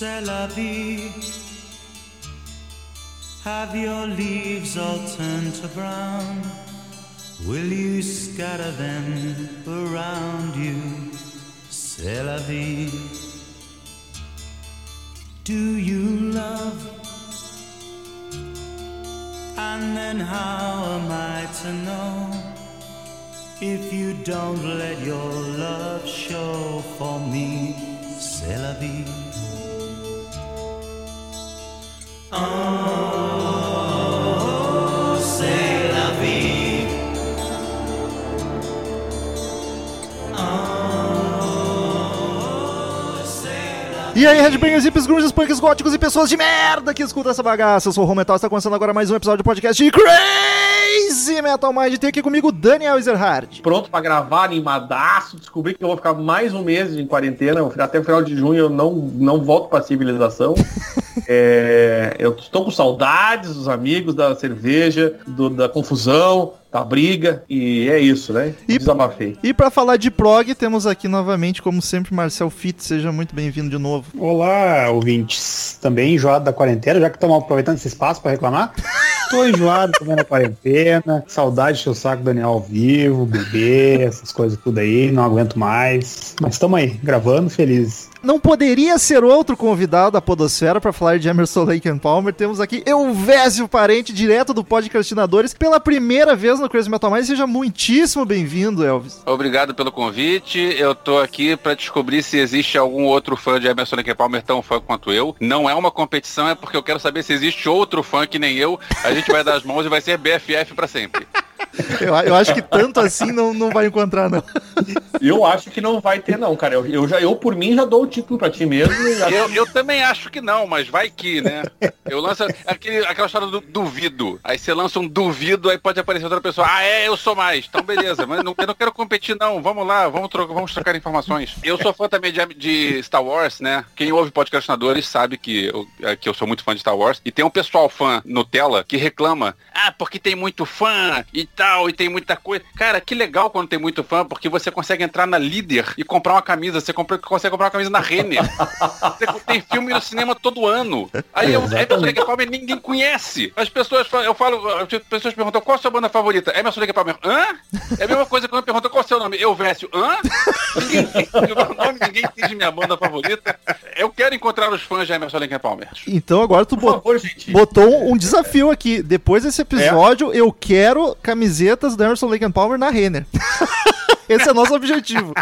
C'est la vie. Have your leaves all turned to brown? Will you scatter them around you? C'est la vie. Do you love? And then how am I to know if you don't let your love show for me? C'est la vie. E aí, Redbangers, hips, grunges, punks, góticos e pessoas de merda que escutam essa bagaça. Eu sou o Rometal, está começando agora mais um episódio do podcast de Crazy Metal Mind. Tem aqui comigo Daniel Ezerhard. pronto pra gravar, animadaço. Descobri que eu vou ficar mais um mês em quarentena. Até o final de junho eu não, não volto pra civilização. É, eu estou com saudades dos amigos, da cerveja, do- da confusão, da briga. E é isso, né? E- Desabafei. E pra falar de prog, temos aqui novamente, como sempre, Marcel Fitt. Seja muito bem-vindo de novo. Olá, ouvintes. Também enjoado da quarentena, já que estamos aproveitando esse espaço para reclamar. Tô enjoado também na quarentena. Saudade de seu saco Daniel ao vivo, beber, essas coisas tudo aí. Não aguento mais. Mas estamos aí, gravando, felizes. Não poderia ser outro convidado da Podosfera para falar de Emerson Lake and Palmer. Temos aqui Elvésio Parente, direto do Podcastinadores, pela primeira vez no Crazy Metal Mind. Seja muitíssimo bem-vindo, Elvis. Obrigado pelo convite. Eu tô aqui pra descobrir se existe algum outro fã de Emerson Lake and Palmer tão fã quanto eu. Não é uma competição, é porque eu quero saber se existe outro fã que nem eu. A gente vai dar as mãos e vai ser BFF pra sempre. Eu, eu acho que tanto assim não, não vai encontrar, não. Eu acho que não vai ter, não, cara. Eu, eu já, eu por mim, já dou o título pra ti mesmo. acho- Eu, eu também acho que não, mas vai que, né? Eu lanço aquele, aquela história do duvido. Aí você lança um duvido, aí pode aparecer outra pessoa. Ah, é, eu sou mais. Então beleza, mas não, eu não quero competir, não. Vamos lá, vamos, tro vamos trocar informações. Eu sou fã também de, de Star Wars, né? Quem ouve podcastinadores sabe que eu, é, que eu sou muito fã de Star Wars. E tem um pessoal fã Nutella que reclama, ah, porque tem muito fã e tal, e tem muita coisa. Cara, que legal quando tem muito fã, porque você consegue entrar na líder e comprar uma camisa. Você compra, consegue comprar uma camisa na Renner. Você tem filme no cinema todo ano. Aí eu, Emerson Lake Palmer ninguém conhece. As pessoas falam, eu falo, as pessoas perguntam qual a sua banda favorita? Emerson Lake Palmer, hã? É a mesma coisa quando perguntam qual é o seu nome. Eu Vécio, hã? Ninguém entende meu nome, ninguém entende minha banda favorita. Eu quero encontrar os fãs de Emerson Lake Palmer. Então agora tu Por bot- favor, botou um desafio aqui. Depois desse episódio, eu quero camisetas do Emerson Lake and Palmer na Renner. Esse é o nosso objetivo.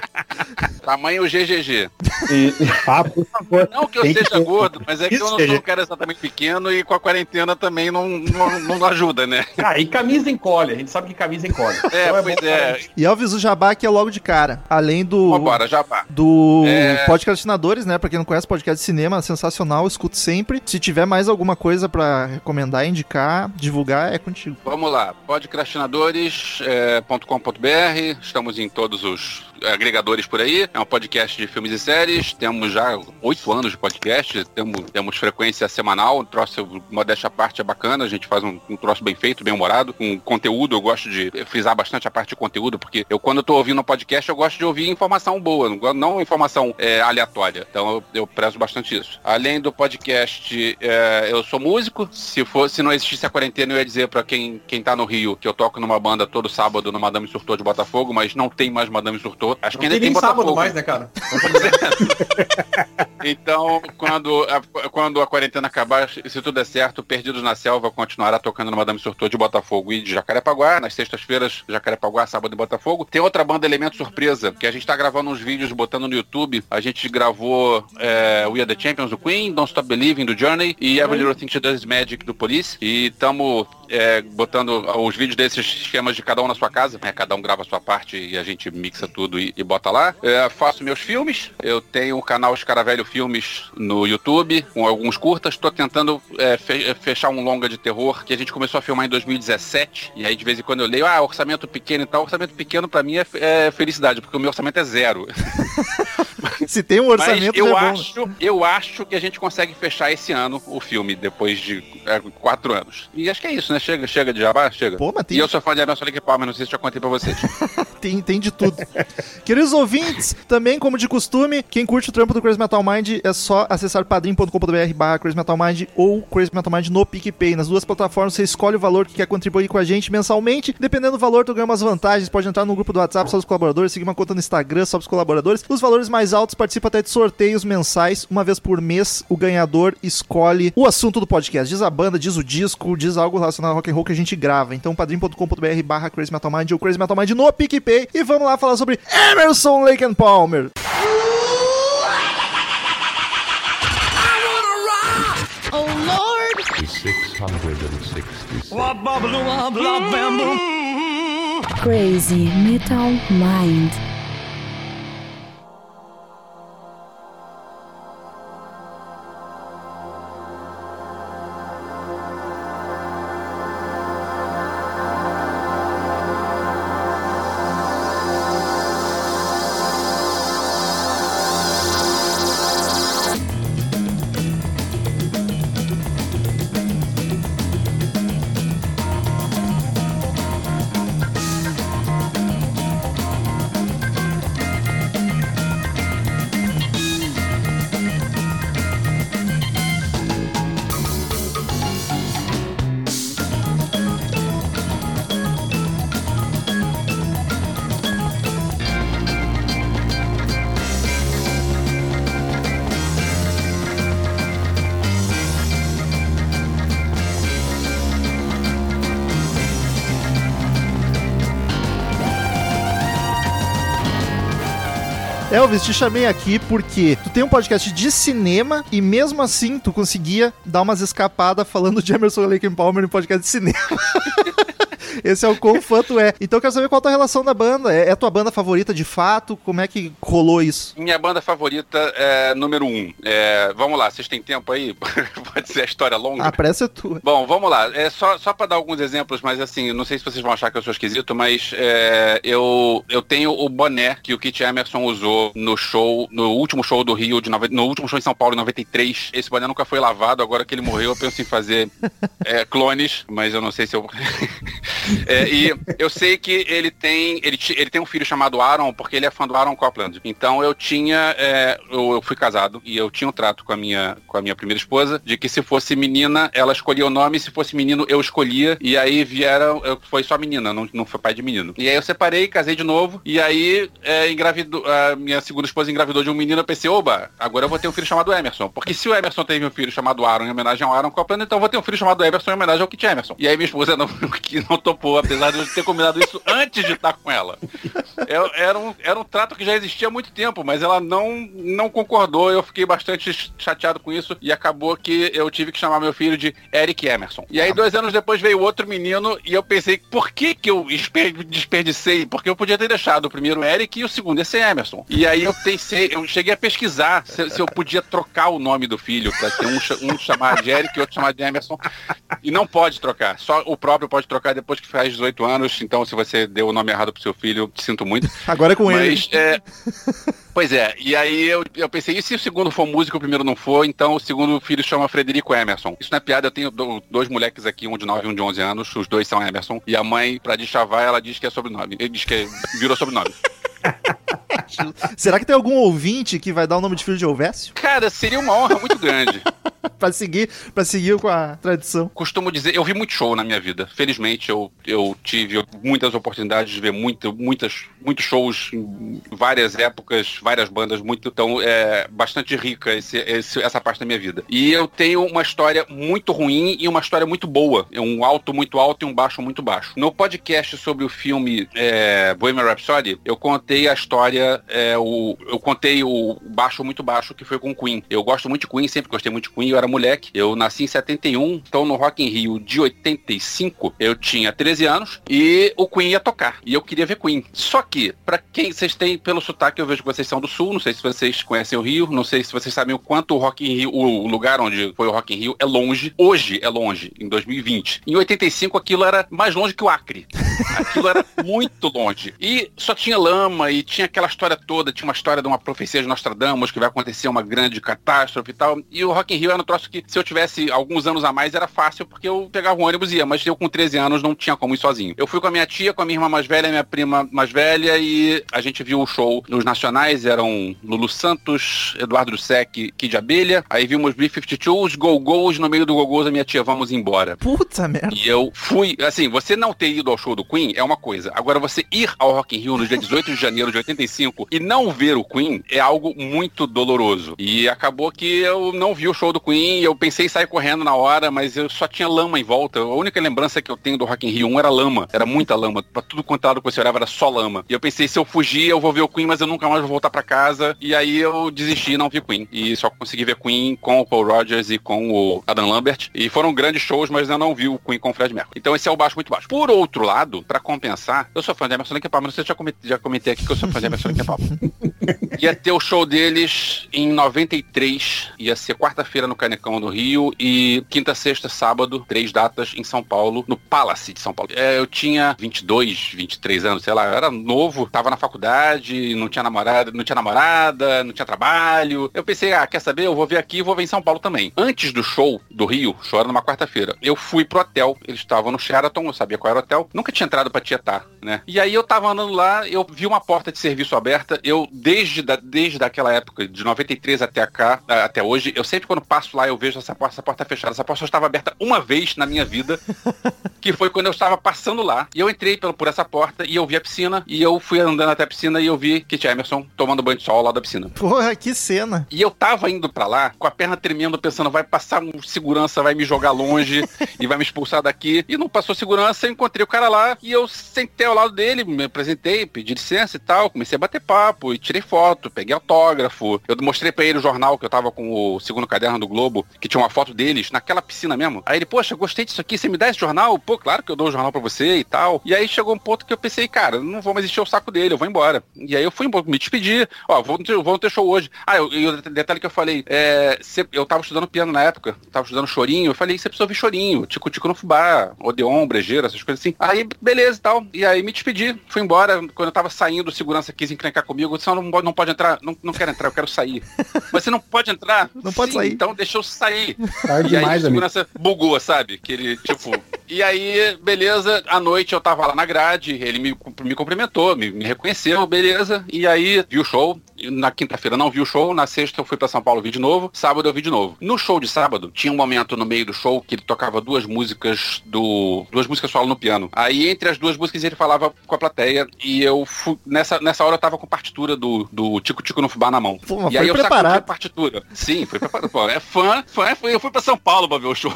Tamanho GGG. E- Ah, por favor. Não que eu que seja ter. gordo, mas é que eu não sou um cara exatamente pequeno e com a quarentena também não, não, não ajuda, né? Ah, e camisa encolhe. A gente sabe que camisa encolhe. É, Então pois bom é. pra- E Elvis o Jabá aqui é logo de cara. Além do. Vambora, já vá. Do É. Podcastinadores, né? Pra quem não conhece, podcast de cinema, sensacional, escuto sempre. Se tiver mais alguma coisa pra recomendar, indicar, divulgar, é contigo. Vamos lá, podcastinadores.com.br, estamos em todos os agregadores por aí, é um podcast de filmes e séries, temos já oito anos de podcast, temos, temos frequência semanal, um troço, modéstia à parte, é bacana, a gente faz um, um troço bem feito, bem humorado, com conteúdo, eu gosto de frisar bastante a parte de conteúdo, porque eu quando eu tô ouvindo um podcast, eu gosto de ouvir informação boa, não, informação é, aleatória, então eu, eu prezo bastante isso. Além do podcast, é, eu sou músico, se, for, se não existisse a quarentena, eu ia dizer pra quem, quem tá no Rio que eu toco numa banda todo sábado no Madame Surtou de Botafogo, mas não tem mais Madame Surtou. Acho Não que ainda tem tem nem sábado Botafogo. mais, né, cara? Então, quando a, quando a quarentena acabar, se tudo der certo, Perdidos na Selva continuará tocando no Madame Surtou de Botafogo e de Jacarepaguá, nas sextas-feiras, Jacarepaguá, sábado em Botafogo. Tem outra banda Elemento Surpresa, que a gente tá gravando uns vídeos, botando no YouTube. A gente gravou é, We Are The Champions do Queen, Don't Stop Believing do Journey e Every Little Thing She Does Magic do Police. E estamos é, botando os vídeos desses esquemas de cada um na sua casa, né? Cada um grava a sua parte e a gente mixa tudo e, e bota lá. É, faço meus filmes, eu tenho o canal Escaravelho Filmes no YouTube, com alguns curtas. Estou tentando é, fe- fechar um longa de terror que a gente começou a filmar em 2017. E aí de vez em quando eu leio, ah, orçamento pequeno e tal. Orçamento pequeno pra mim é, é felicidade, porque o meu orçamento é zero. Se tem um Mas orçamento, eu é acho, eu acho que a gente consegue fechar esse ano o filme, depois de é, quatro anos. E acho que é isso, né? Chega, chega de jabá, chega. Pô, mas tem- E eu sou fã de Emerson Lake Palmer, não sei se já contei pra vocês. Tem, tem de tudo. Queridos ouvintes, também como de costume, quem curte o trampo do Crazy Metal Mind é só acessar padrim.com.br barra Crazy Metal Mind ou Crazy Metal Mind no PicPay. Nas duas plataformas você escolhe o valor que quer contribuir com a gente mensalmente. Dependendo do valor, tu ganha umas vantagens. Pode entrar no grupo do WhatsApp só dos colaboradores, seguir uma conta no Instagram só dos colaboradores. Os valores mais altos participam até de sorteios mensais. Uma vez por mês, o ganhador escolhe o assunto do podcast. Diz a banda, diz o disco, diz algo relacionado ao rock and roll que a gente grava. Então, padrim.com.br barra Crazy Metal Mind ou Crazy Metal Mind no PicPay. E vamos lá falar sobre Emerson Lake and Palmer. 666. Crazy Metal Mind. Elvis, te chamei aqui porque tu tem um podcast de cinema e mesmo assim tu conseguia dar umas escapadas falando de Emerson Lake Palmer no podcast de cinema. Esse é o quão fã tu é. Então eu quero saber qual a tua relação da banda. É, é a tua banda favorita de fato? Como é que rolou isso? Minha banda favorita é número um. É, vamos lá, vocês têm tempo aí? Pode ser a história longa. A pressa é tua. Bom, vamos lá. É só, só para dar alguns exemplos, mas assim, não sei se vocês vão achar que eu sou esquisito, mas é, eu, eu tenho o boné que o Kit Emerson usou no show, no último show do Rio, de no último show em São Paulo, em 93. Esse boné nunca foi lavado, agora que ele morreu, eu penso em fazer é, clones, mas eu não sei se eu. É, e eu sei que ele tem, ele, ele tem um filho chamado Aaron, porque ele é fã do Aaron Copland. Então eu tinha, é, eu, eu fui casado e eu tinha um trato com a minha, com a minha primeira esposa de que se fosse menina, ela escolhia o nome, se fosse menino, eu escolhia. E aí vieram, eu, foi só menina, não, não foi pai de menino. E aí eu separei, casei de novo. E aí é, engravidou, a minha segunda esposa engravidou de um menino. Eu pensei, oba, agora eu vou ter um filho chamado Emerson. Porque se o Emerson teve um filho chamado Aaron em homenagem ao Aaron Copland, então eu vou ter um filho chamado Emerson em homenagem ao Kit Emerson. E aí minha esposa não, que não topou, apesar de eu ter combinado isso antes de estar com ela. Eu- era, um, era um trato que já existia há muito tempo, mas ela não, não concordou. Eu fiquei bastante chateado com isso e acabou que eu tive que chamar meu filho de Eric Emerson. E aí, dois anos depois, veio outro menino e eu pensei, por que que eu espe- desperdicei? Porque eu podia ter deixado o primeiro Eric e o segundo esse Emerson. E aí eu pensei, eu cheguei a pesquisar se, se eu podia trocar o nome do filho para ter um, um chamar de Eric e outro chamar de Emerson. E não pode trocar. Só o próprio pode trocar depois que faz 18 anos. Então, se você deu o nome errado pro seu filho, te sinto muito. Agora é com ele. Mas, é, pois é, e aí eu, eu pensei, e se o segundo for músico, o primeiro não for, então o segundo filho chama Frederico Emerson. Isso não é piada, eu tenho do- dois moleques aqui, um de 9 e um de 11 anos, os dois são Emerson, e a mãe, pra deschavar, ela diz que é sobrenome. Ele diz que é- virou sobrenome. Será que tem algum ouvinte que vai dar o nome de filho de Elvésio? Cara, seria uma honra muito grande. pra seguir, pra seguir com a tradição. Costumo dizer, eu vi muito show na minha vida. Felizmente, eu, eu tive muitas oportunidades de ver muito, muitas, muitos shows em várias épocas, várias bandas, muito. Então, é bastante rica esse- esse- essa parte da minha vida. E eu tenho uma história muito ruim e uma história muito boa. É um alto muito alto e um baixo muito baixo. No podcast sobre o filme é, Bohemian Rhapsody, eu contei a história, é, o, eu contei o baixo muito baixo que foi com Queen. Eu gosto muito de Queen, sempre gostei muito de Queen. Eu era moleque. Eu nasci em 71, então no Rock in Rio de 85, eu tinha 13 anos e o Queen ia tocar. E eu queria ver Queen. Só que, pra quem vocês têm pelo sotaque, eu vejo que vocês são do Sul, não sei se vocês conhecem o Rio, não sei se vocês sabem o quanto o Rock in Rio, o lugar onde foi o Rock in Rio é longe. Hoje é longe, em 2020. Em 85 aquilo era mais longe que o Acre. Aquilo era muito longe. E só tinha lama e tinha aquela história toda, tinha uma história de uma profecia de Nostradamus que vai acontecer uma grande catástrofe e tal. E o Rock in Rio era um troço que, se eu tivesse alguns anos a mais, era fácil, porque eu pegava um ônibus e ia, mas eu com 13 anos não tinha como ir sozinho. Eu fui com a minha tia, com a minha irmã mais velha, minha prima mais velha, e a gente viu o show nos nacionais, eram Lulu Santos, Eduardo Sec, Kid Abelha, aí vimos B-52, os Go-Go's, no meio do Go-Go's a minha tia, vamos embora. Puta merda. E eu fui, assim, você não ter ido ao show do Queen é uma coisa. Agora, você ir ao Rock in Rio no dia 18 de janeiro de 85 e não ver o Queen é algo muito doloroso. E acabou que eu não vi o show do Queen, eu pensei em sair correndo na hora, mas eu só tinha lama em volta. A única lembrança que eu tenho do Rock in Rio 1 era lama. Era muita lama. Pra tudo quanto lado que você olhava era só lama. E eu pensei, se eu fugir, eu vou ver o Queen, mas eu nunca mais vou voltar pra casa. E aí eu desisti e não vi Queen. E só consegui ver Queen com o Paul Rogers e com o Adam Lambert. E foram grandes shows, mas eu não vi o Queen com o Fred Mercury. Então esse é o baixo muito baixo. Por outro lado, pra compensar, eu sou fã de Emerson Lake Palmer. Não sei se eu já comentei, já comentei aqui que eu sou fã de Emerson Lake Palmer. Ia ter o show deles em 93. Ia ser quarta-feira no Canecão do Rio e quinta, sexta, sábado, três datas em São Paulo, no Palace de São Paulo. É, eu tinha 22, 23 anos, sei lá, eu era novo, tava na faculdade, não tinha namorada, não tinha namorada, não tinha trabalho. Eu pensei, ah, quer saber? Eu vou ver aqui e vou ver em São Paulo também. Antes do show do Rio, show era numa quarta-feira, eu fui pro hotel. Eles estavam no Sheraton, eu sabia qual era o hotel. Nunca tinha entrado pra Tietá, né? E aí eu tava andando lá, eu vi uma porta de serviço aberta. Eu, desde, da, desde daquela época, de 93 até cá, até hoje, eu sempre quando passo lá, eu vejo essa porta, essa porta fechada. Essa porta só estava aberta uma vez na minha vida, que foi quando eu estava passando lá. E eu entrei pelo, por essa porta e eu vi a piscina. E eu fui andando até a piscina e eu vi Kit Emerson tomando banho de sol lá da piscina. Porra, que cena. E eu tava indo pra lá, com a perna tremendo, pensando, vai passar um segurança, vai me jogar longe e vai me expulsar daqui. E não passou segurança, eu encontrei o cara lá e eu sentei ao lado dele, me apresentei, pedi licença e tal, comecei a bater papo e tirei foto, peguei autógrafo. Eu mostrei pra ele o jornal que eu tava com o segundo caderno do Globo, que tinha uma foto deles naquela piscina mesmo. Aí ele, poxa, gostei disso aqui, você me dá esse jornal? Pô, claro que eu dou o jornal pra você e tal. E aí chegou um ponto que eu pensei, cara, não vou mais encher o saco dele, eu vou embora. E aí eu fui me despedir. Ó, vou, vou ter show hoje. Ah, eu- e o detalhe que eu falei, é, cê- eu tava estudando piano na época, tava estudando chorinho, eu falei, você precisa ouvir chorinho, tico tico no fubá, Odeon, brejeira, essas coisas assim. Aí, beleza e tal. E aí me despedi, fui embora. Quando eu tava saindo, o segurança quis encrencar comigo, eu disse, não, não, pode- não pode entrar, não, não quero entrar, eu quero sair. Mas você não pode entrar? Não pode Sim, sair. Então deixa eu sair. Tarde E aí demais, a amigo. segurança bugou, sabe? Que ele, tipo. e aí, beleza, à noite eu tava lá na grade, ele me, me cumprimentou, me, me reconheceu, beleza. E aí, vi o show. E Na quinta-feira não vi o show, na sexta eu fui pra São Paulo vi de novo, sábado eu vi de novo. No show de sábado, tinha um momento no meio do show que ele tocava duas músicas do. duas músicas solo no piano. Aí, entre as duas músicas, ele falava com a plateia e eu fui. Nessa, nessa hora eu tava com partitura do, do Tico Tico no Fubá na mão. Pô, e aí eu sacudi preparado. a partitura. Sim, foi preparado. Pô, é fã, fã, eu fui pra São Paulo pra ver o show.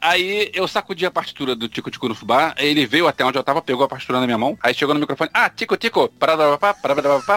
aí eu sacudi a partitura do Tico Tico no Fubá, ele veio até onde eu tava, pegou a partitura na minha mão, aí chegou no microfone, ah, Tico Tico, pararapá, pararapá.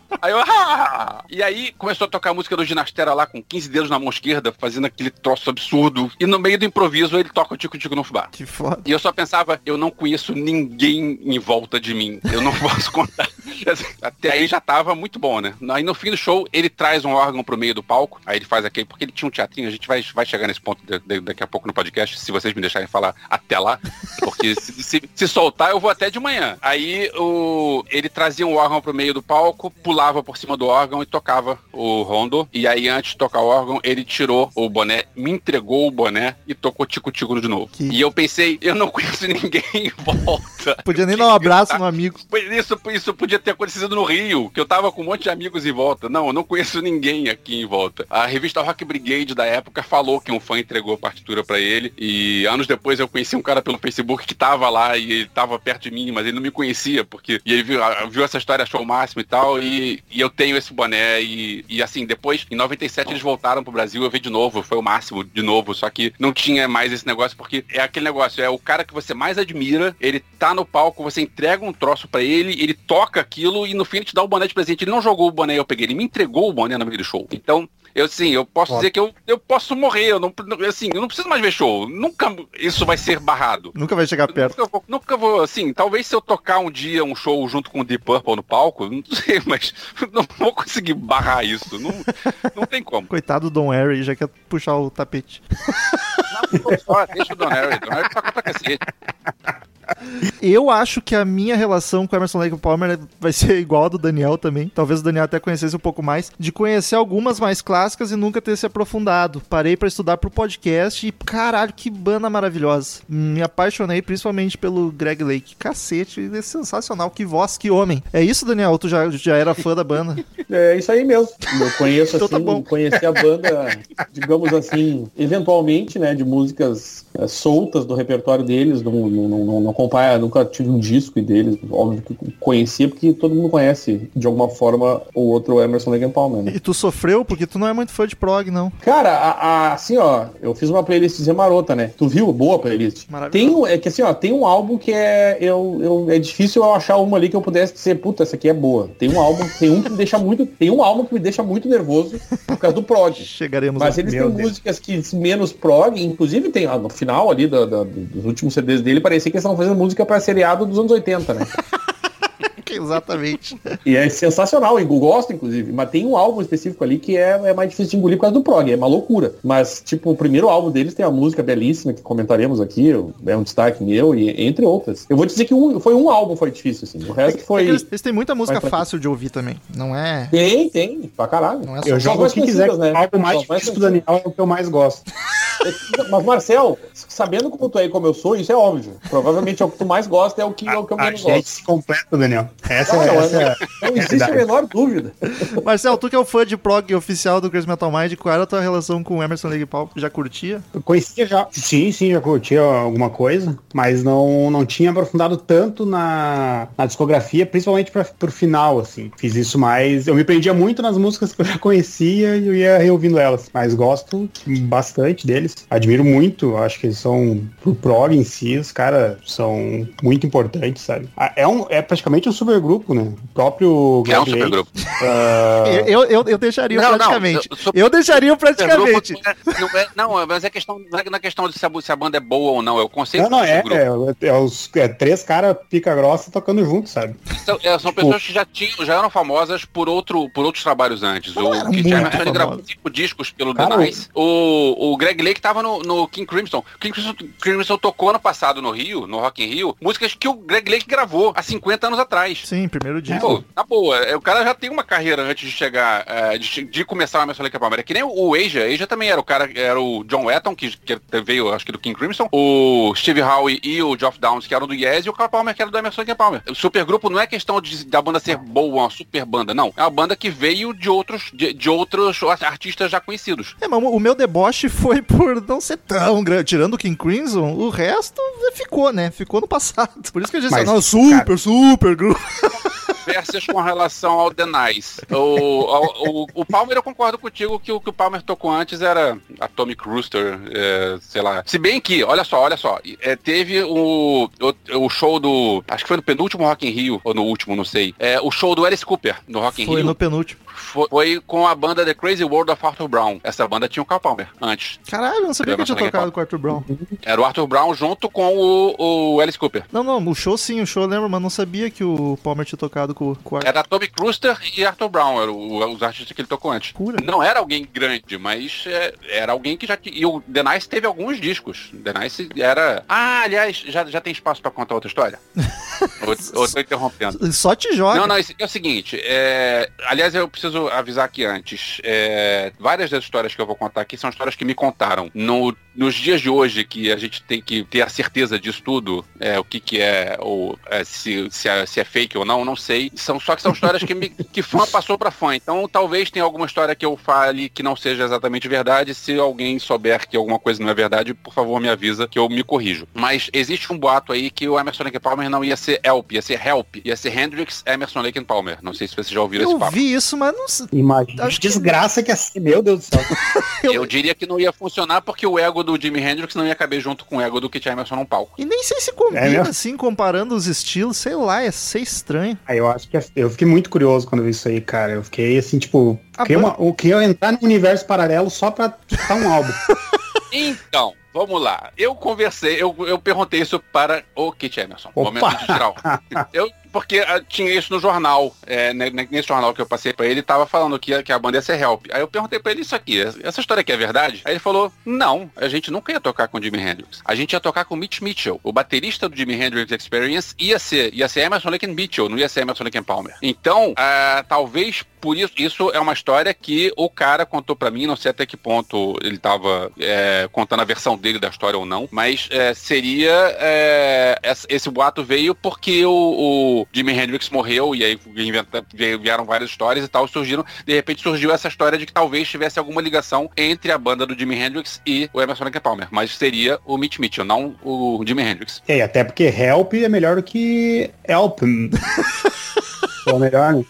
Aí eu, ah! E aí começou a tocar a música do Ginastera lá com 15 dedos na mão esquerda, fazendo aquele troço absurdo. E no meio do improviso ele toca o Tico Tico no Fubá. Que foda. E eu só pensava, eu não conheço ninguém em volta de mim. Eu não posso contar. Até aí já tava muito bom, né? Aí no fim do show, ele traz um órgão pro meio do palco. Aí ele faz aquele, porque ele tinha um teatrinho, a gente vai, vai chegar nesse ponto de- de- daqui a pouco no podcast, se vocês me deixarem falar até lá. Porque se, se- se soltar, eu vou até de manhã. Aí o, ele trazia um órgão pro meio do palco, pulava por cima do órgão e tocava o rondo. E aí, antes de tocar o órgão, ele tirou o boné, me entregou o boné e tocou tico-tico de novo. Que- E eu pensei, eu não conheço ninguém em volta. Podia nem dar um abraço no amigo. Pois Isso, isso podia ter acontecido no Rio, que eu tava com um monte de amigos em volta. Não, eu não conheço ninguém aqui em volta. A revista Rock Brigade da época falou que um fã entregou a partitura pra ele. E anos depois eu conheci um cara pelo Facebook que tava lá e ele tava perto de mim, mas ele não me conhecia, porque e ele viu, viu essa história, achou o máximo e tal. E, e eu tenho esse boné. E, e assim, depois, em 97, eles voltaram pro Brasil, eu vi de novo, foi o máximo de novo. Só que não tinha mais esse negócio, porque é aquele negócio, é o cara que você mais admira, ele tá no palco, você entrega um troço pra ele, ele toca aquilo e no fim ele te dá o boné de presente. Ele não jogou o boné eu peguei, ele me entregou o boné no meio do show. Então, Eu sim, eu posso dizer que eu, eu posso morrer, eu não, não- assim, eu não preciso mais ver show. Nunca isso vai ser barrado. Nunca vai chegar perto. Nunca vou, nunca vou, assim, talvez se eu tocar um dia um show junto com o Deep Purple no palco, não sei, mas não vou conseguir barrar isso. Não, não tem como. Coitado do Don Harry, já quer puxar o tapete. Não, deixa o Don Harry. Don Harry toca pra cacete. Eu acho que a minha relação com o Emerson Lake Palmer vai ser igual a do Daniel também. Talvez o Daniel até conhecesse um pouco mais. De conhecer algumas mais clássicas e nunca ter se aprofundado. Parei pra estudar pro podcast e, caralho, que banda maravilhosa. Me apaixonei principalmente pelo Greg Lake. Cacete, é sensacional. Que voz, que homem. É isso, Daniel? Tu já, já era fã da banda? É isso aí mesmo. Eu conheço Então assim, tá bom. conheci a banda, digamos assim, eventualmente, né, de músicas é, soltas do repertório deles. Não, não, não, não, acompanha, nunca tive um disco deles. Óbvio que conhecia porque todo mundo conhece de alguma forma o outro Emerson Lake and Palmer. Né? E tu sofreu porque tu não é muito fã de prog, não. Cara, a- a- assim, ó, eu fiz uma playlistzinha marota, né? Tu viu? Boa playlist. Tem, um- é que assim, ó, tem um álbum que é, eu, eu, é difícil eu achar uma ali que eu pudesse dizer, puta, essa aqui é boa. Tem um álbum, tem um que me deixa muito, tem um álbum que me deixa muito nervoso por causa do prog. Chegaremos Mas eles têm Deus. músicas que menos prog, inclusive tem ah, no final ali da- da- dos últimos CDs dele, parecia que eles estavam fazendo música para seriado dos anos 80, né? Exatamente. E é sensacional, eu gosto, inclusive. Mas tem um álbum específico ali que é, é mais difícil de engolir por causa do prog, é uma loucura. Mas, tipo, o primeiro álbum deles tem a música belíssima que comentaremos aqui, é um destaque meu, e entre outras. Eu vou dizer que um, foi um álbum foi difícil, assim. O resto É foi. eles, eles têm muita música fácil de ouvir também. Não é. Tem, tem, pra caralho. Não é só. Eu jogo o que quiser, né? mais Só mais difícil do Daniel é o que eu mais gosto. Mas, Marcel, sabendo como tu é e como eu sou, isso é óbvio. Provavelmente é o que tu mais gosta, é o que, é o que eu A menos gente gosto. se completa, Daniel. Essa, Não, é, não, essa é Não existe a menor dúvida. Marcel, tu que é o fã de prog oficial do Crazy Metal Mind, qual era a tua relação com o Emerson Lake Palmer? Já curtia? Eu conhecia já. Sim, sim, já curtia alguma coisa, mas não, não tinha aprofundado tanto na, na discografia, principalmente pra, pro final, assim. Fiz isso mais. Eu me prendia muito nas músicas que eu já conhecia e eu ia reouvindo elas. Mas gosto bastante deles. Admiro muito. Acho que eles são pro prog em si, os caras são muito importantes, sabe? Ah, É, um, é praticamente um supergrupo, né? O próprio É um supergrupo. ah, Eu, eu, eu deixaria Não, não, praticamente. eu- eu- eu deixaria praticamente. Não, é, não, mas é questão, não é na questão de se a, se a banda é boa ou não, é o conceito Não, não, do é, grupo. é, é os é três caras pica grossa tocando junto, sabe? São, é, são pessoas que já tinham, já eram famosas por, outro, por outros trabalhos antes. Não O Keith Emerson gravou cinco discos pelo Cara, The Nice. O, o Greg Lake tava no, no King Crimson. King Crimson. Crimson tocou ano passado no Rio, no Rock in Rio, músicas que o Greg Lake gravou há 50 anos atrás. Sim, primeiro disco. Pô, na boa, é, o cara já tem uma carreira antes de chegar, é, de, de começar o Emerson Lake Palmer. É que nem o Asia, Asia também era o cara, era o John Wetton, que, que veio, acho que do King Crimson, o Steve Howe e o Geoff Downs, que eram do Yes, e o Carl Palmer, que era do Emerson Lake Palmer. O supergrupo não é questão de, da banda ser boa, uma super banda, não. É uma banda que veio de outros, de, de outros artistas já conhecidos. É, mas o meu deboche foi por não ser tão grande. Tirando o King Crimson, o resto ficou, né? Ficou no passado. Por isso que a gente Mas, não, super, cara- super grupo. Versas com relação ao Nice. O, o, o Palmer, eu concordo contigo que o que o Palmer tocou antes era Atomic Rooster, é, sei lá. Se bem que, olha só, olha só, é, teve o, o, o show do, acho que foi no penúltimo Rock in Rio, ou no último, não sei, é, o show do Alice Cooper no Rock in Foi Rio. no penúltimo. Foi, foi com a banda The Crazy World of Arthur Brown. Essa banda tinha o Carl Palmer antes. Caralho, eu não sabia que tinha tocado com o Arthur Brown. Era o Arthur Brown junto com o, o Alice Cooper. Não, não, o show sim, o show eu lembro, mas não sabia que o Palmer tinha tocado com, com o Arthur. Era Atomic Rooster e Arthur Brown, eram os artistas que ele tocou antes. Cura. Não era alguém grande, mas é, era alguém que já tinha. E o The Nice teve alguns discos. The Nice era. Ah, aliás, já, já tem espaço pra contar outra história? ou, ou tô interrompendo? Só te joga. Não, não, isso- é o seguinte, é, aliás, eu preciso avisar aqui antes. é, várias das histórias que eu vou contar aqui são histórias que me contaram. No- nos dias de hoje, que a gente tem que ter a certeza disso tudo, é, o que, que é, ou é, se, se, é, se é fake ou não, não sei. São, só que são histórias que, me, que fã passou pra fã. Então talvez tenha alguma história que eu fale que não seja exatamente verdade. Se alguém souber que alguma coisa não é verdade, por favor me avisa que eu me corrijo. Mas existe um boato aí que o Emerson Lake Palmer não ia ser Help, ia ser Help, ia ser Hendrix, Emerson, Lake Palmer. Não sei se vocês já ouviram esse Eu papo. vi isso, mas não sei. Imagina. Acho que- Desgraça que é assim, meu Deus do céu. Eu diria que não ia funcionar porque o ego do Jimi Hendrix não ia caber junto com o ego do Kit Emerson num palco. E nem sei se combina, É assim, comparando os estilos, sei lá, ia ser estranho. Aí eu acho que eu fiquei muito curioso quando eu vi isso aí, cara. Eu fiquei assim, tipo, A queria, banda- uma- eu queria entrar num universo paralelo só pra escutar um álbum. Então, vamos lá. Eu conversei, eu, eu perguntei isso para o Kit Emerson. Opa! Momento geral. Eu, porque ah, tinha isso no jornal. é, nesse jornal que eu passei pra ele, tava falando que, a- que a banda ia ser Help. Aí eu perguntei pra ele isso aqui. Essa história aqui é verdade? Aí ele falou: não, a gente nunca ia tocar com o Jimi Hendrix. A gente ia tocar com o Mitch Mitchell. O baterista do Jimi Hendrix Experience ia ser, ia ser Emerson Lake Mitchell, não ia ser Emerson Lake Palmer. Então, ah, talvez por isso, isso é uma história que o cara contou pra mim, não sei até que ponto ele tava é, contando a versão dele da história ou não, mas é, seria é, esse boato veio porque o, o Jimi Hendrix morreu e aí inventa- vieram várias histórias e tal, surgiram, de repente surgiu essa história de que talvez tivesse alguma ligação entre a banda do Jimi Hendrix e o Emerson Lake Palmer, mas seria o Mitch Mitchell, não o Jimi Hendrix. E aí, até porque Help é melhor do que Help. Ou melhor, né?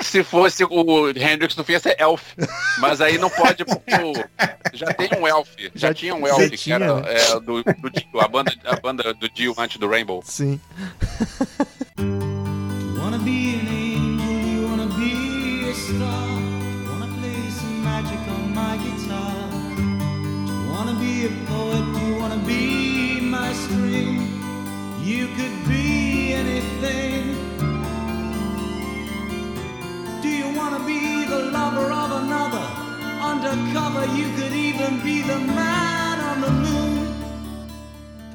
Se fosse o Hendrix no fim ia ser Elf. Mas aí não pode, porque o- já tem um Elf. Já, Já- tinha um Elf, que tinha, era né? é, do, do Dio, a banda, a banda do Dio antes do Rainbow. Sim. You wanna be an angel, you wanna be a star. Wanna play some magic on my guitar. You wanna be a poet, you wanna be my string. You could be anything. Do you wanna be the lover of another? Undercover, you could even be the man on the moon.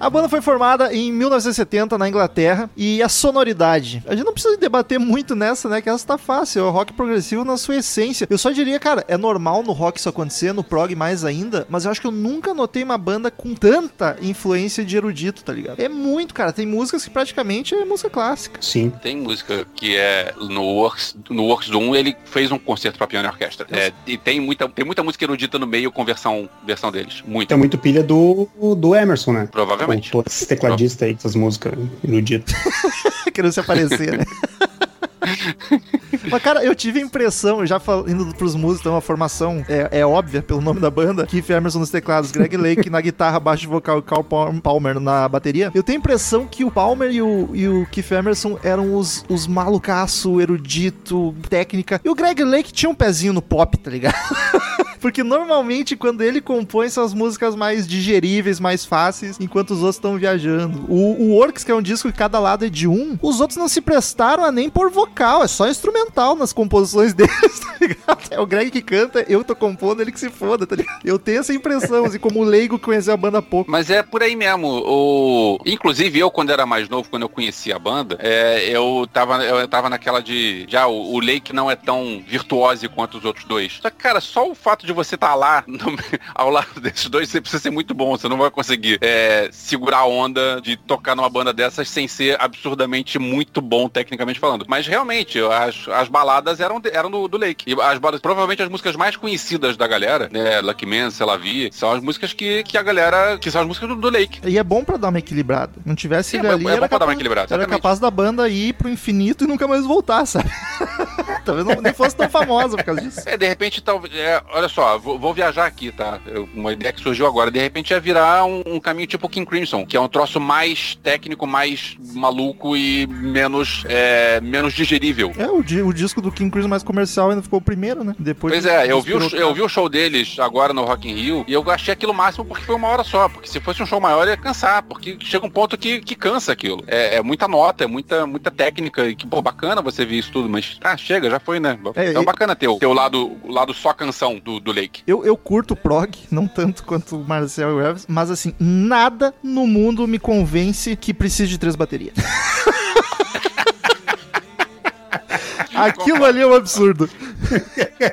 A banda foi formada em 1970 na Inglaterra e a sonoridade. A gente não precisa debater muito nessa, né? Que essa tá fácil. É o rock progressivo na sua essência. Eu só diria, cara, é normal no rock isso acontecer, no prog mais ainda, mas eu acho que eu nunca notei uma banda com tanta influência de erudito, tá ligado? É muito, cara. Tem músicas que praticamente é música clássica. Sim. Tem música que é no Works, no Works do 1, ele fez um concerto pra piano e orquestra. É, e tem muita, tem muita música erudita no meio com versão, versão deles. Muito. É muito pilha do, do Emerson, né? Provavelmente. Todos esses tecladistas aí, essas músicas eruditas. Querendo se aparecer, né? Mas, cara, eu tive a impressão, já indo pros músicos, tem uma formação é, é óbvia pelo nome da banda, Keith Emerson nos teclados, Greg Lake na guitarra, baixo vocal e Carl Pal- Palmer na bateria. Eu tenho a impressão que o Palmer e o, e o Keith Emerson eram os, os malucaço, erudito, técnica. E o Greg Lake tinha um pezinho no pop, tá ligado? Porque normalmente quando ele compõe são as músicas mais digeríveis, mais fáceis, enquanto os outros estão viajando. O, o Works, que é um disco que cada lado é de um, os outros não se prestaram a nem por vocal, é só instrumental nas composições deles, tá ligado? É o Greg que canta, eu tô compondo, ele que se foda, tá ligado? Eu tenho essa impressão, assim, como leigo que conheceu a banda pouco. Mas é por aí mesmo. O... Inclusive, eu, quando era mais novo, quando eu conhecia a banda, é, eu, tava, eu tava naquela de. Já, o, o Lake não é tão virtuose quanto os outros dois. Só que, cara, só o fato de você estar lá no- ao lado desses dois, você precisa ser muito bom. Você não vai conseguir é, segurar a onda de tocar numa banda dessas sem ser absurdamente muito bom, tecnicamente falando. Mas realmente, as, as baladas eram, eram do, do Lake. E as baladas, provavelmente as músicas mais conhecidas da galera, né? Lucky Man, Sei Lá Vi, são as músicas que, que a galera. que são as músicas do, do Lake. E é bom pra dar uma equilibrada. Não tivesse Sim, ele é ali, é bom era, pra dar uma capaz, equilibrada, era capaz da banda ir pro infinito e nunca mais voltar, sabe? Talvez não, nem fosse tão famosa por causa disso. É, de repente, talvez. é, olha só, vou, vou viajar aqui, tá? Eu- uma ideia que surgiu agora. De repente ia virar um, um caminho tipo King Crimson, que é um troço mais técnico, mais maluco e menos, é, menos digerível. É, o, di- o disco do King Crimson mais comercial ainda ficou o primeiro, né? Depois Pois é, eu vi, o, eu vi o show deles agora no Rock in Rio e eu achei aquilo máximo porque foi uma hora só. Porque se fosse um show maior ia cansar, porque chega um ponto que, que cansa aquilo. É, é muita nota, é muita, muita técnica e que, pô, bacana você ver isso tudo, mas ah, chega, já foi, né? É, É, bacana ter o, ter o lado, o lado só canção do, do Lake. Eu, eu curto prog, não tanto quanto o Marcel e o Elvis, mas assim, nada no mundo me convence que precise de três baterias. Aquilo ali é um absurdo.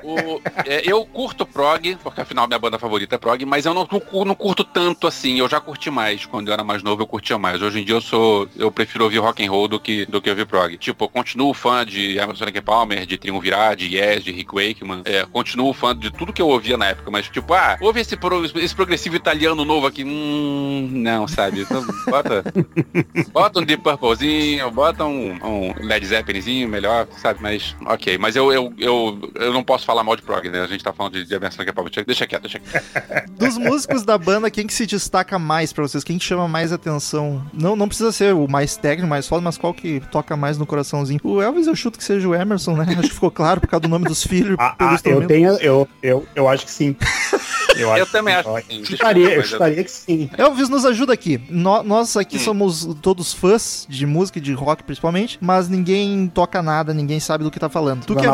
O- eu, é, eu curto prog, porque afinal minha banda favorita é prog, mas eu não, não, curto tanto assim. Eu já curti mais. Quando eu era mais novo, eu curtia mais. Hoje em dia eu sou. Eu prefiro ouvir rock and roll do que, do que ouvir prog. Tipo, eu continuo fã de Emerson Lake Palmer, de Triunvirat, de Yes, de Rick Wakeman. É, continuo fã de tudo que eu ouvia na época, mas tipo, ah, ouve esse, pro, esse progressivo italiano novo aqui. Hum, não, sabe? Então, bota, bota um Deep Purplezinho, bota um, um Led Zeppelinzinho melhor, sabe? Mas, ok. Mas eu, eu, eu, eu não posso falar mal de prog, né? A gente tá falando de, de Emerson Lake Palmer. Deixa quieto, deixa quieto. Dos músicos da banda, quem que se destaca mais pra vocês? Quem que chama mais atenção? Não, não precisa ser o mais técnico, mais foda, mas qual que toca mais no coraçãozinho? O Elvis eu chuto que seja o Emerson, né? Acho que ficou claro por causa do nome dos filhos. Ah, ah, eu tenho, eu, eu, eu acho que sim. Eu, Eu também que acho que sim. Chutaria, eu chutaria que sim. Elvis nos ajuda aqui. No- nós aqui Hum. somos todos fãs de música e de rock principalmente, mas ninguém toca nada, ninguém sabe do que tá falando. Tu que é.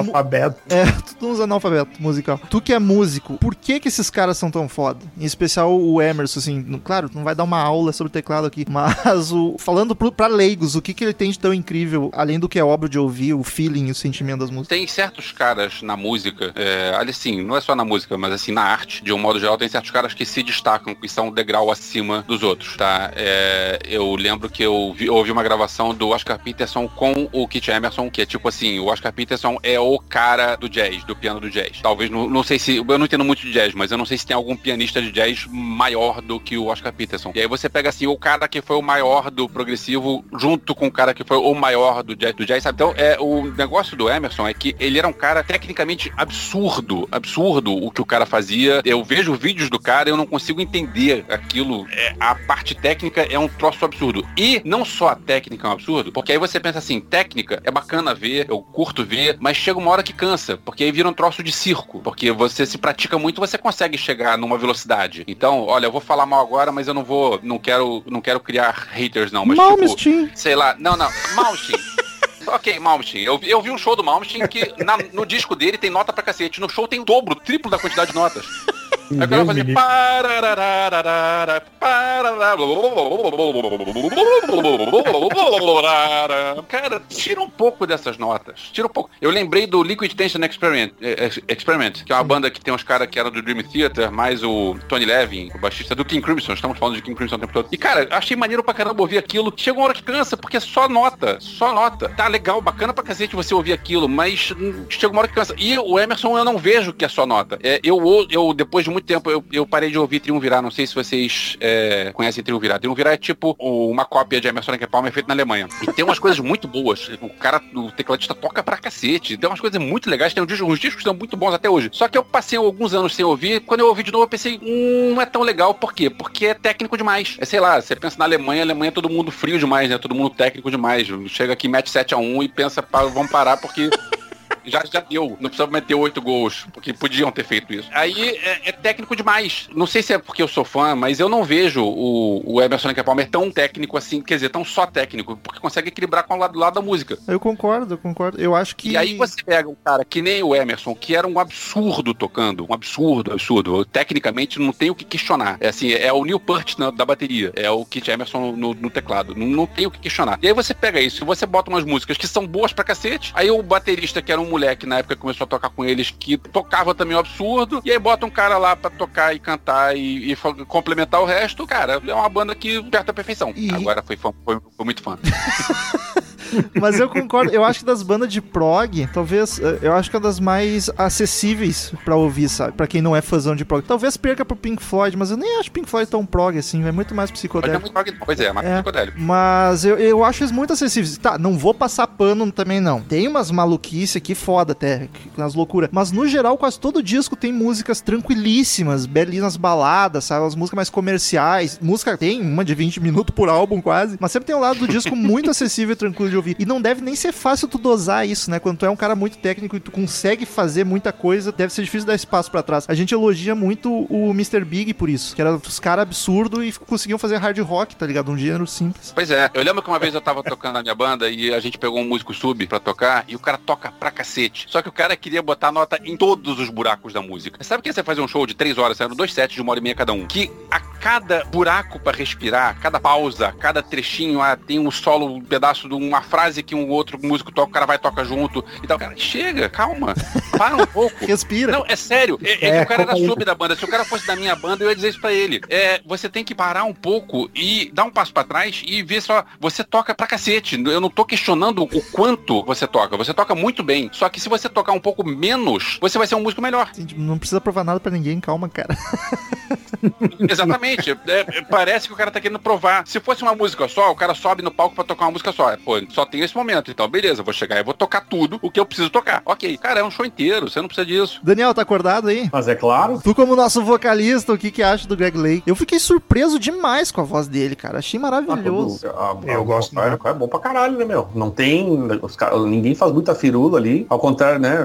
É tudo uns analfabeto musical. Tu que é músico, por que que esses caras são tão foda? Em especial o Emerson, assim, claro, não vai dar uma aula sobre teclado aqui, mas o falando pro, pra leigos, o que que ele tem de tão incrível, além do que é óbvio de ouvir, o feeling, o sentimento das músicas? Tem certos caras na música, é, ali sim, não é só na música, mas assim, na arte, de um modo geral, tem certos caras que se destacam, que são um degrau acima dos outros, tá? É, eu lembro que eu, vi- ouvi uma gravação do Oscar Peterson com o Kit Emerson, que é tipo assim, o Oscar Peterson é o cara do jazz, do piano do jazz. Talvez, não, não sei se, eu não entendo muito de jazz, mas eu não sei se tem algum pianista de jazz maior do que o Oscar Peterson. E aí você pega assim, o cara que foi o maior do progressivo, junto com o cara que foi o maior do jazz, do jazz sabe? Então, é, o negócio do Emerson é que ele era um cara tecnicamente absurdo, absurdo o que o cara fazia. Eu vejo vídeos do cara e eu não consigo entender aquilo. É, a parte técnica é um troço absurdo. E não só a técnica é um absurdo, porque aí você pensa assim, técnica é bacana ver, eu curto ver, mas chega uma hora que cansa, porque aí vira um troço de circo, porque você se pratica muito, você consegue chegar numa velocidade. Então, olha, eu vou falar mal agora, mas eu não vou, não quero, não quero criar haters não, mas tipo, Malmsteen. sei lá, não, não, Malmsteen. Ok, Malmsteen. Eu, vi- eu vi um show do Malmsteen que na- no disco dele tem nota pra cacete. No show tem o dobro, o triplo da quantidade de notas. Aí o cara pararararara, tira um pouco dessas notas. Tira um pouco. Eu lembrei do Liquid Tension Experiment, Experiment que é uma banda que tem uns caras que eram do Dream Theater, mais o Tony Levin, o baixista do King Crimson. Estamos falando de King Crimson o tempo todo. E, cara, achei maneiro pra caramba ouvir aquilo. Chega uma hora que cansa, porque é só nota. Só nota. Tá legal, bacana pra cacete você ouvir aquilo, mas chega uma hora que cansa. E o Emerson eu não vejo que é só nota. É, eu, eu, depois de muito tempo, eu, eu parei de ouvir Triunvirar. Não sei se vocês é, conhecem Triunvirar. Triunvirar é tipo uma cópia de Emerson Lake Palmer feito na Alemanha. E tem umas coisas muito boas. O cara, o tecladista toca pra cacete. Tem umas coisas muito legais. Tem um disco, uns discos que são muito bons até hoje. Só que eu passei alguns anos sem ouvir. Quando eu ouvi de novo, eu pensei, hum, não é tão legal. Por quê? Porque é técnico demais. É, sei lá, você pensa na Alemanha, a Alemanha é todo mundo frio demais, né? Todo mundo técnico demais. Chega aqui, mete 7 a 1 e pensa, vamos parar porque... Já, já deu, não precisa meter oito gols, porque podiam ter feito isso. Aí é, é técnico demais. Não sei se é porque eu sou fã, mas eu não vejo o, o Emerson Lake Palmer tão técnico assim, quer dizer, tão só técnico, porque consegue equilibrar com o lado, lado da música. Eu concordo, eu concordo. Eu acho que. E aí você pega um cara que nem o Emerson, que era um absurdo tocando, um absurdo, absurdo. Tecnicamente não tem o que questionar. É assim, é o Neil Peart na- da bateria, é o Kit Emerson no, no teclado. Não, não tem o que questionar. E aí você pega isso, e você bota umas músicas que são boas pra cacete, aí o baterista, que era um moleque na época começou a tocar com eles, que tocava também o absurdo, e aí bota um cara lá pra tocar e cantar e, e complementar o resto, cara, é uma banda que perto da perfeição. E- Agora foi, fã, foi, foi muito fã. Mas eu concordo, eu acho que das bandas de prog, talvez, eh, eu acho que é das mais acessíveis pra ouvir, sabe? Pra quem não é fãzão de prog. Talvez perca pro Pink Floyd, mas eu nem acho Pink Floyd tão prog assim, é muito mais Mas é psicodélico. muito prog- Pois é, mas É. psicodélico. Mas eu, eu acho eles muito acessíveis. Tá, não vou passar pano também, não. Tem umas maluquices aqui foda até, umas loucuras. Mas no geral, quase todo disco tem músicas tranquilíssimas, belíssimas baladas, sabe? As músicas mais comerciais. Música tem uma de 20 minutos por álbum quase. Mas sempre tem um lado do disco muito acessível e tranquilo de ouvir. E não deve nem ser fácil tu dosar isso, né? Quando tu é um cara muito técnico e tu consegue fazer muita coisa, deve ser difícil dar espaço pra trás. A gente elogia muito o Mr. Big por isso, que era os caras absurdos e conseguiam fazer hard rock, tá ligado? Um gênero simples. Pois é, eu lembro que uma vez eu tava tocando na minha banda e a gente pegou um músico sub pra tocar e o cara toca pra cacete. Só que o cara queria botar nota em todos os buracos da música. Sabe que você fazer um show de três horas, saindo dois sets de uma hora e meia cada um, que a cada buraco pra respirar, cada pausa, cada trechinho, ah, tem um solo, um pedaço de uma frase que um outro músico toca, o cara vai e toca junto e tal. Cara, chega, calma, para um pouco. Respira. Não, é sério. É, é que É, o cara era sub da banda. Se o cara fosse da minha banda, eu ia dizer isso pra ele. É, você tem que parar um pouco e dar um passo pra trás e ver só. Você toca pra cacete. Eu não tô questionando o quanto você toca. Você toca muito bem. Só que se você tocar um pouco menos, você vai ser um músico melhor. Não precisa provar nada pra ninguém, calma, cara. Exatamente. É, é, parece que o cara tá querendo provar. Se fosse uma música só, o cara sobe no palco pra tocar uma música só. É, Pô, só tem esse momento. Então, beleza, vou chegar e vou tocar tudo o que eu preciso tocar. Ok. Cara, é um show inteiro. Você não precisa disso. Daniel, tá acordado aí? Mas é claro. Tu como nosso vocalista, o que que acha do Greg Lake? Eu fiquei surpreso demais com a voz dele, cara. Achei maravilhoso. Ah, Eu ah, gosto o Vocal é- é bom pra caralho, né, meu? Não tem. Ninguém faz muita firula ali. Ao contrário, né?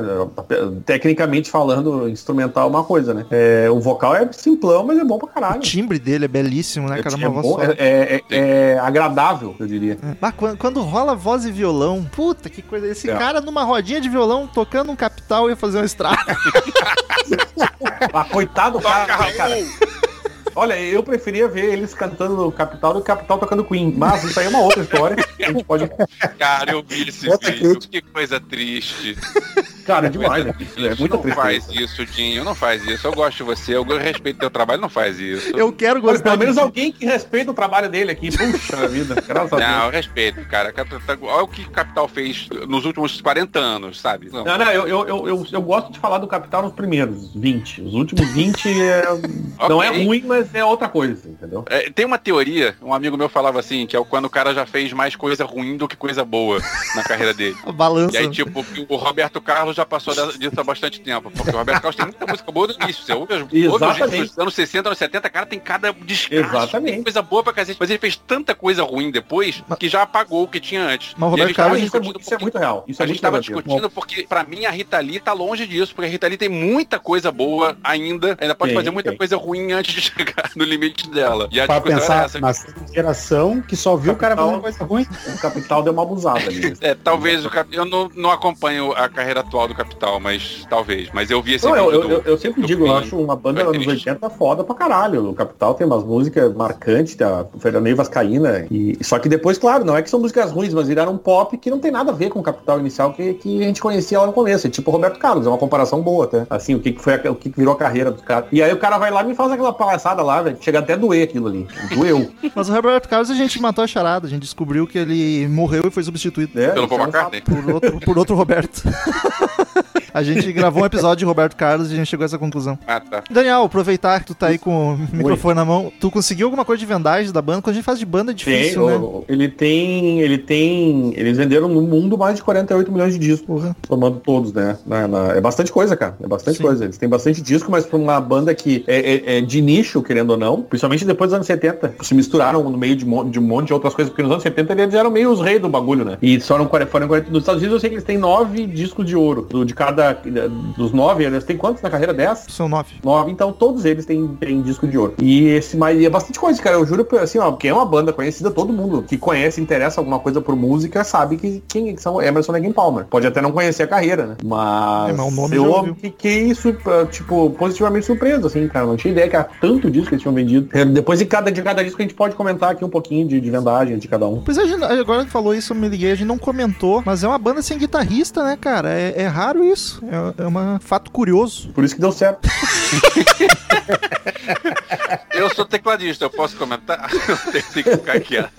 Tecnicamente falando, instrumental é uma coisa, né? É, o vocal é simplão, mas é bom pra O caralho. timbre dele é belíssimo, né, cara? é, Uma voz bom, só. é, é- é agradável, eu diria. Ah, quando, quando rola voz e violão, puta que coisa. Esse É. cara numa rodinha de violão tocando um capital ia fazer um estrago. Ah, coitado do cara, né, cara. Olha, eu preferia ver eles cantando no Capital do que Capital tocando Queen. Mas isso aí é uma outra história. A gente pode. Cara, eu vi esse Outra vídeo. Que coisa triste. Cara, é demais, né? É muita não tristeza. faz isso, Dinho. Não faz isso. Eu gosto de você. Eu respeito teu trabalho. Não faz isso. Eu quero gostar pelo menos alguém que respeita o trabalho dele aqui. Puxa vida, graças a Deus. Não, eu respeito, cara. Olha o que o Capital fez nos últimos 40 anos, sabe? Não. Não, não, eu, eu, eu, eu, eu gosto de falar do Capital nos primeiros 20. Os últimos 20 é, não é ruim, mas é outra coisa, entendeu? É, tem uma teoria, um amigo meu falava assim, que é o quando o cara já fez mais coisa ruim do que coisa boa na carreira dele. Balança. E aí, tipo, o Roberto Carlos já passou disso há bastante tempo. Porque o Roberto Carlos tem muita música boa do início. Você ouve, as- dos anos 60, anos 70, cara, tem cada descasso. Exatamente. Coisa boa pra cacete. Mas ele fez tanta coisa ruim depois que já apagou o que tinha antes. Mas o E a Roberto Carlos- Isso é, discutindo muito, isso é muito real. Isso a é gente muito tava verdadeiro. discutindo porque, pra mim, a Rita Lee tá longe disso, porque a Rita Lee tem muita coisa boa ainda, ainda pode Tem, fazer muita tem. coisa ruim antes de chegar no limite dela. E a Pra pensar essa. na geração que só viu o cara Capital. fazendo coisa ruim. O Capital deu uma abusada ali. É, talvez o Cap... Eu não, não acompanho a carreira atual do Capital, mas talvez. Mas eu vi esse Não, eu, vídeo eu, do- eu, eu sempre do digo, eu acho uma banda anos triste. 80 foda pra caralho. O Capital tem umas músicas marcantes, da Fernandinho Vascaína. E, só que depois, claro, não é que são músicas ruins, mas viraram um pop que não tem nada a ver com o Capital inicial que, que a gente conhecia lá no começo. É tipo o Roberto Carlos, é uma comparação boa até. Assim, o que, que foi a- o que, que virou a carreira do cara. E aí o cara vai lá e me faz aquela palhaçada lá, velho. Chega até a doer aquilo ali. Doeu. Mas o Roberto Carlos a gente matou a charada. A gente descobriu que ele morreu e foi substituído né? Pelo Isso Paul é McCartney. por outro, por outro Roberto. a gente gravou um episódio de Roberto Carlos e a gente chegou a essa conclusão. Ah, tá. Daniel, aproveitar que tu tá aí com o microfone na mão, tu conseguiu alguma coisa de vendagem da banda? Quando a gente faz de banda é Tem, difícil, né? o- ele tem, ele tem, eles venderam no mundo mais de 48 milhões de discos, Porra. somando todos, né? Na- na- é bastante coisa, cara, é bastante Sim. coisa. Eles têm bastante disco, mas pra uma banda que é, é- é de nicho, querendo ou não, principalmente depois dos anos 70, se misturaram no meio de, mon- de um monte de outras coisas, porque nos anos 70 eles eram meio os reis do bagulho, né? E foram, 40 foram 40 nos Estados Unidos eu sei que eles têm nove discos de ouro, do, de cada, dos nove, eles têm quantos na carreira? Dez? São nove. Nove, então todos eles têm, têm disco de ouro. E esse, mas é bastante coisa, cara. Eu juro, assim, ó, porque é uma banda conhecida, todo mundo que conhece, interessa alguma coisa por música, sabe que quem são Emerson and Palmer. Pode até não conhecer a carreira, né? Mas, É, mas o nome eu fiquei, surpre- tipo, positivamente surpreso, assim, cara. Não tinha ideia que há tanto disco que eles tinham vendido. É, Depois de cada, de cada disco a gente pode comentar aqui um pouquinho de, de vendagem de cada um. Pois é, a gente- agora que falou isso, eu me liguei, a gente não comentou, mas é uma banda sem guitarrista, né, cara? É, é raro isso. É, é um fato curioso. Por isso que deu certo. Eu sou tecladista, eu posso comentar? Eu tenho que ficar quieto.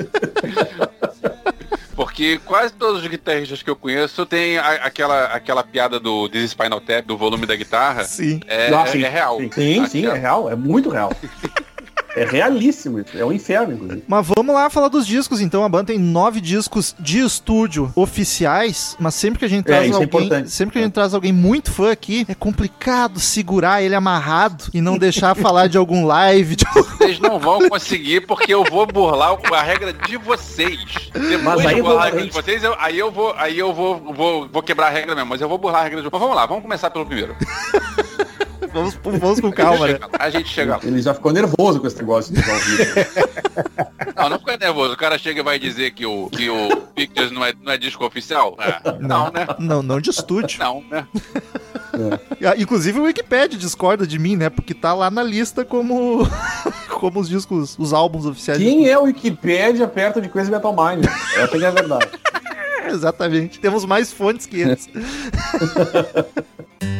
Porque quase todos os guitarristas que eu conheço têm a- aquela, aquela piada do This Spinal Tap, do volume da guitarra. Sim. É, Ah, é- sim, é real. Sim, sim, sim, é real. É muito real. É realíssimo isso. É um inferno, inclusive. Mas vamos lá falar dos discos, então. A banda tem nove discos de estúdio oficiais, mas sempre que a gente É, traz isso é alguém. importante. sempre que a gente traz alguém muito fã aqui, é complicado segurar ele amarrado e não deixar falar de algum live. de- Vocês não vão conseguir porque eu vou burlar a regra de vocês. Depois Mas aí de burlar a eu vou- regra de vocês, eu- aí eu vou, aí eu vou, vou, vou quebrar a regra mesmo, mas eu vou burlar a regra de Mas vamos lá, vamos começar pelo primeiro. vamos, vamos com calma, né? A gente chega lá. Ele já ficou nervoso com esse negócio de vivo. Não, não fica nervoso. O cara chega e vai dizer que o, que o Pictures não é, não é disco oficial? Ah, não, né? Não, não de estúdio. Não, né? Ah, Inclusive o Wikipedia discorda de mim, né? Porque tá lá na lista como, como os discos, os álbuns oficiais. Quem é o Wikipedia perto de Crazy Metal Mind? Essa que é a verdade. Exatamente. Temos mais fontes que eles.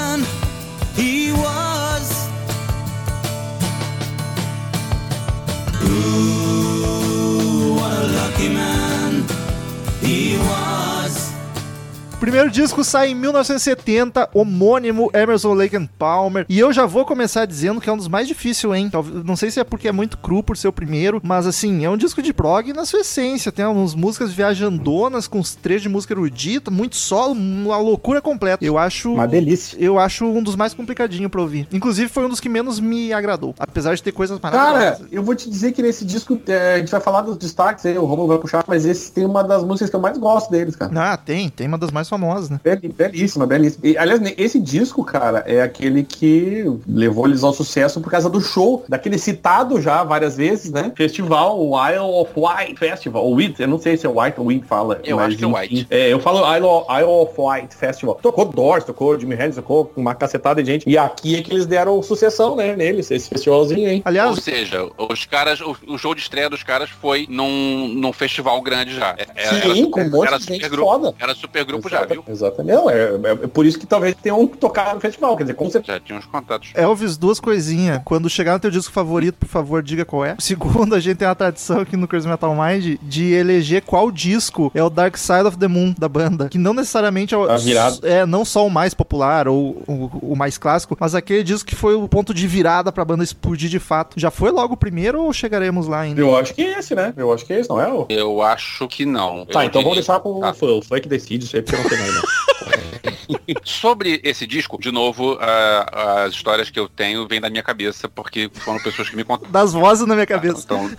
Primeiro disco sai em 1970, homônimo Emerson Lake and Palmer. E eu já vou começar dizendo que é um dos mais difíceis, hein? Não sei se é porque é muito cru por ser o primeiro, mas assim, é um disco de prog na sua essência. Tem algumas músicas viajandonas com os trechos de música erudita, muito solo, uma loucura completa. Eu acho. Uma delícia. Eu acho um dos mais complicadinhos pra ouvir. Inclusive, foi um dos que menos me agradou. Apesar de ter coisas Cara, maravilhosas. eu vou te dizer que nesse disco, é, a gente vai falar dos destaques aí, o Romulo vai puxar, mas esse tem uma das músicas que eu mais gosto deles, cara. Ah, tem. Tem uma das mais famosas, né? Belíssima, belíssima. E, aliás, esse disco, cara, é aquele que levou eles ao sucesso por causa do show, daquele citado já várias vezes, né? Festival, o Isle of Wight Festival, o Witt, eu não sei se é White ou Witt fala. Eu mas, acho que é. White. É, eu falo Isle of, Isle of Wight Festival. Tocou Doors, tocou Jimmy Hendrix, tocou uma cacetada de gente. E aqui é que eles deram sucessão, né, neles, esse festivalzinho, hein? Aliás, Ou seja, os caras, o, o show de estreia dos caras foi num, num festival grande já. É- Sim, com um monte era de gente supergrupo. foda. Era supergrupo já, Exata- viu? Exatamente. Não, é, é- é por isso que talvez tenham tocado no festival. Quer dizer, com certeza. Já tinha uns contatos. Elvis, duas coisinhas. Quando chegar no teu disco favorito, por favor, diga qual é. Segundo, a gente tem uma tradição aqui no Crazy Metal Mind de eleger qual disco é o Dark Side of the Moon da banda. Que não necessariamente é, o, Tá virado. é não só o mais popular ou o, o mais clássico, mas aquele disco que foi o ponto de virada pra banda explodir de fato. Já foi logo o primeiro ou chegaremos lá ainda? Eu acho que é esse, né? Eu acho que é esse, não é? O... Eu acho que não. Tá, Eu então vamos diria- deixar com Tá. o fã. O fã que decide isso aí, porque eu não sei mais, não. Sobre esse disco, de novo, a- as histórias que eu tenho vêm da minha cabeça, porque foram pessoas que me contaram. Das vozes na minha cabeça. Então,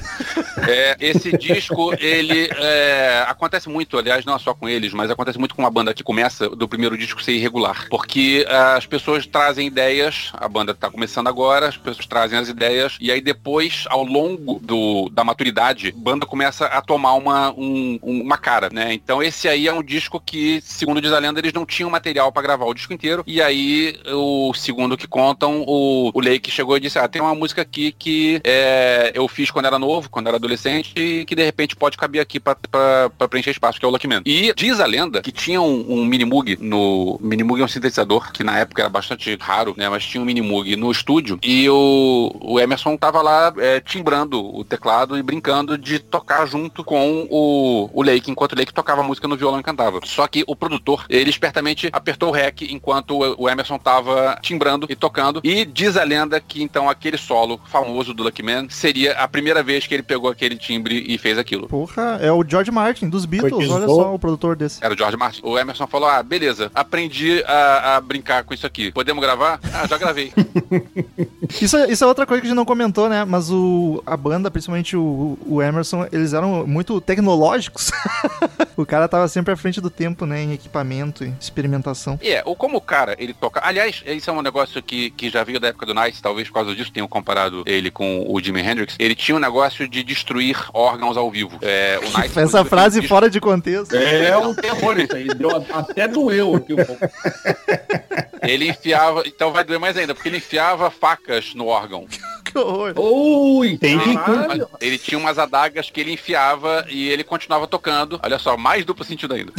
é, esse disco, ele é, acontece muito, aliás, não é só com eles, mas acontece muito com uma banda que começa do primeiro disco ser irregular. Porque ah, as pessoas trazem ideias, a banda tá começando agora, as pessoas trazem as ideias, e aí depois, ao longo do, da maturidade, a banda começa a tomar uma, um- um- uma cara, né? Então esse aí é um disco que, segundo diz a lenda, eles não tinham material pra gravar o disco inteiro, e aí, o segundo que contam, o, o Lake chegou e disse, ah, tem uma música aqui que é, eu fiz quando era novo, quando era adolescente, e que de repente pode caber aqui pra preencher espaço, que é o Lucky Man. E diz a lenda que tinha um, um Minimoog no... Minimoog é um sintetizador, que na época era bastante raro, né? Mas tinha um Minimoog no estúdio, e o, o Emerson tava lá é, timbrando o teclado e brincando de tocar junto com o, o Lake, enquanto o Lake tocava música no violão e cantava. Só que o produtor, ele espertamente apertou o rec enquanto o Emerson tava timbrando e tocando. E diz a lenda que então aquele solo famoso do Lucky Man seria a primeira vez que ele pegou aquele timbre e fez aquilo. Porra, é o George Martin dos Beatles. Olha só o produtor desse. Era o George Martin. O Emerson falou: Ah, beleza, aprendi a, a brincar com isso aqui. Podemos gravar? Ah, já gravei. Isso, é- isso é outra coisa que a gente não comentou, né? Mas o, a banda, principalmente o, o Emerson, eles eram muito tecnológicos. o cara tava sempre à frente do tempo, né? Em equipamento e experimentação. E é, o como o cara, ele toca. Aliás, isso é um negócio que, que já veio da época do Nice, talvez por causa disso tenham comparado ele com o Jimi Hendrix. Ele tinha um negócio de destruir órgãos ao vivo. É, o Nice, Essa frase um fora de contexto. É um terror isso aí. Deu, até doeu aqui um pouco. Ele enfiava, então vai doer mais ainda, porque ele enfiava facas no órgão. Que horror. Que- caralho. Ele tinha umas adagas que ele enfiava e ele continuava tocando. Olha só, mais duplo sentido ainda.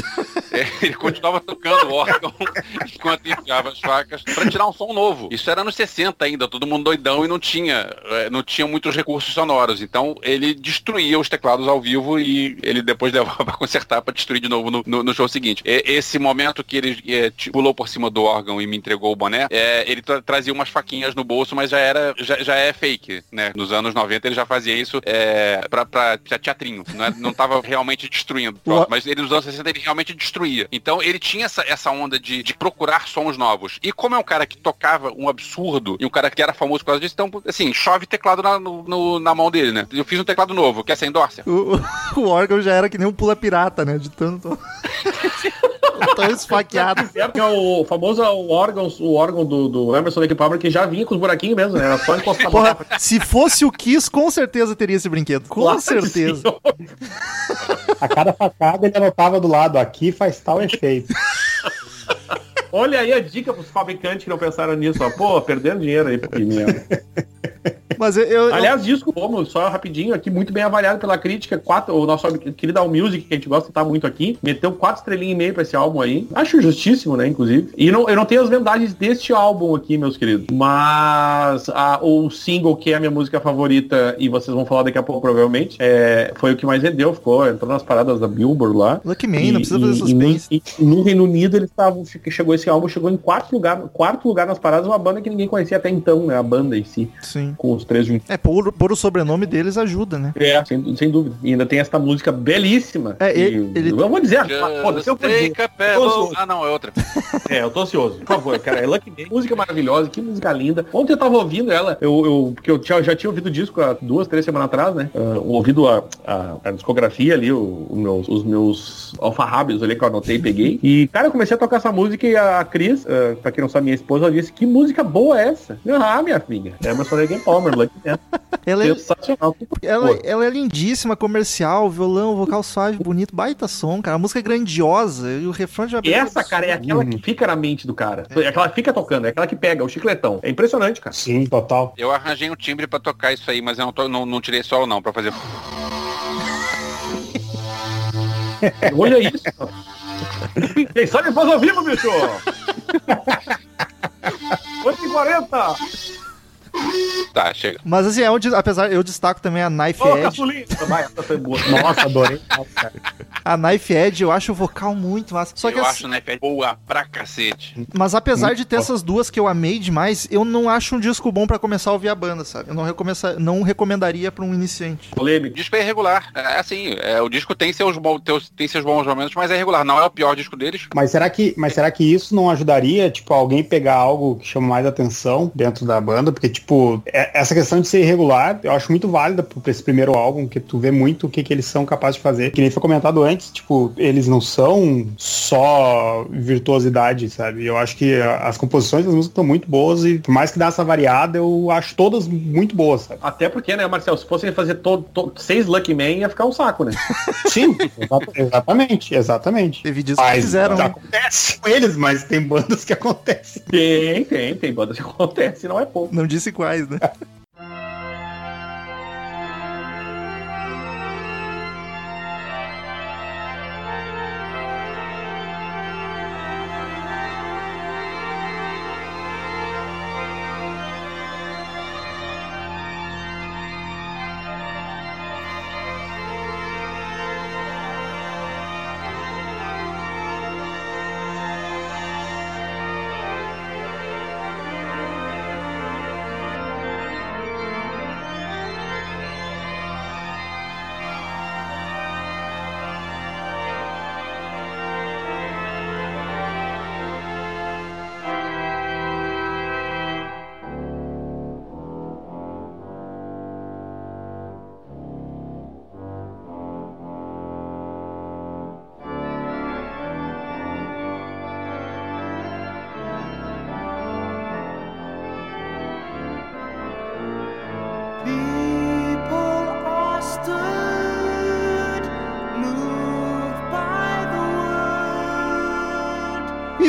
É, Ele continuava tocando o órgão enquanto enfiava as facas para tirar um som novo. Isso era nos 60 ainda, todo mundo doidão e não tinha, é, não tinha muitos recursos sonoros. Então ele destruía os teclados ao vivo e ele depois levava para consertar para destruir de novo no, no- no show seguinte. Esse momento que ele é, pulou por cima do órgão e me entregou o boné, é, ele tra- trazia umas faquinhas no bolso, mas já era já, já é fake, né? Nos anos 90 ele já fazia isso é, pra teatrinho, não, é- não tava realmente destruindo. Mas ele nos anos 60 ele realmente destruía destruía. Então ele tinha essa, essa onda de, de procurar sons novos. E como é um cara que tocava um absurdo e um cara que era famoso por causa disso, então, assim, chove teclado na, no- no- na mão dele, né? Eu fiz um teclado novo, quer ser endorser? O, o órgão já era que nem um pula pirata, né? De tanto. Tão esfaqueado. É porque é o famoso o órgão, o órgão do, do Emerson Lake Palmer que já vinha com os buraquinhos mesmo, né? Era só encostar Porra, se fosse o Kiss, com certeza teria esse brinquedo. Com Claro certeza. A cada facada ele anotava do lado, aqui faz tal efeito. Olha aí a dica pros fabricantes que não pensaram nisso, ó. Pô, perdendo dinheiro aí, pequenininho. Mas eu. eu- Aliás, disco como, só rapidinho aqui, muito bem avaliado pela crítica. Quatro, o nosso querido All Music, que a gente gosta tá muito aqui, meteu quatro estrelinhas e meio pra esse álbum aí. Acho justíssimo, né, inclusive. E não, eu não tenho as vendagens deste álbum aqui, meus queridos. Mas a- o single, que é a minha música favorita, e vocês vão falar daqui a pouco, provavelmente, é, foi o que mais vendeu, ficou, entrou nas paradas da Billboard lá. Lucky Man, não precisa fazer e, suspense. e no, e no Reino Unido eles estavam. Chegou esse álbum, chegou em quarto lugar, quarto lugar nas paradas, uma banda que ninguém conhecia até então, né? A banda em si, Sim. com os três juntos. É, pôr, pôr o sobrenome deles ajuda, né? É, sem, sem dúvida. E ainda tem essa música belíssima. É, ele- ele- Eu vou dizer, foda-se, eu Just vou dizer. take a Eu. Ah, não, é outra. É, eu tô ansioso. Por favor, cara. É Lucky Man, música maravilhosa, que música linda. Ontem eu tava ouvindo ela, eu, eu, porque eu tinha- já tinha ouvido o disco há duas, três semanas atrás, né? Ah, ouvido a, a, a discografia ali, o, o meus, os meus alfarrábios ali que eu anotei e peguei. E, cara, eu comecei a tocar essa música e a Cris, ah, pra quem não sabe, minha esposa, ela disse, que música boa é essa? Ah, minha filha. É Lake and Palmer, Man. Ela é, Sensacional. ela, ela é lindíssima, comercial, violão, vocal suave, bonito, baita som, cara. A música é grandiosa e o refrão já E essa, cara, é aquela que fica na mente do cara. É aquela que fica tocando, é aquela que pega, o chicletão. É impressionante, cara. Sim, total. Eu arranjei um timbre pra tocar isso aí, mas eu não, tô- não, não tirei solo não, pra fazer... Olha isso. Quem sabe faz ao vivo, bicho! 8h40! Tá, chega. Mas assim, é onde, apesar, eu destaco também a Knife Ô, Edge. essa foi boa. Nossa, adorei. cara. A Knife Edge, eu acho o vocal muito massa. Só que eu assim- acho o iPad boa pra cacete. Mas apesar de ter essas duas que eu amei demais, eu não acho um disco bom pra começar a ouvir a banda, sabe? Eu não, recomeça, não recomendaria pra um iniciante. O Polêmico. disco é irregular. É assim, é, o disco tem seus, bons, tem seus bons momentos, mas é irregular. Não é o pior disco deles. Mas será que, mas será que isso não ajudaria, tipo, alguém pegar algo que chama mais atenção dentro da banda? Porque, tipo, é- essa questão de ser irregular, eu acho muito válida pra esse primeiro álbum, que tu vê muito o que, que eles são capazes de fazer. Que nem foi comentado antes, tipo, eles não são só virtuosidade, sabe? Eu acho que as composições das músicas estão muito boas e por mais que dá essa variada, eu acho todas muito boas, sabe? Até porque, né, Marcel, se fosse fazer todo, todo- seis Lucky Man, ia ficar um saco, né? Sim, exa- exatamente, exatamente. Teve que Mas fizeram. né? acontece com eles, mas tem bandas que acontecem. Tem, tem, tem bandas que acontece, não é pouco. Não disse quais, né?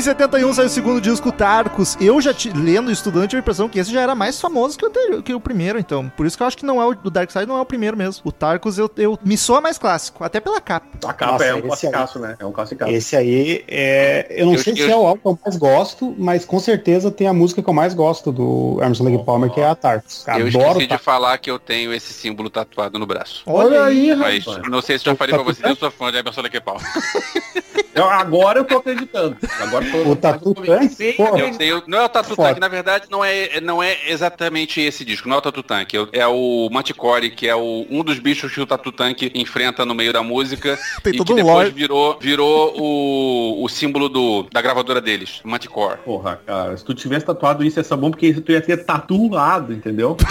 71 saiu o segundo disco, Tarcos. Eu já, te, lendo e estudando, tive a impressão que esse já era mais famoso que o, anterior- que o primeiro, então. Por isso que eu acho que não é o, o Dark Side não é o primeiro mesmo. O Tarcos eu, eu me soa mais clássico, até pela capa. A capa Nossa, é um classicaço, né? É um classicaço. Esse aí é. Eu não Eu- sei se eu- é o álbum que eu mais gosto, mas com certeza tem a música que eu mais gosto do Emerson Lake Palmer, que é a Tarts. Eu Adoro esqueci de falar que eu tenho esse símbolo tatuado no braço. Olha aí, Mas rapaz. não sei se já falei pra vocês, eu sou fã de Emerson Lake Palmer. Eu- agora eu tô acreditando. Agora eu tô, O Tatu Tank? Eu tenho, não é o Tatu. Tank, na verdade não é, não é exatamente esse disco, não é o Tatu Tank, é o Manticore, que é o, um dos bichos que o Tatu Tank enfrenta no meio da música Tem e todo que um depois lore. virou, virou o, o símbolo do, da gravadora deles, o Manticore. Porra, cara, se tu tivesse tatuado isso, ia ser bom, porque tu ia ter tatuado, entendeu?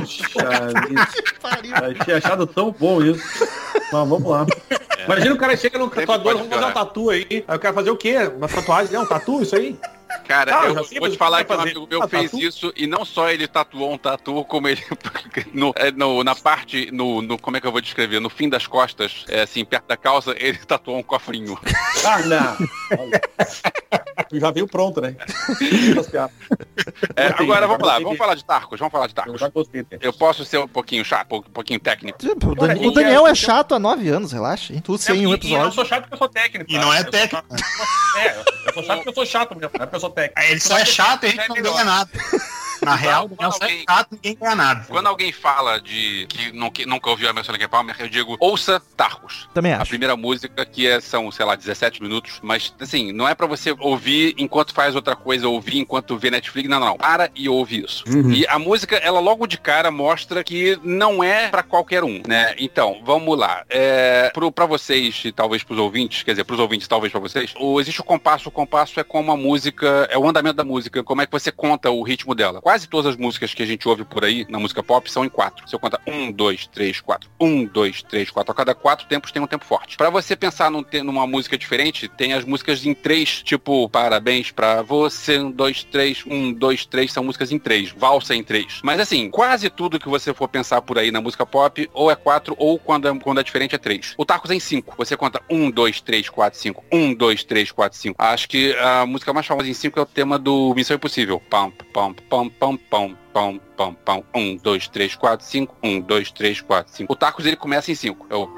Puxa vida. Eu tinha achado tão bom isso. Mas vamos lá. Imagina o cara chega no Sempre tatuador, vamos fazer uma tatu aí. Aí eu quero fazer o quê? Uma tatuagem? Não, tatu, isso aí? Cara, Ah, eu sei, vou te falar que um amigo meu Ah, fez tatu? isso e não só ele tatuou um tatu, como ele no, é, no- na parte, no, no- como é que eu vou descrever? No fim das costas, é, assim, perto da calça, ele tatuou um cofrinho. Ah, não. Olha. Já veio pronto, né? É, agora vamos lá, vamos falar de Tarcos, vamos falar de Tarcos. Eu posso ser um pouquinho chato, um pouquinho técnico. O, Cara, Dan- o e Daniel é- é chato há nove anos, relaxa. Tudo sem um E- E eu não episódio. sou chato porque eu sou técnico. E não é Eu sou técnico. chato- É, eu sou chato porque eu sou chato Não é sou técnico. Aí ele só é chato e a gente não ganha nada. Na real, o Daniel só é alguém- chato e ninguém ganha nada. Quando alguém fala de que, não, que nunca ouviu a Emerson Lake Palmer, eu digo, ouça Tarcos. Também A acho. primeira música, que é, são, sei lá, 17 minutos, mas assim, não é pra você ouvir enquanto faz outra coisa, ouvir enquanto vê Netflix, não, não, não. Para e ouve isso. E a música, ela logo de cara mostra que não é pra qualquer um, né? Então, vamos lá. É, pro, pra vocês, e talvez pros ouvintes, quer dizer, pros ouvintes, talvez pra vocês, o, existe o compasso. O compasso é como a música, é o andamento da música, como é que você conta o ritmo dela. Quase todas as músicas que a gente ouve por aí, na música pop, são em quatro. Você conta um, dois, três, quatro. Um, dois, três, quatro. A cada quatro tempos tem um tempo forte. Pra você pensar num, numa música diferente, tem as músicas em três, tipo, parabéns pra você, um, dois, três, um, dois, três, são músicas em três, valsa em três. Mas assim, quase tudo que você for pensar por aí na música pop, ou é quatro, ou quando é, quando é diferente é três. O Tacos é em cinco. Você conta um, dois, três, quatro, cinco. Um, dois, três, quatro, cinco. Acho que a música mais famosa em cinco é o tema do Missão Impossível. Pam, pam, pam, pam, pam. Pam, pam, pam. Um, dois, três, quatro, cinco. Um, dois, três, quatro, cinco. O Tacos ele começa em cinco. É o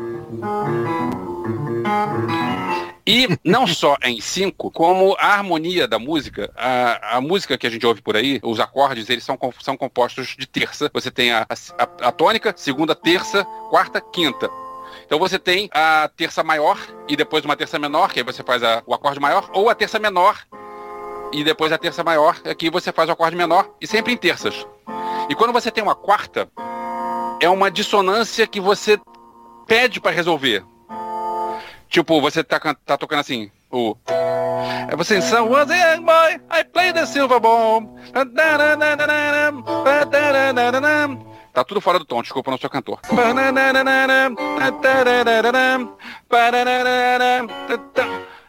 e não só em cinco, como a harmonia da música, a, a música que a gente ouve por aí, os acordes, eles são, são compostos de terça. Você tem a, a, a tônica, segunda, terça, quarta, quinta. Então você tem a terça maior e depois uma terça menor, que aí você faz a- o acorde maior, ou a terça menor e depois a terça maior, aqui você faz o acorde menor e sempre em terças. E quando você tem uma quarta, é uma dissonância que você pede para resolver. Tipo, você tá, tá tocando assim, o... É você, so was a young boy, I played the silver bomb. Tá tudo fora do tom, desculpa, não sou cantor.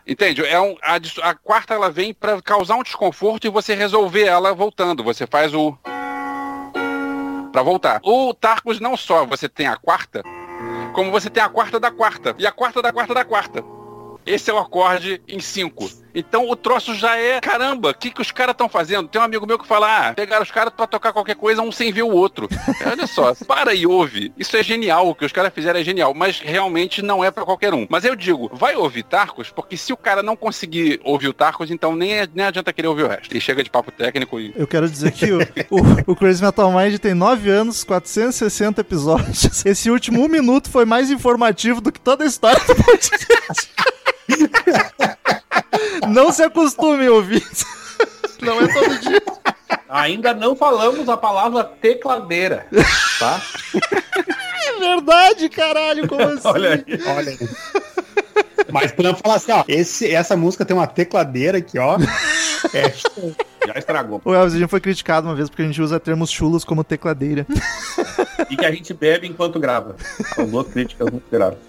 Entende? É um, a, a quarta ela vem para causar um desconforto e você resolver ela voltando. Você faz o Pra voltar. O Tarcos não só você tem a quarta, como você tem a quarta da quarta e a quarta da quarta da quarta. Esse é o acorde em cinco. Então o troço já é, caramba, o que, que os caras estão fazendo? Tem um amigo meu que fala, ah, pegaram os caras pra tocar qualquer coisa, um sem ver o outro. Olha só, para e ouve. Isso é genial, o que os caras fizeram é genial, mas realmente não é pra qualquer um. Mas eu digo, vai ouvir Tarcos, porque se o cara não conseguir ouvir o Tarcos, então nem, nem adianta querer ouvir o resto. E chega de papo técnico e Eu quero dizer que o, o, o Crazy Metal Mind tem 9 anos, 460 episódios. Esse último um minuto foi mais informativo do que toda a história do podcast. Não se acostumem, ouvintes. Não é todo dia. Ainda não falamos a palavra tecladeira, tá? É verdade, caralho, como assim? Olha aí. Olha aí. Mas podemos falar assim, ó, esse, essa música tem uma tecladeira aqui, ó. É, Já estragou. O Elvis, a gente foi criticado uma vez porque a gente usa termos chulos como tecladeira. E que a gente bebe enquanto grava. São duas críticas muito graves.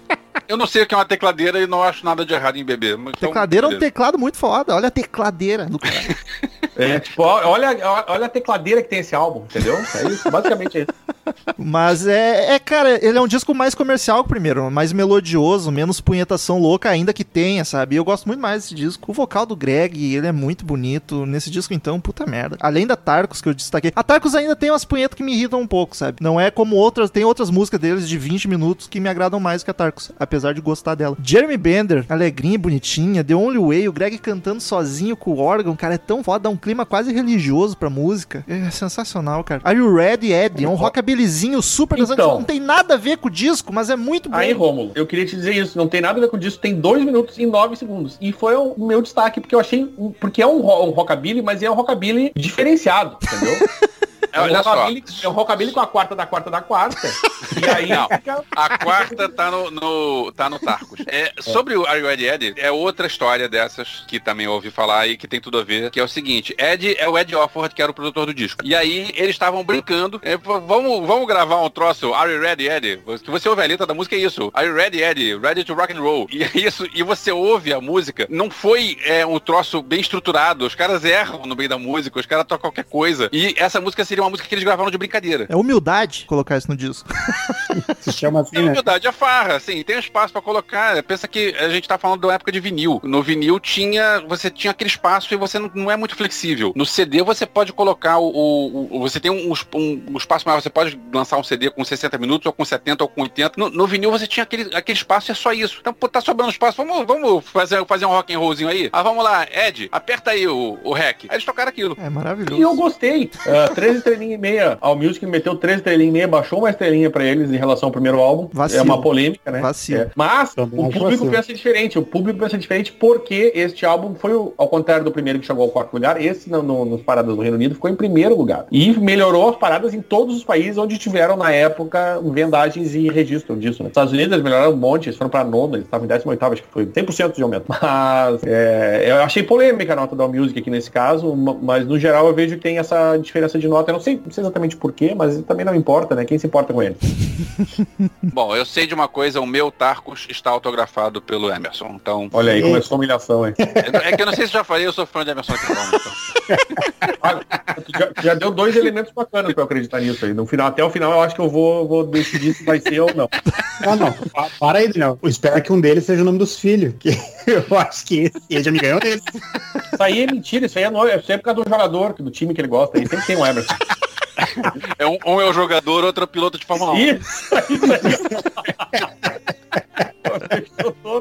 Eu não sei o que é uma tecladeira e não acho nada de errado em beber. então, Tecladeira é um teclado muito foda. Olha a tecladeira do cara. É, tipo, olha, olha a tecladeira que tem esse álbum, entendeu? É isso, basicamente é isso. Mas é, é, cara, ele é um disco mais comercial o primeiro, mais melodioso, menos punhetação louca, ainda que tenha, sabe? Eu gosto muito mais desse disco. O vocal do Greg, ele é muito bonito. Nesse disco, então, puta merda. Além da Tarcos, que eu destaquei. A Tarcos ainda tem umas punhetas que me irritam um pouco, sabe? Não é como outras, tem outras músicas deles de 20 minutos que me agradam mais que a Tarcos, apesar de gostar dela. Jeremy Bender, alegrinha, bonitinha, The Only Way, o Greg cantando sozinho com o órgão, cara, é tão foda, dá um clima quase religioso pra música. É sensacional, cara. Are You Ready, Ed? É um rockabilly rockabillyzinho super dançante, Então. não tem nada a ver com o disco, mas é muito bom. Aí, Rômulo, eu queria te dizer isso, não tem nada a ver com isso, tem 2 minutos e 9 segundos. E foi o meu destaque, porque eu achei, porque é um, um rockabilly, mas é um rockabilly diferenciado, entendeu? É, olha só. rockabilly, é um rockabilly com a quarta da quarta da quarta. E aí Não. fica... A quarta tá no, no- tá no Tarcos. É, sobre o Are You Ed Ed, é outra história dessas que também ouvi falar e que tem tudo a ver, que é o seguinte, Ed é o Ed Offord, que era o produtor do disco. E aí eles estavam brincando, é, vamos, vamos gravar um troço, Are You Ready Ed? Que você ouve a letra da música é isso, Are You Ready Ed? Ready to Rock and Roll. E é isso, e você ouve a música, não foi é, um troço bem estruturado, os caras erram no meio da música, os caras tocam qualquer coisa. E essa música seria uma música que eles gravaram de brincadeira. É humildade colocar isso no disco. Se chama assim, É né? humildade, é farra, assim, tem espaço pra colocar. Pensa que a gente tá falando da época de vinil. No vinil tinha, você tinha aquele espaço e você não, não é muito flexível. No CD você pode colocar o, o- o- você tem um, um- um espaço maior, você pode lançar um CD com 60 minutos ou com 70 ou com 80. No, no vinil você tinha aquele, aquele espaço e é só isso. Então, pô, tá sobrando espaço, vamos, vamos fazer, fazer um rock and rollzinho aí? Ah, vamos lá, Ed, aperta aí o, o rec. Aí eles tocaram aquilo. É maravilhoso. E eu gostei. Uh, 13 estrelinha e meia. All Music meteu 13 estrelinha e meia, baixou uma estrelinha pra eles em relação ao primeiro álbum. Vacilo. É uma polêmica, né? Vacilo. É. Mas Também o público vacilo. pensa diferente. O público pensa diferente porque este álbum foi, o- ao contrário do primeiro que chegou ao quarto lugar, esse no, no, nos paradas do Reino Unido ficou em primeiro lugar. E melhorou as paradas em todos os países onde tiveram, na época, vendagens e registro disso. Né? Estados Unidos eles melhoraram um monte, eles foram pra nona, eles estavam em 18 acho que foi 100% de aumento. Mas é, eu achei polêmica a nota da All Music aqui nesse caso, ma- mas no geral eu vejo que tem essa diferença de nota. Eu não sei, não sei exatamente porquê, mas também não importa, né? Quem se importa com ele? Bom, eu sei de uma coisa, o meu Tarcos está autografado pelo Emerson. Então, Olha aí, começou a humilhação, hein? é que eu não sei se já falei, eu sou fã de Emerson aqui, então. Já, já deu dois elementos bacanas pra eu acreditar nisso aí. No final, até o final, eu acho que eu vou, vou decidir se vai ser ou não. Ah, não. Pa- Para aí, Daniel. Eu espero que um deles seja o nome dos filhos. Que eu acho que esse, ele já me ganhou dele. Isso aí é mentira, isso aí é, no, é sempre por causa do jogador, do time que ele gosta. Aí sempre tem um Emerson. É um, um é o jogador, outro é o piloto de Fórmula 1. Isso, isso aí.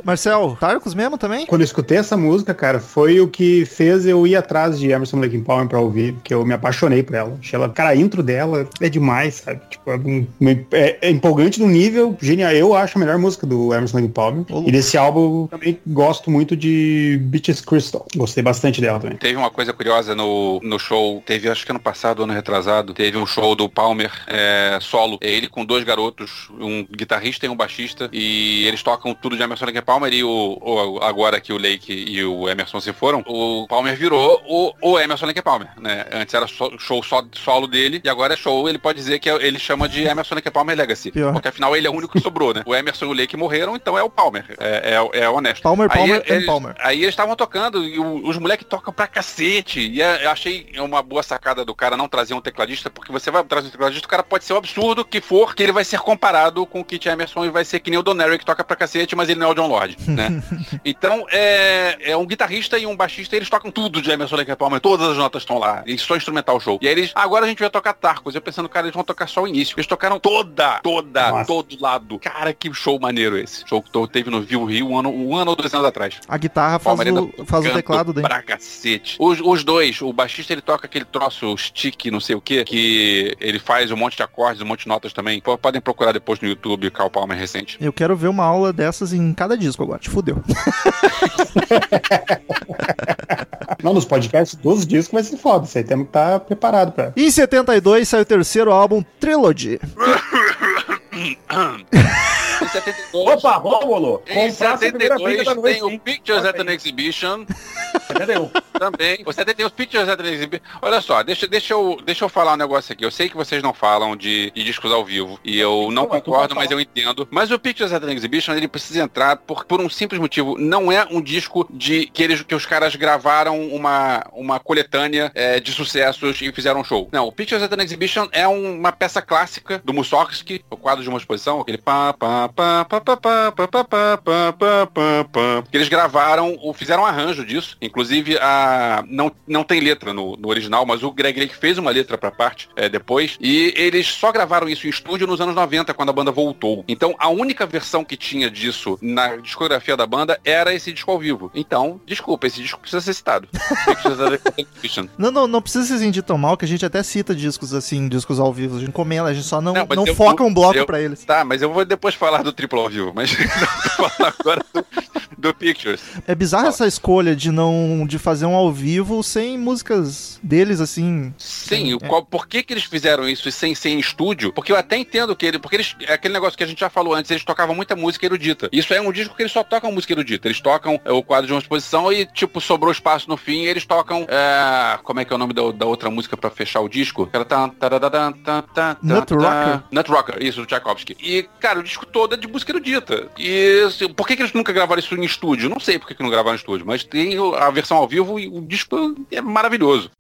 Marcel, Tarcos mesmo também? Quando eu escutei essa música, cara, foi o que fez eu ir atrás de Emerson Lake Palmer pra ouvir, porque eu me apaixonei por ela. Achei ela, cara, a intro dela é demais, sabe? Tipo, é, um- é- é empolgante no nível genial. Eu acho a melhor música do Emerson Lake Palmer. Ô, E desse álbum eu também gosto muito de Beaches Crystal. Gostei bastante dela também. Teve uma coisa curiosa no, no show, teve acho que ano passado, ano retrasado, teve um show do Palmer é, solo. Ele com dois garotos, um guitarrista e um baixista, e eles tocam tudo de Emerson Lake Palmer e o, o- agora que o Lake e o Emerson se foram, o Palmer virou o, o Emerson Lake Palmer, né? Antes era só- show só solo dele e agora é show, ele pode dizer que é- ele chama de Emerson Lake Palmer Legacy, Pior. porque afinal ele é o único que sobrou, né? O Emerson e o Lake morreram, então é o Palmer, é, é, é honesto. Palmer, Aí Palmer eles- Palmer. Aí eles estavam tocando e os moleques tocam pra cacete. E é- eu achei uma boa sacada do cara não trazer um tecladista, porque você vai trazer um tecladista, o cara pode ser o absurdo que for, que ele vai ser comparado com o Kit Emerson e vai ser que nem o Don que toca pra cacete, mas ele não é o John Lord, né? então, é, é um guitarrista e um baixista, eles tocam tudo de Emerson Lake Palmer, todas as notas estão lá, e só instrumental show. E aí eles, agora a gente vai tocar Tarcos. Eu pensando, cara, eles vão tocar só o início. Eles tocaram toda, toda, Nossa. todo lado. Cara, que show maneiro esse. Show que teve no Vivo Rio um ano, um ano ou dois anos atrás. A guitarra faz, o, faz o teclado dele. Pra cacete. Os, os dois, o baixista ele toca aquele troço stick, não sei o que, ele faz um monte de acordes, um monte de notas também. P- Podem procurar depois no YouTube Carl Palmer recente. Eu quero ver uma aula dessas em cada disco agora. Te fudeu. Não, nos podcasts dos discos vai ser foda. Isso aí temos que estar preparado pra. Em 72 saiu o terceiro álbum, Trilogy. Em 72, Opa, Rômulo! em Comprar a primeira briga 72 da noite, tem o? Pictures at an. Exhibition. 71. Também. Você tem os Pictures at an Exhibition. Olha só, deixa, deixa, eu, deixa eu falar um negócio aqui. Eu sei que vocês não falam de, de discos ao vivo. E eu não Não, concordo, mas eu entendo. Mas o Pictures at an Exhibition, ele precisa entrar por, por um simples motivo. Não é um disco de que, eles, que os caras gravaram uma, uma coletânea é, de sucessos e fizeram um show. Não, o Pictures at an Exhibition é um- uma peça clássica do Mussorgsky, o quadro de uma exposição, aquele pá, pá, eles gravaram, ou fizeram um arranjo disso. Inclusive, a não, não tem letra no, no original, mas o Greg Lake fez uma letra pra parte é, depois. E eles só gravaram isso em estúdio nos anos 90, quando a banda voltou. Então, a única versão que tinha disso na discografia da banda era esse disco ao vivo. Então, desculpa, esse disco precisa ser citado. não, não, não precisa ser inditam mal, que a gente até cita discos assim, discos ao vivo. A gente comenta, a gente só não, não, não eu, foca um bloco para pra eles. Tá, mas eu vou depois falar do triplo ao vivo, mas falar agora do, do Pictures. É bizarro Fala. essa escolha de não de fazer um ao vivo sem músicas deles assim. Sim, o É. qual, por que, que eles fizeram isso sem ser em estúdio? Porque eu até entendo que ele. Porque eles. É aquele negócio que a gente já falou antes, eles tocavam muita música erudita. Isso é um disco que eles só tocam música erudita. Eles tocam é, o quadro de uma exposição e, tipo, sobrou espaço no fim e eles tocam. é, como é que é o nome da, da outra música pra fechar o disco? Ela tá. Nut. Rocker? Nut Rocker, isso, do Tchaikovsky. E, cara, o disco todo é de música erudita. E assim, por que, que eles nunca gravaram isso em estúdio? Não sei por que, que não gravaram em estúdio, mas tem a versão ao vivo e o disco é maravilhoso.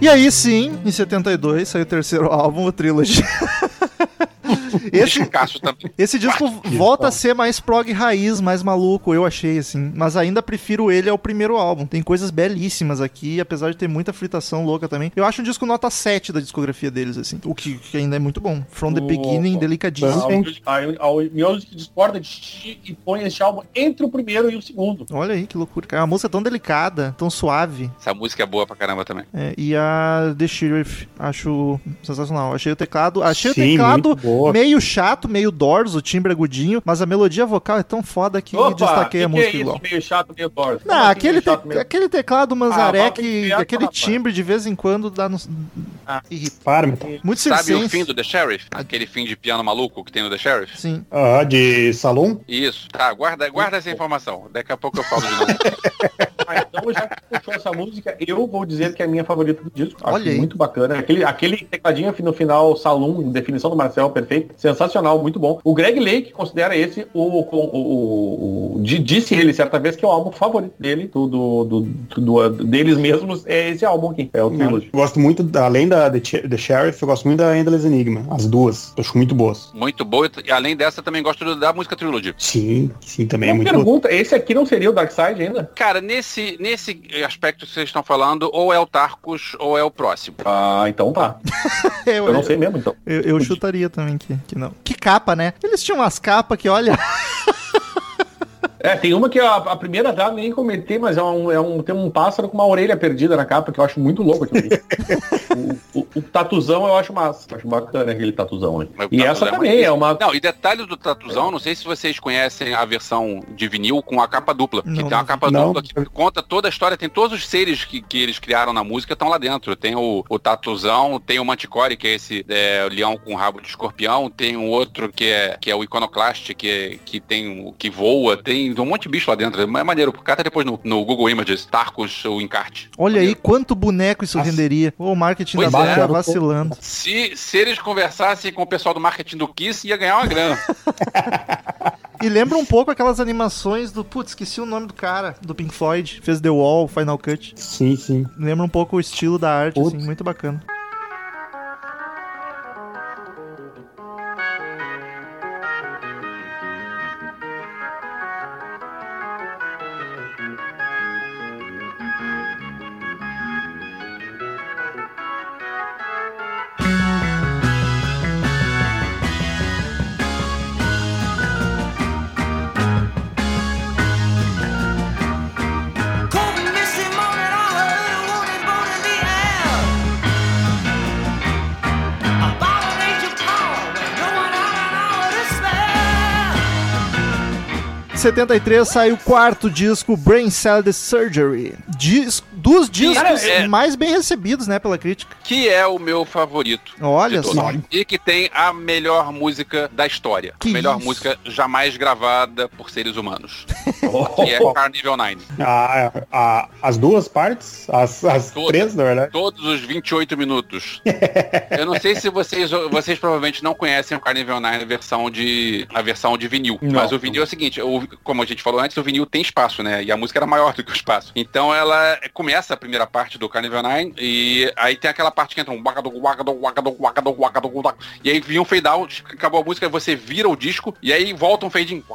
E aí sim, em 72 saiu o terceiro álbum, o Trilogy. Esse, esse disco volta a ser mais prog raiz, mais maluco, eu achei, assim. Mas ainda prefiro ele ao primeiro álbum. Tem coisas belíssimas aqui, apesar de ter muita fritação louca também. Eu acho um disco nota 7 da discografia deles, assim. O que, que ainda é muito bom. From the Beginning, delicadíssimo. A, a, a Music discorda de ti e põe esse álbum entre o primeiro e o segundo. Olha aí que loucura. É uma música tão delicada, tão suave. Essa música é boa pra caramba também. É, e a The Sheriff, acho sensacional. Achei o teclado, achei Sim, o teclado boa. Meio chato, meio Doors, o timbre agudinho, mas a melodia vocal é tão foda que destaquei que a que música é igual. isso, meio chato, meio torto? Não, Como assim, aquele, te- chato, meio- aquele teclado manzaré, Ah, que, aquele rapaz. timbre de vez em quando dá no... Ah. irrita. Para, metal. Muito Sabe o fim do The Sheriff? Aquele fim de piano maluco que tem no The Sheriff? Sim. Ah, de salão? Isso, tá, guarda, guarda essa informação. Daqui a pouco eu falo de novo. Ah, então, já que puxou essa música, eu vou dizer que é a minha favorita do disco. Acho Olha aí. muito bacana. Aquele, aquele tecladinho no final, Salum, definição do Marcel, perfeito. Sensacional, muito bom. O Greg Lake considera esse o. o, o, o- di- disse ele certa vez que é o álbum favorito dele, do, do, do- do- deles mesmos, é esse álbum aqui. É o Trilogy. Eu gosto muito, da- além da The, The Sheriff, eu gosto muito da Endless Enigma. As duas. Eu acho muito boas. Muito boa. E além dessa, também gosto da música Trilogy. Sim, sim, também é Uma muito boa. pergunta, esse aqui não seria o Dark Side ainda? Cara, nesse, nesse aspecto que vocês estão falando, ou é o Tarkus ou é o próximo. Ah, então tá. Eu, Eu não sei mesmo, então. eu- eu chutaria também que, que não. Que capa, né? Eles tinham umas capas que, olha... É, tem uma que a, a primeira já nem comentei, mas é um, é um, tem um pássaro com uma orelha perdida na capa, que eu acho muito louco aquilo ali. o, o, o tatuzão eu acho massa. Acho bacana aquele tatuzão E essa é também é uma. Não, e detalhe do Tatuzão, não sei se vocês conhecem a versão de vinil com a capa dupla. Não, que tem uma capa não. dupla que conta toda a história, tem todos os seres que, que eles criaram na música estão lá dentro. Tem o, o Tatuzão, tem o Manticore, que é esse é, leão com rabo de escorpião, tem um outro que é, que é o Iconoclast, que, é, que tem o que voa, tem um monte de bicho lá dentro. É maneiro. Cata depois no, no Google Images, Tarkus, o encarte. Olha aí quanto boneco isso Nossa. renderia. O marketing Pois da é. tá vacilando. Se, se eles conversassem com o pessoal do marketing do Kiss, ia ganhar uma grana. E lembra um pouco aquelas animações do. Putz, esqueci o nome do cara, do Pink Floyd. Fez The Wall, Final Cut. Sim, sim. Lembra um pouco o estilo da arte, Putz. assim, muito bacana. 1973 saiu o quarto disco Brain Cell The Surgery, disco dos discos Cara, é- mais bem recebidos, né, pela crítica. Que é o meu favorito. Olha só. E que tem a melhor música da história. Que a melhor isso? música jamais gravada por seres humanos. que é Carnival Nine. A, a- as duas partes, as, as Todas. três, na verdade. Todos os 28 minutos. Eu não sei se vocês, vocês provavelmente não conhecem o Carnival Nine a versão de, a versão de vinil. Não. Mas o vinil é o seguinte, o- como a gente falou antes, o vinil tem espaço, né? E a música era maior do que o espaço. Então ela começa a primeira parte do Carnival Nine e aí tem aquela parte que entra um e aí vinha um fade out, acabou a música, você vira o disco e aí volta um fade in.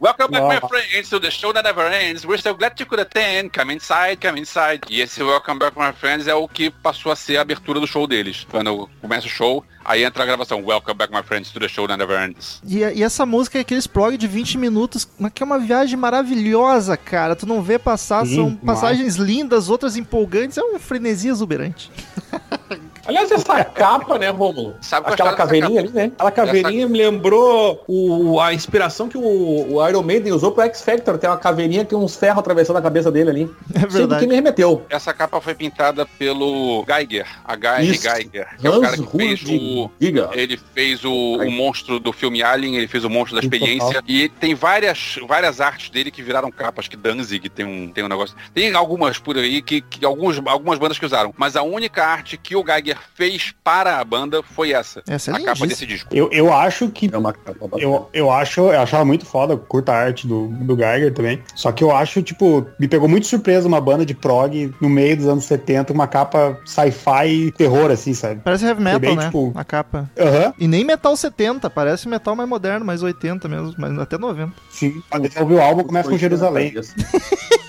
Welcome back, my friends, to the show that never ends. We're so glad you could attend. Come inside, come inside. E esse Welcome back, my friends, é o que passou a ser a abertura do show deles. Quando começa o show, aí entra a gravação. Welcome back, my friends, to the show that never ends. E, e essa música é aqueles prog de 20 minutos, que é uma viagem maravilhosa, cara. Tu não vê passar, Sim, são passagens lindas, outras empolgantes, é um frenesi exuberante. Aliás, essa capa, né, Romulo? Sabe a Aquela caveirinha ali, né? Aquela caveirinha me lembrou o, a inspiração que o, o Iron Maiden usou pro X Factor. Tem uma caveirinha que tem uns ferros atravessando a cabeça dele ali. É Sempre verdade. que me remeteu. Essa capa foi pintada pelo Geiger, H.R. Isso. Geiger, que é o cara que fez o... Giga. Ele fez o, o monstro do filme Alien, ele fez o monstro da experiência. E tem várias, várias artes dele que viraram capas, que Danzig tem um, tem um negócio. Tem algumas por aí que, que alguns, algumas bandas que usaram. Mas a única arte que o Geiger fez para a banda foi essa. Essa é a capa desse disco. Eu, eu acho que É uma capa bacana. Eu, eu acho, eu achava muito foda, curta a arte do, do Geiger também. Só que eu acho, tipo, me pegou muito surpresa uma banda de prog no meio dos anos 70, uma capa sci-fi e terror, assim, sabe? Parece heavy metal, bem, né? tipo- A capa. Aham, E nem metal 70, parece metal mais moderno, mais 80 mesmo, mas até 90. sim. Quando você ouvir o álbum, começa com Jerusalém.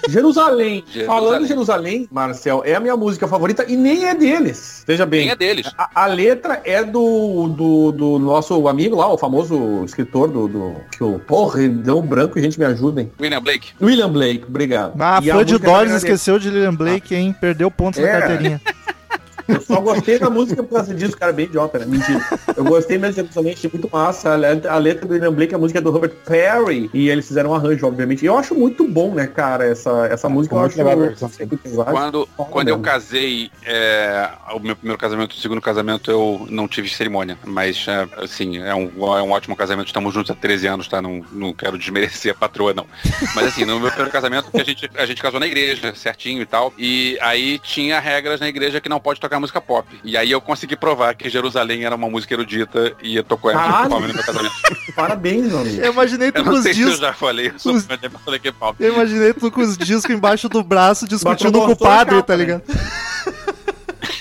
Jerusalém. Jerusalém. Falando em Jerusalém, Marcel, é a minha música favorita e nem é deles. Veja bem. Quem é deles? A, a letra é do, do, do nosso amigo lá, o famoso escritor do. do que o. Porra, deu um branco e gente me ajudem. William Blake. William Blake, obrigado. Ah, E a fã de era dele. esqueceu de Lilian Blake, hein? Perdeu pontos na É. carteirinha. Eu só gostei da música por causa disso, cara, bem idiota, né? Mentira. Eu gostei mesmo achei muito massa. A letra, do William Blake, a música é do Robert Perry. E eles fizeram um arranjo, obviamente. E eu acho muito bom, né, cara, essa, essa música. Eu acho. Quando, quando eu casei, é, o meu primeiro casamento, o segundo casamento, eu não tive cerimônia. Mas, é, assim, é um, é um ótimo casamento. Estamos juntos há 13 anos, tá? Não, não quero desmerecer a patroa, não. Mas, assim, no meu primeiro casamento, a gente, a gente casou na igreja, certinho e tal. E aí tinha regras na igreja que não pode tocar música pop. E aí eu consegui provar que Jerusalém era uma música erudita e tocou essa palma no meu casamento. Parabéns, meu amigo. Eu imaginei tu Eu com não os se eu discos. já falei que palma. Eu imaginei tu com os discos embaixo do braço discutindo com o padre, capa, tá né?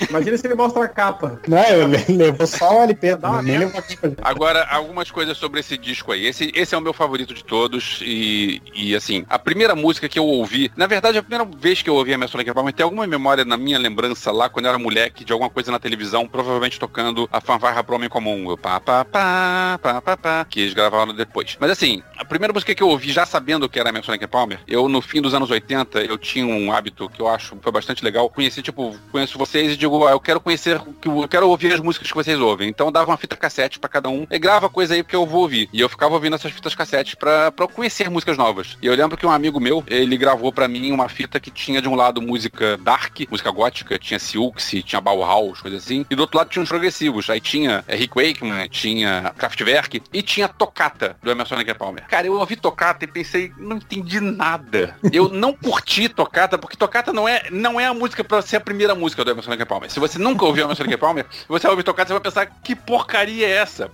Imagina se ele mostra a capa. Não, eu le- levou só o LP, Dá uma nem levou a capa. Agora, algumas coisas sobre esse disco aí. Esse, esse é o meu favorito de todos. E, e assim, a primeira música que eu ouvi, na verdade, a primeira vez que eu ouvi a Minha Sonic Palmer, tem alguma memória na minha lembrança lá, quando eu era moleque, de alguma coisa na televisão, provavelmente tocando a fanfarra pro Homem Comum. O pá, pá, pá, pá, pá, pá, que eles gravaram depois. Mas assim, a primeira música que eu ouvi, já sabendo que era a Minha Sonic Palmer, eu no fim dos anos 80, eu tinha um hábito que eu acho que foi bastante legal. Conheci, tipo, conheço vocês e digo, ah, eu quero conhecer, que eu quero ouvir as músicas que vocês ouvem. Então eu dava uma fita cassete pra cada um e grava coisa aí porque eu vou ouvir. E eu ficava ouvindo essas fitas cassetes pra, pra eu conhecer músicas novas. E eu lembro que um amigo meu, ele gravou pra mim uma fita que tinha de um lado música dark, música gótica, tinha Siouxsie, tinha Bauhaus, coisa assim. E do outro lado tinha uns progressivos. Aí tinha Rick Wakeman, tinha Kraftwerk e tinha Tocata, do Emerson Lake Palmer. Cara, eu ouvi Tocata e pensei, não entendi nada. Eu não curti Tocata, porque Tocata não é, não é a música pra ser a primeira música do Emerson Lake Palmer. Se você nunca ouviu Emerson Lake Palmer, você vai ouvir Tocata, você vai pensar, que porcaria é essa?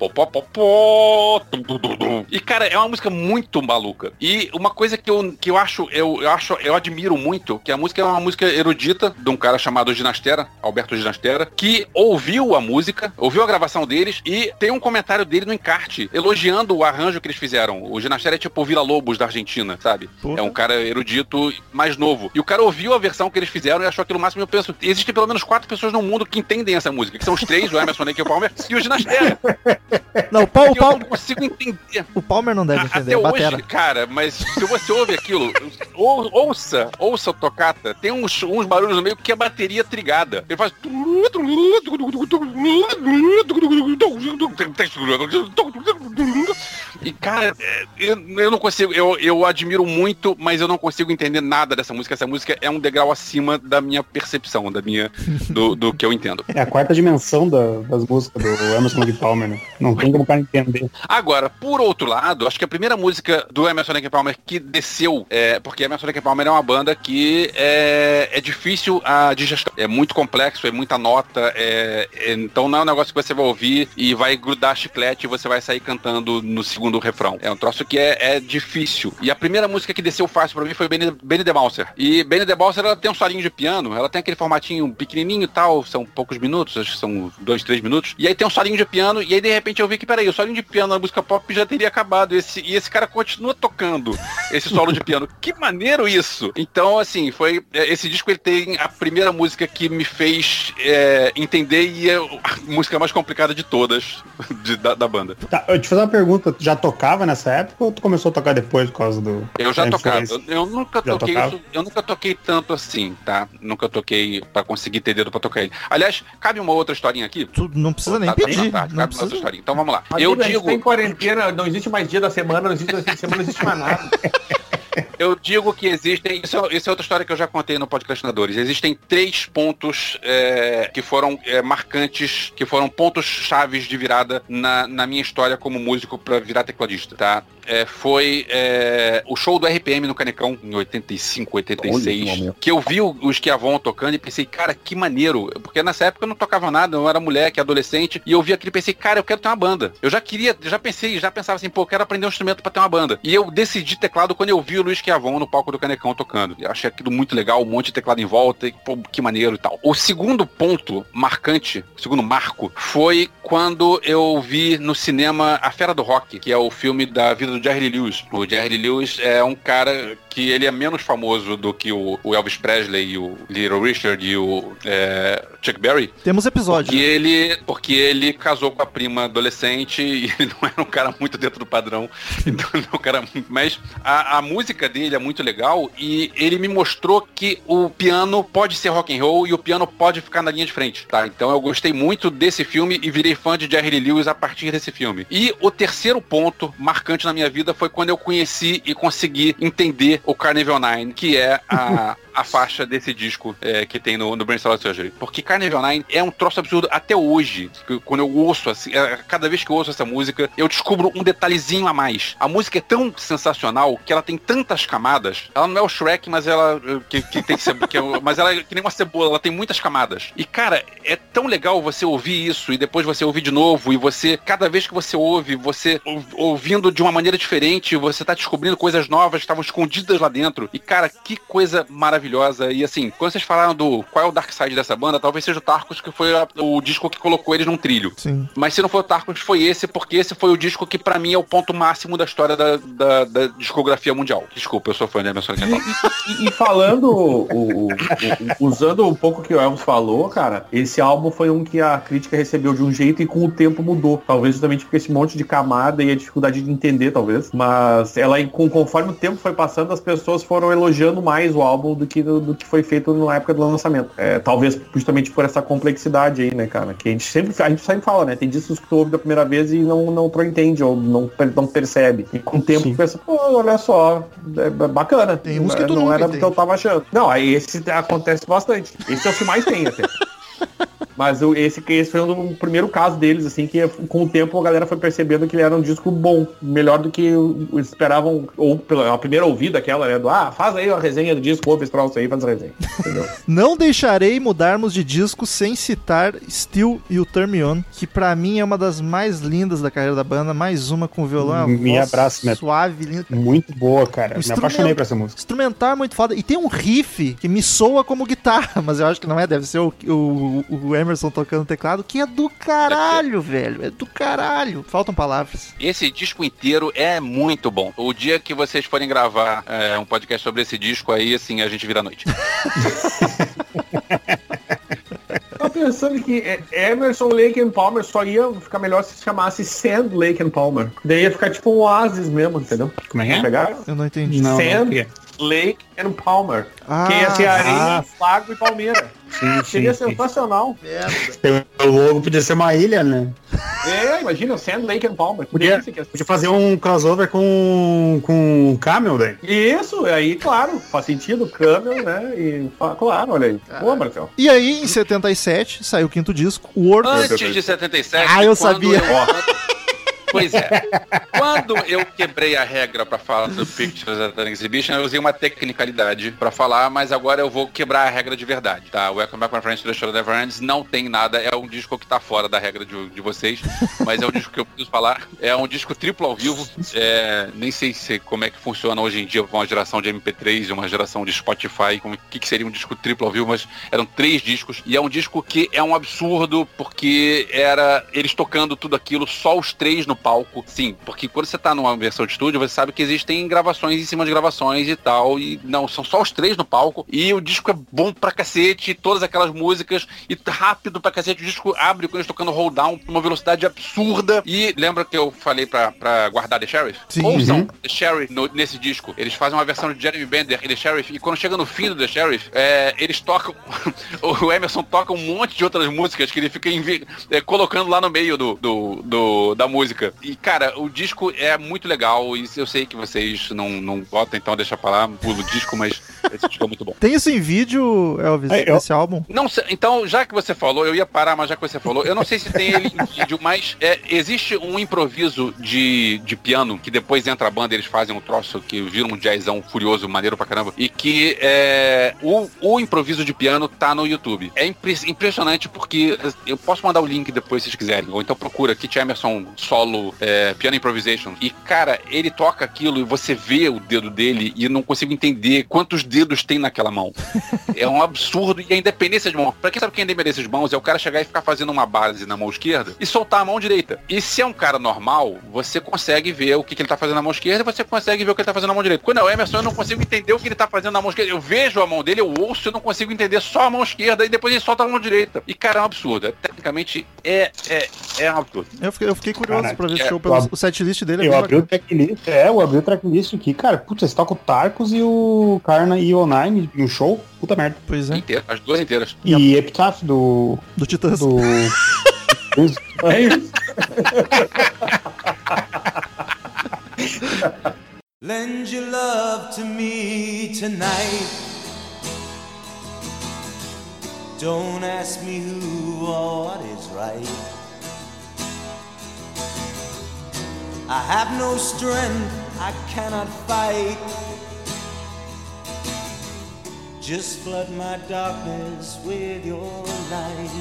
Tum, tum, tum, tum. E, cara, é uma música muito maluca. E uma coisa que eu, que eu acho, eu, eu acho, eu admiro muito, que a música é uma música erudita de um cara chamado Ginastera, Alberto Ginastera, que ouviu a música, ouviu a gravação deles e tem um comentário dele no encarte, elogiando o arranjo que eles fizeram. O Ginastera é tipo o Vila Lobos da Argentina, sabe? Porra. É um cara erudito mais novo. E o cara ouviu a versão que eles fizeram e achou aquilo máximo. Eu penso, existem pelo menos quatro pessoas no mundo que entendem essa música, que são os três, o Emerson, Lake, o Palmer e o Ginastera. Não, o, Pal, o, E eu não consigo entender. o Palmer não deve entender, Até batera. hoje, cara, mas se você ouve aquilo, ou- ouça, ouça o tocata, tem uns, uns barulhos no meio que é bateria trigada. Ele faz. E, Cara, é, eu, eu não consigo, eu, eu admiro muito, mas eu não consigo entender nada dessa música. Essa música é um degrau acima da minha percepção, da minha, do, do que eu entendo. É a quarta dimensão da- das músicas do Emerson Lake Palmer, né? Não tem como o cara entender. Agora, por outro lado, acho que a primeira música do Emerson Lake Palmer que desceu, é, porque Emerson Lake Palmer é uma banda que é, é difícil a digestão, é muito complexo, é muita nota, é, é- então não é um negócio que você vai ouvir e vai grudar chiclete e você vai sair cantando no segundo refrão. É um troço que é, é difícil. E a primeira música que desceu fácil pra mim foi Benny, Benny the Bouncer. E Benny the Bouncer, ela tem um solinho de piano, ela tem aquele formatinho pequenininho e tal, são poucos minutos, acho que são dois, três minutos. E aí tem um solinho de piano, e aí de repente eu vi que, peraí, o solinho de piano na música pop já teria acabado. Esse, e esse cara continua tocando esse solo de piano. Que maneiro isso! Então, assim, foi. é, Esse disco ele tem a primeira música que me fez é, entender e é a música mais complicada de todas de- da, da banda. Tá, eu te fazer uma pergunta, tu já tocava nessa época ou tu começou a tocar depois por causa do. Eu já tocava. Eu, eu nunca Já toquei tocava? Eu nunca toquei tanto assim, tá? Nunca toquei pra conseguir ter dedo pra tocar ele. Aliás, cabe uma outra historinha aqui. Tu não precisa nem Tá- tá pedir. tarde, Não cabe uma outra historinha. Então vamos lá. Amigo, Eu digo. tá em quarentena, não existe mais dia da semana, não existe fim de semana, não existe mais nada. Eu digo que existem. Isso, é- isso é outra história que eu já contei no Podcastinadores. Existem três pontos é, que foram é, marcantes, que foram pontos chaves de virada na, na minha história como músico pra virar tecladista, tá? É, foi é, o show do RPM no Canecão, em 85, Olha que 86, momento. que eu vi o, o Esquiavon tocando e pensei, cara, que maneiro. Porque nessa época eu não tocava nada, eu era moleque, adolescente, e eu vi aquilo e pensei, cara, eu quero ter uma banda. Eu já queria, já pensei, já pensava assim, pô, eu quero aprender um instrumento pra ter uma banda. E eu decidi teclado quando eu vi o Luiz Chiavon no palco do Canecão tocando. Eu achei aquilo muito legal, um monte de teclado em volta, e, pô, que maneiro e tal. O segundo ponto marcante, o segundo marco, foi quando eu vi no cinema A Fera do Rock, que é o filme da vida do Jerry Lewis. O Jerry Lewis é um cara que ele é menos famoso do que o, o Elvis Presley e o Little Richard e o é, Chuck Berry. Temos episódio. Porque ele, porque ele casou com a prima adolescente e ele não era um cara muito dentro do padrão. Então ele é um cara. Mas a, a música dele é muito legal e ele me mostrou que o piano pode ser rock and roll e o piano pode ficar na linha de frente, tá? Então eu gostei muito desse filme e virei fã de Jerry Lee Lewis a partir desse filme. E o terceiro ponto marcante na minha vida foi quando eu conheci e consegui entender o Carnival Nine, que é a, a faixa desse disco é, que tem no, no Brain Surgery. Porque Carnival Nine é um troço absurdo até hoje. Quando eu ouço, assim, é, cada vez que eu ouço essa música, eu descubro um detalhezinho a mais. A música é tão sensacional que ela tem tantas camadas. Ela não é o Shrek, mas ela eh, que, que tem que é, mas ela é que nem uma cebola, ela tem muitas camadas. E cara, é tão legal você ouvir isso e depois você ouvir de novo e você cada vez que você ouve, você ou- ouvindo de uma maneira diferente, você tá descobrindo coisas novas que estavam escondidas lá dentro. E cara, que coisa maravilhosa. E assim, quando vocês falaram do qual é o Dark Side dessa banda, talvez seja o Tarkus que foi a- o disco que colocou eles num trilho. Sim. Mas se não for o Tarkus, foi esse, porque esse foi o disco que pra mim é o ponto máximo da história da, da, da discografia mundial. Desculpa, eu sou fã de Emerson Palmer. E, e falando, o- o- o- usando um pouco o que o Elvis falou, cara, esse álbum foi um que a crítica recebeu de um jeito e com o tempo mudou. Talvez justamente porque esse monte de camada e a dificuldade de entender, talvez. Mas ela, com, conforme o tempo foi passando, as pessoas foram elogiando mais o álbum do que, do, do que foi feito na época do lançamento. É, talvez justamente por essa complexidade aí, né, cara? Que a gente sempre, a gente sempre fala, né? Tem discos que tu ouve da primeira vez e não, não tu entende ou não, não percebe. E com o tempo Sim. tu pensa, pô, olha só, é bacana. Tem uns que tu não nunca era o que eu tava achando. Não, aí esse acontece bastante. Esse é o que mais tem até. Mas o- esse, esse foi um do- primeiro caso deles, assim, que com o tempo a galera foi percebendo que ele era um disco bom, melhor do que esperavam, ou pela a primeira ouvida aquela, né? Do, ah, faz aí a resenha do disco, ouve esse troço aí, faz a resenha. Entendeu? Não deixarei mudarmos de disco sem citar Still e o Turn Me On, que pra mim é uma das mais lindas da carreira da banda, mais uma com violão, Me voz abraço, Neto. suave, linda. Muito boa, cara. Me apaixonei por essa música. Instrumental é muito foda. E tem um riff que me soa como guitarra, mas eu acho que não é, deve ser o, o, o Emerson tocando teclado, que é do caralho, velho. É do caralho. Faltam palavras. Esse disco inteiro é muito bom. O dia que vocês forem gravar é, um podcast sobre esse disco, aí assim a gente vira a noite. Tava pensando que é, Emerson, Lake and Palmer só ia ficar melhor se chamasse Sand Lake and Palmer. Daí ia ficar tipo um oásis mesmo, entendeu? Como é que é? Pegar Eu não entendi. Não, Sand não. Lake and Palmer. Ah, que ia ser areia, ah. lago e palmeira. Sim, sim, Seria sim. sensacional. merda. O logo podia ser uma ilha, né? É, imagina o Sam Lake and Palmer. Podia, é. podia fazer um crossover com, com Camel, daí. Isso, aí, claro, faz sentido, Camel, né? E, claro, olha aí. Boa, Marcel. E aí, em 77, saiu o quinto disco, Work. Antes de 77. Ah, eu sabia. eu- Pois é. Quando eu quebrei a regra pra falar do Pictures at an Exhibition, eu usei uma tecnicalidade pra falar, mas agora eu vou quebrar a regra de verdade, tá? Welcome Back My Friends to the Show Never Ends não tem nada, é um disco que tá fora da regra de, de vocês, mas é um disco que eu preciso falar. É um disco triplo ao vivo, é, nem sei se, como é que funciona hoje em dia com uma geração de MP3 e uma geração de Spotify, o que, que seria um disco triplo ao vivo, mas eram três discos, e é um disco que é um absurdo, porque era eles tocando tudo aquilo, só os três no palco. Sim, porque quando você tá numa versão de estúdio, você sabe que existem gravações em cima de gravações e tal, e não, são só os três no palco, e o disco é bom pra cacete, todas aquelas músicas, e rápido pra cacete, o disco abre com eles tocando hold down, uma velocidade absurda, e lembra que eu falei pra, pra guardar The Sheriff? Sim. Ouçam The Sheriff no- nesse disco, eles fazem uma versão de Jeremy Bender e The Sheriff, e quando chega no fim do The Sheriff, é, eles tocam, o Emerson toca um monte de outras músicas que ele fica é, colocando lá no meio do, do, do- da música. E, cara, o disco é muito legal, e eu sei que vocês não, não votam, então deixa pra lá, pulo o disco, mas esse disco é muito bom. Tem isso em vídeo, Elvis, Aí, eu- esse álbum? Não sei, então, já que você falou, eu ia parar, mas já que você falou, eu não sei se tem ele em vídeo, mas é, existe um improviso de, de piano, que depois entra a banda, eles fazem um troço que vira um jazzão furioso, maneiro pra caramba, e que é, o, o improviso de piano tá no YouTube. É impre- impressionante porque eu posso mandar o link depois se vocês quiserem, ou então procura Kit Emerson solo é, Piano Improvisation. E, cara, ele toca aquilo e você vê o dedo dele e não consigo entender quantos dedos tem naquela mão. É um absurdo e a independência de mão. Pra quem sabe que a independência de mãos é o cara chegar e ficar fazendo uma base na mão esquerda e soltar a mão direita. E se é um cara normal, você consegue ver o que, que ele tá fazendo na mão esquerda e você consegue ver o que ele tá fazendo na mão direita. Quando é o Emerson, eu não consigo entender o que ele tá fazendo na mão esquerda. Eu vejo a mão dele, eu ouço, eu não consigo entender só a mão esquerda e depois ele solta a mão direita. E, cara, é um absurdo. É, tecnicamente, é, é, é um absurdo. Eu fiquei, eu fiquei curioso Caraca, pra ver é, show, pelo, eu ab- o setlist dele é Eu abri o bacana. tracklist, é, eu abri o tracklist aqui, cara. Putz, você toca o Tarkus e o Karna e o Nine no show. Puta merda. Pois é, Inteiro, as duas inteiras. E Epitaph do. do Titãs. do. É isso. Lend your love to me tonight. Don't ask me who or what is right. I have no strength, I cannot fight. Just flood my darkness with your light.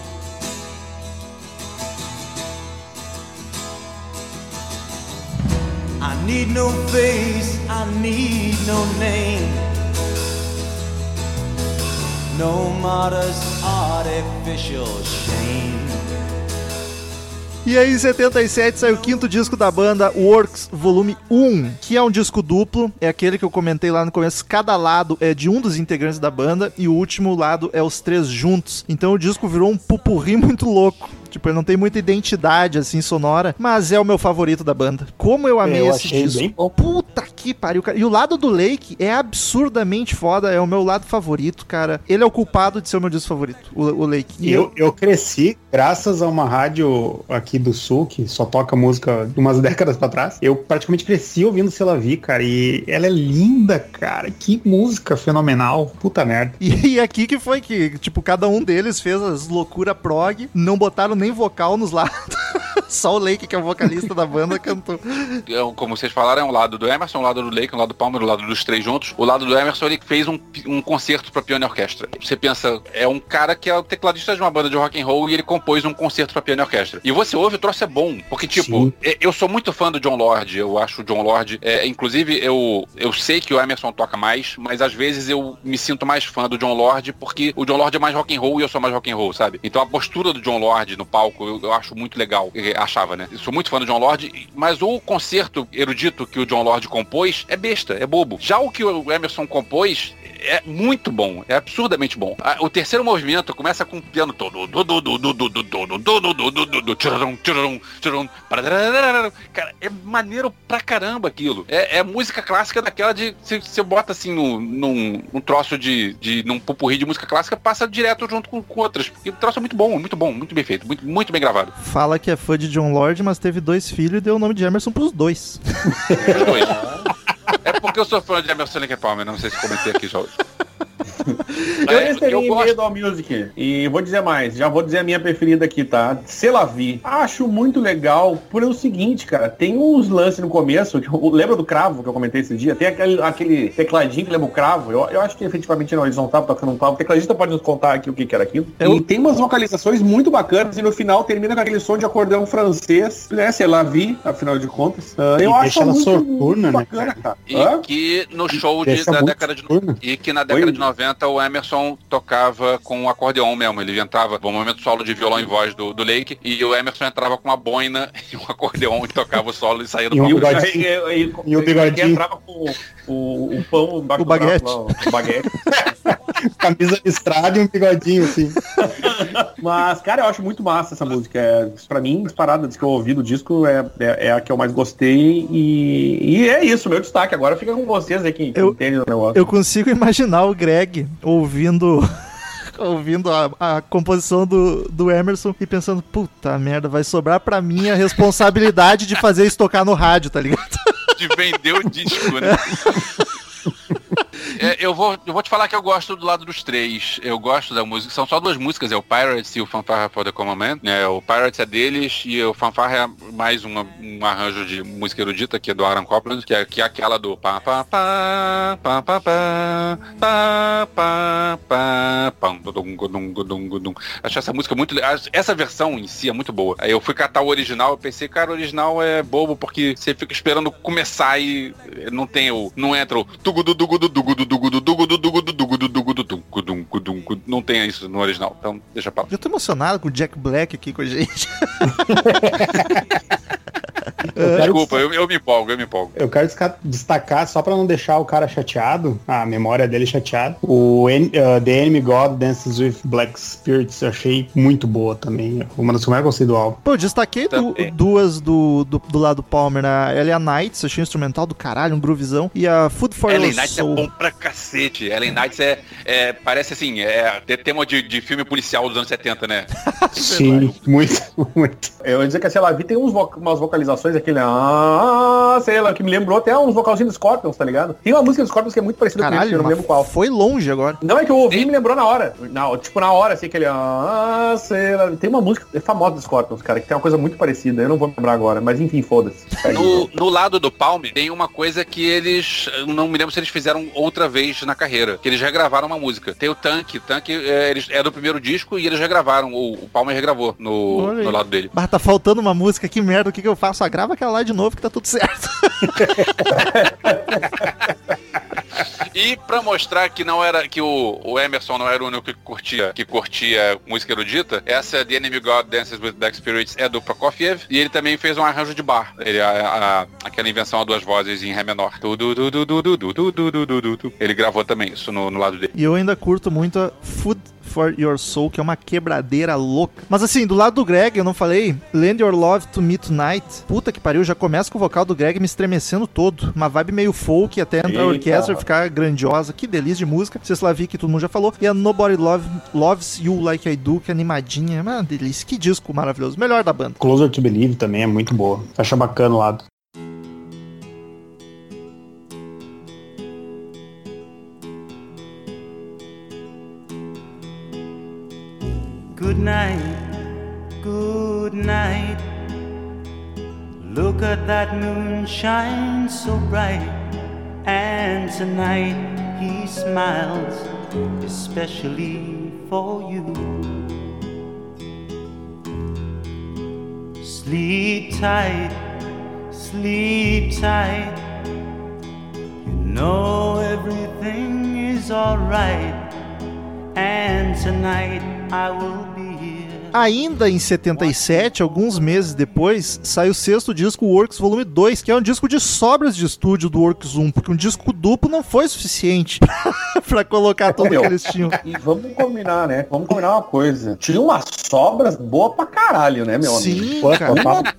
I need no face, I need no name. No martyr's artificial shame. E aí, em 77, saiu o quinto disco da banda, Works Volume 1, que é um disco duplo, é aquele que eu comentei lá no começo. Cada lado é de um dos integrantes da banda e o último lado é os três juntos. Então o disco virou um pupurri muito louco. Tipo, ele não tem muita identidade assim sonora, mas é o meu favorito da banda. Como eu amei eu esse disco. bem. Puta que pariu, cara. E o lado do Lake é absurdamente foda, é o meu lado favorito, cara. Ele é o culpado de ser o meu disco favorito, o, o Lake. E eu, eu cresci graças a uma rádio aqui do sul que só toca música de umas décadas pra trás. Eu praticamente cresci ouvindo Selavi, cara, e ela é linda, cara. Que música fenomenal. Puta merda. E, e aqui que foi que, tipo, cada um deles fez as loucura prog, não botaram nem vocal nos lados. Só o Lake, que é o vocalista da banda, cantou. É, como vocês falaram, é um lado do Emerson, um lado do Lake, um lado do Palmer, um lado dos três juntos. O lado do Emerson, ele fez um, um concerto pra piano e orquestra. Você pensa, é um cara que é o tecladista de uma banda de rock and roll e ele compôs um concerto pra piano e orquestra. E você ouve, o troço é bom. Porque, tipo, Sim. é- eu sou muito fã do John Lord, eu acho o John Lord, é, inclusive eu, eu sei que o Emerson toca mais, mas às vezes eu me sinto mais fã do John Lord porque o John Lord é mais rock and roll e eu sou mais rock and roll, sabe? Então a postura do John Lord no palco. Eu, eu acho muito legal. Achava, né? Sou muito fã do John Lord, mas o concerto erudito que o John Lord compôs é besta, é bobo. Já o que o Emerson compôs é muito bom, é absurdamente bom. O terceiro movimento começa com o piano todo. Cara, é maneiro pra caramba aquilo. É, é música clássica daquela de. se Você bota assim no num, num troço de, de. num pupurri de música clássica, passa direto junto com, com outras. Porque o troço é muito bom, muito bom, muito bem feito, muito muito bem gravado. Fala que é fã de John Lord, mas teve dois filhos e deu o nome de Emerson pros dois. Os dois. É porque eu sou fã de Emerson Lake Palmer, não sei se comentei aqui já hoje. Eu recebi gosto- e-mail do All Music e vou dizer mais, já vou dizer a minha preferida aqui, tá? Selavi. Acho muito legal por o seguinte, cara, tem uns lances no começo, que eu- lembra do cravo que eu comentei esse dia? Tem aquele, aquele tecladinho que lembra o cravo, eu, eu acho que efetivamente na horizontal tocando um pau. O tecladista pode nos contar aqui o que, que era aquilo. Eu- E tem umas vocalizações muito bacanas e no final termina com aquele som de acordeão francês, né? Selavi, afinal de contas. E eu deixa acho ela muito, soturna, muito né, bacana, cara. E Hã? que no show de- da década de soturna. e que na década Oi? de 90 o Emerson tocava com o acordeon mesmo. Ele entrava no momento solo de violão e voz do, do Lake e o Emerson entrava com uma boina e um acordeon e tocava o solo e saía do E um E o, palco. bigodinho. e- e- E o bigodinho. entrava com o, o pão O braço baguete. lá, o baguete. Camisa listrada e um bigodinho, assim. Mas, cara, eu acho muito massa essa música. É, pra mim, disparada, das que eu ouvi do disco, é, é, é a que eu mais gostei. E, e é isso, meu destaque. Agora fica com vocês aí que, que Eu- entendem o negócio. Eu consigo imaginar o Greg ouvindo. Ouvindo a, a composição do, do Emerson e pensando, puta merda, vai sobrar pra mim a responsabilidade de fazer isso tocar no rádio, tá ligado? De vender o disco, né? É, eu, vou, eu vou te falar que eu gosto do lado dos três. Eu gosto da música. São só duas músicas, é o Pirates e o Fanfare for the Common Man. né? o Pirates é deles e o Fanfare é mais uma- um arranjo de música erudita, que é do Aaron Copland, que é, que é aquela do pá pá pá pá pá pá pá pá pá gudum. Acho essa música muito Essa versão em si é muito boa. Aí eu fui catar o original, eu pensei, cara, o original é bobo porque você fica esperando começar e não tem o. Não entra o tugudu dugudu dugudu Não tem isso no original. Então, deixa pra lá. Eu tô emocionado com o Jack Black aqui com a gente. Eu Desculpa, eu, eu me empolgo, eu me empolgo. eu quero destacar, só pra não deixar o cara chateado, a memória dele chateada, o En- uh, The Enemy God Dances with Black Spirits, eu achei muito boa também. Uma das que eu mais gostei do álbum. Pô, eu destaquei du- duas do, do, do lado Palmer, a Elia Knights, achei um instrumental do caralho, um groovizão, e a Food for Ellen Knights é bom pra cacete. Ellen Knights é, é- parece assim, é tema de, de filme policial dos anos 70, né? Sim, muito, muito. Eu ia dizer que a Selavi tem uns vo- umas vocalizações, aquele ah, sei lá, que me lembrou até uns vocalzinhos dos Scorpions, tá ligado? Tem uma música dos Scorpions que é muito parecida com isso, Caralho, eu não lembro qual. foi longe agora. Não é que eu ouvi e me lembrou na hora. Na, tipo, na hora, assim, aquele. Ah, sei lá. Tem uma música é famosa dos Scorpions, cara, que tem uma coisa muito parecida. Eu não vou lembrar agora, mas enfim, foda-se. No, no lado do Palme, tem uma coisa que eles. Não me lembro se eles fizeram outra vez na carreira. Que eles regravaram uma música. Tem o Tanque. Tanque é, eles, é do primeiro disco e eles regravaram. O, o Palmer regravou no, no lado dele. Mas tá faltando uma música, que merda, o que, que eu faço? Ah, grava aquela lá de novo que tá tudo certo. e para mostrar que não era que o, o, Emerson não era o único que curtia, que curtia música erudita, essa The Enemy God Dances with Black Spirits é do Prokofiev e ele também fez um arranjo de bar. Ele a, a, aquela invenção a duas vozes em ré menor. Ele gravou também isso no, no lado dele. E eu ainda curto muito a Food for Your Soul, que é uma quebradeira louca. Mas assim, do lado do Greg, eu não falei, Lend Your Love to Me Tonight. Puta que pariu, já começa com o vocal do Greg me estremecendo todo. Uma vibe meio folk, até entrar a orquestra e ficar grandiosa. Que delícia de música. Ceslavi, que todo mundo já falou. E a Nobody Love, Loves You Like I Do, que é animadinha. É uma delícia. Que disco maravilhoso. Melhor da banda. Closer to Believe também é muito boa. Acha bacana o lado. Good night, good night. Look at that moon shine so bright. And tonight he smiles, especially for you. Sleep tight, sleep tight. You know everything is alright. And tonight I will. Ainda em 77, alguns meses depois, sai o sexto disco, Works Volume 2, que é um disco de sobras de estúdio do Works 1, porque um disco duplo não foi suficiente pra colocar tudo que eles tinham. E vamos combinar, né? Vamos combinar uma coisa. Tinha umas sobras boas pra caralho, né, meu amigo? Sim, cara.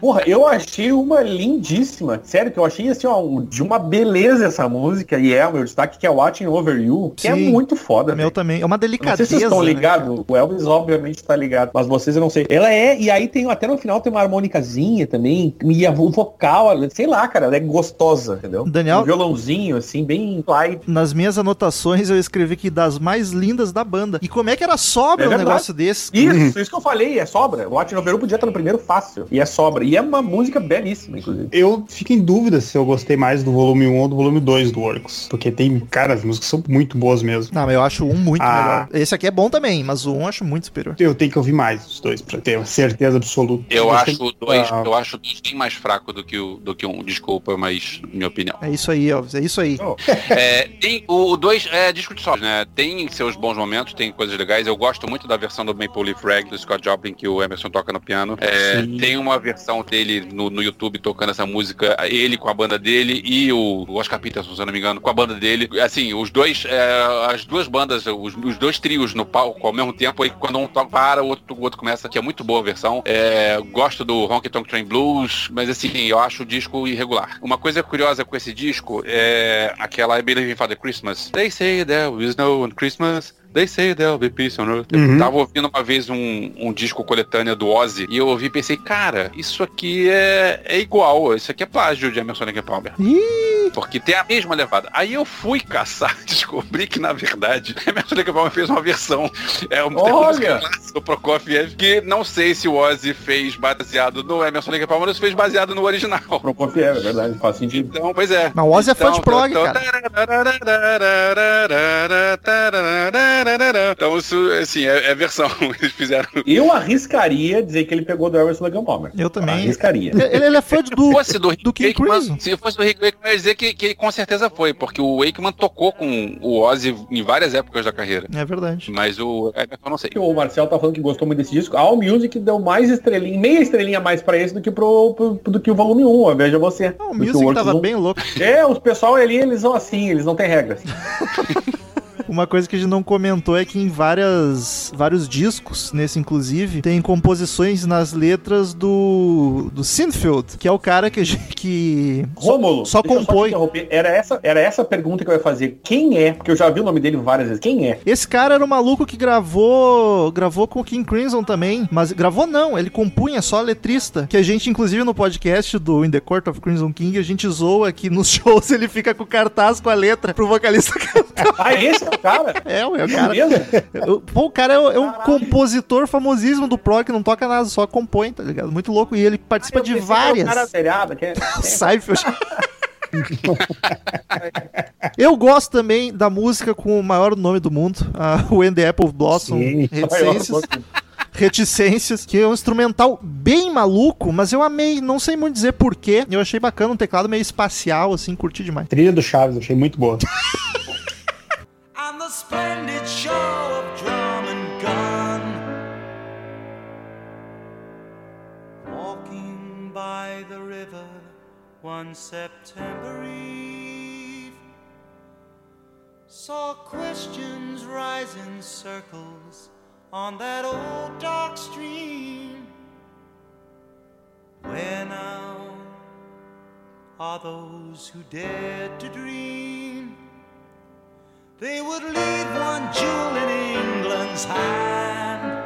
Porra, eu achei uma lindíssima. Sério, que eu achei assim, ó, de uma beleza essa música. E é o meu destaque, que é Watching Over You, que é Sim. muito foda, Meu velho. também. É uma Não sei delicadeza. se vocês estão né, ligados. o Elvis, obviamente, tá ligado. Mas vocês eu não sei. Ela é, e aí tem até no final tem uma harmonicazinha também. E a- o vocal, sei lá, cara, ela é gostosa, entendeu? Daniel- Um violãozinho, assim, bem light. Nas minhas anotações eu escrevi que das mais lindas da banda. E como é que era sobra É um negócio desse? Isso, isso que eu falei, é sobra. O Watching Over You podia estar no primeiro fácil. E é sobra. E é uma música belíssima, inclusive. Eu fico em dúvida se eu gostei mais do volume 1 ou do volume 2 do Orcus. Porque tem, cara, as músicas são muito boas mesmo. Não, mas eu acho um muito Ah. melhor. Esse aqui é bom também, mas o um eu acho muito superior. Eu tenho que ouvir mais os dois pra ter uma certeza absoluta. Eu Gostei acho o dois, da- eu acho o dois bem mais fraco do que o do que um, desculpa, mas minha opinião. É isso aí, Elvis. É isso aí. É, tem o 2 é disco de sol, né? Tem seus bons momentos, tem coisas legais. Eu gosto muito da versão do Maple Leaf Rag do Scott Joplin que o Emerson toca no piano. É, tem uma versão dele no, no YouTube tocando essa música, ele com a banda dele e o, Oscar Peterson, se eu não me engano, com a banda dele. Assim, os dois, é, as duas bandas, os, os dois trios no palco ao mesmo tempo, aí quando um toca para, o outro, o outro começa, que é muito boa a versão. É, gosto do Honky Tonk Train Blues, mas assim, eu acho o disco irregular. Uma coisa curiosa com esse disco é aquela I Believe in Father Christmas. They say there is on Christmas. They say there'll be peace on earth. Uhum. Eu tava ouvindo uma vez um, um disco coletânea do Ozzy e eu ouvi e pensei, cara, isso aqui é, é igual, isso aqui é plágio de Emerson Lake and Palmer. Ih, Porque tem a mesma levada. Aí eu fui caçar, descobri que, na verdade, Emerson Lake and Palmer fez uma versão. É uma Olha! do Prokofiev, que não sei se o Ozzy fez baseado no Emerson Lake and Palmer ou se fez baseado no original. Prokofiev, é verdade, faz sentido. Então, pois é. Mas o Ozzy é fã de Então, prog, então- cara. Então, isso, assim, é, é versão. Eles fizeram. Eu arriscaria dizer que ele pegou do Emerson Lake and Palmer. Eu também. Arriscaria. Ele, ele é fã do, Se fosse do do King Crimson. se fosse do Rick Wakeman, eu ia dizer que, que com certeza foi, porque o Wakeman tocou com o Ozzy em várias épocas da carreira. É verdade. Mas o Emerson eu não sei. O Marcel tá falando que gostou muito desse disco. A All Music deu mais estrelinha, meia estrelinha a mais pra esse do que pro, pro- do que o volume 1, ó, veja você. Ah, o Music tava 1. bem louco. É, os pessoal ali, eles são assim, eles não têm regras. Uma coisa que a gente não comentou é que em várias, vários discos, nesse inclusive, tem composições nas letras do, do Sinfield, que é o cara que, a gente- que Rômulo, só te compõe. interromper. era essa, era essa pergunta que eu ia fazer. Quem é? Porque eu já vi o nome dele várias vezes. Quem é? Esse cara era o maluco que gravou gravou com o King Crimson também, mas gravou não, ele compunha só letrista, que a gente inclusive no podcast do In the Court of Crimson King, a gente zoa que nos shows ele fica com o cartaz com a letra pro vocalista cantar. Ah, esse é o cara? É, o É cara. mesmo? Pô, o cara é, é um compositor famosíssimo do prog, que não toca nada, só compõe, tá ligado? Muito louco. E ele participa Eu de que o várias. cara seriado, que é- Seinfeld. Eu gosto também da música com o maior nome do mundo, a When the Apple Blossom, Sim. Reticências, Reticências, que é um instrumental bem maluco, mas eu amei, não sei muito dizer porquê. Eu achei bacana, um teclado meio espacial, assim, curti demais. Trilha do Chaves, achei muito boa. And the splendid show of drum and gun. Walking by the river one September eve, saw questions rise in circles on that old dark stream. Where now are those who dared to dream? They would leave one jewel in England's hand.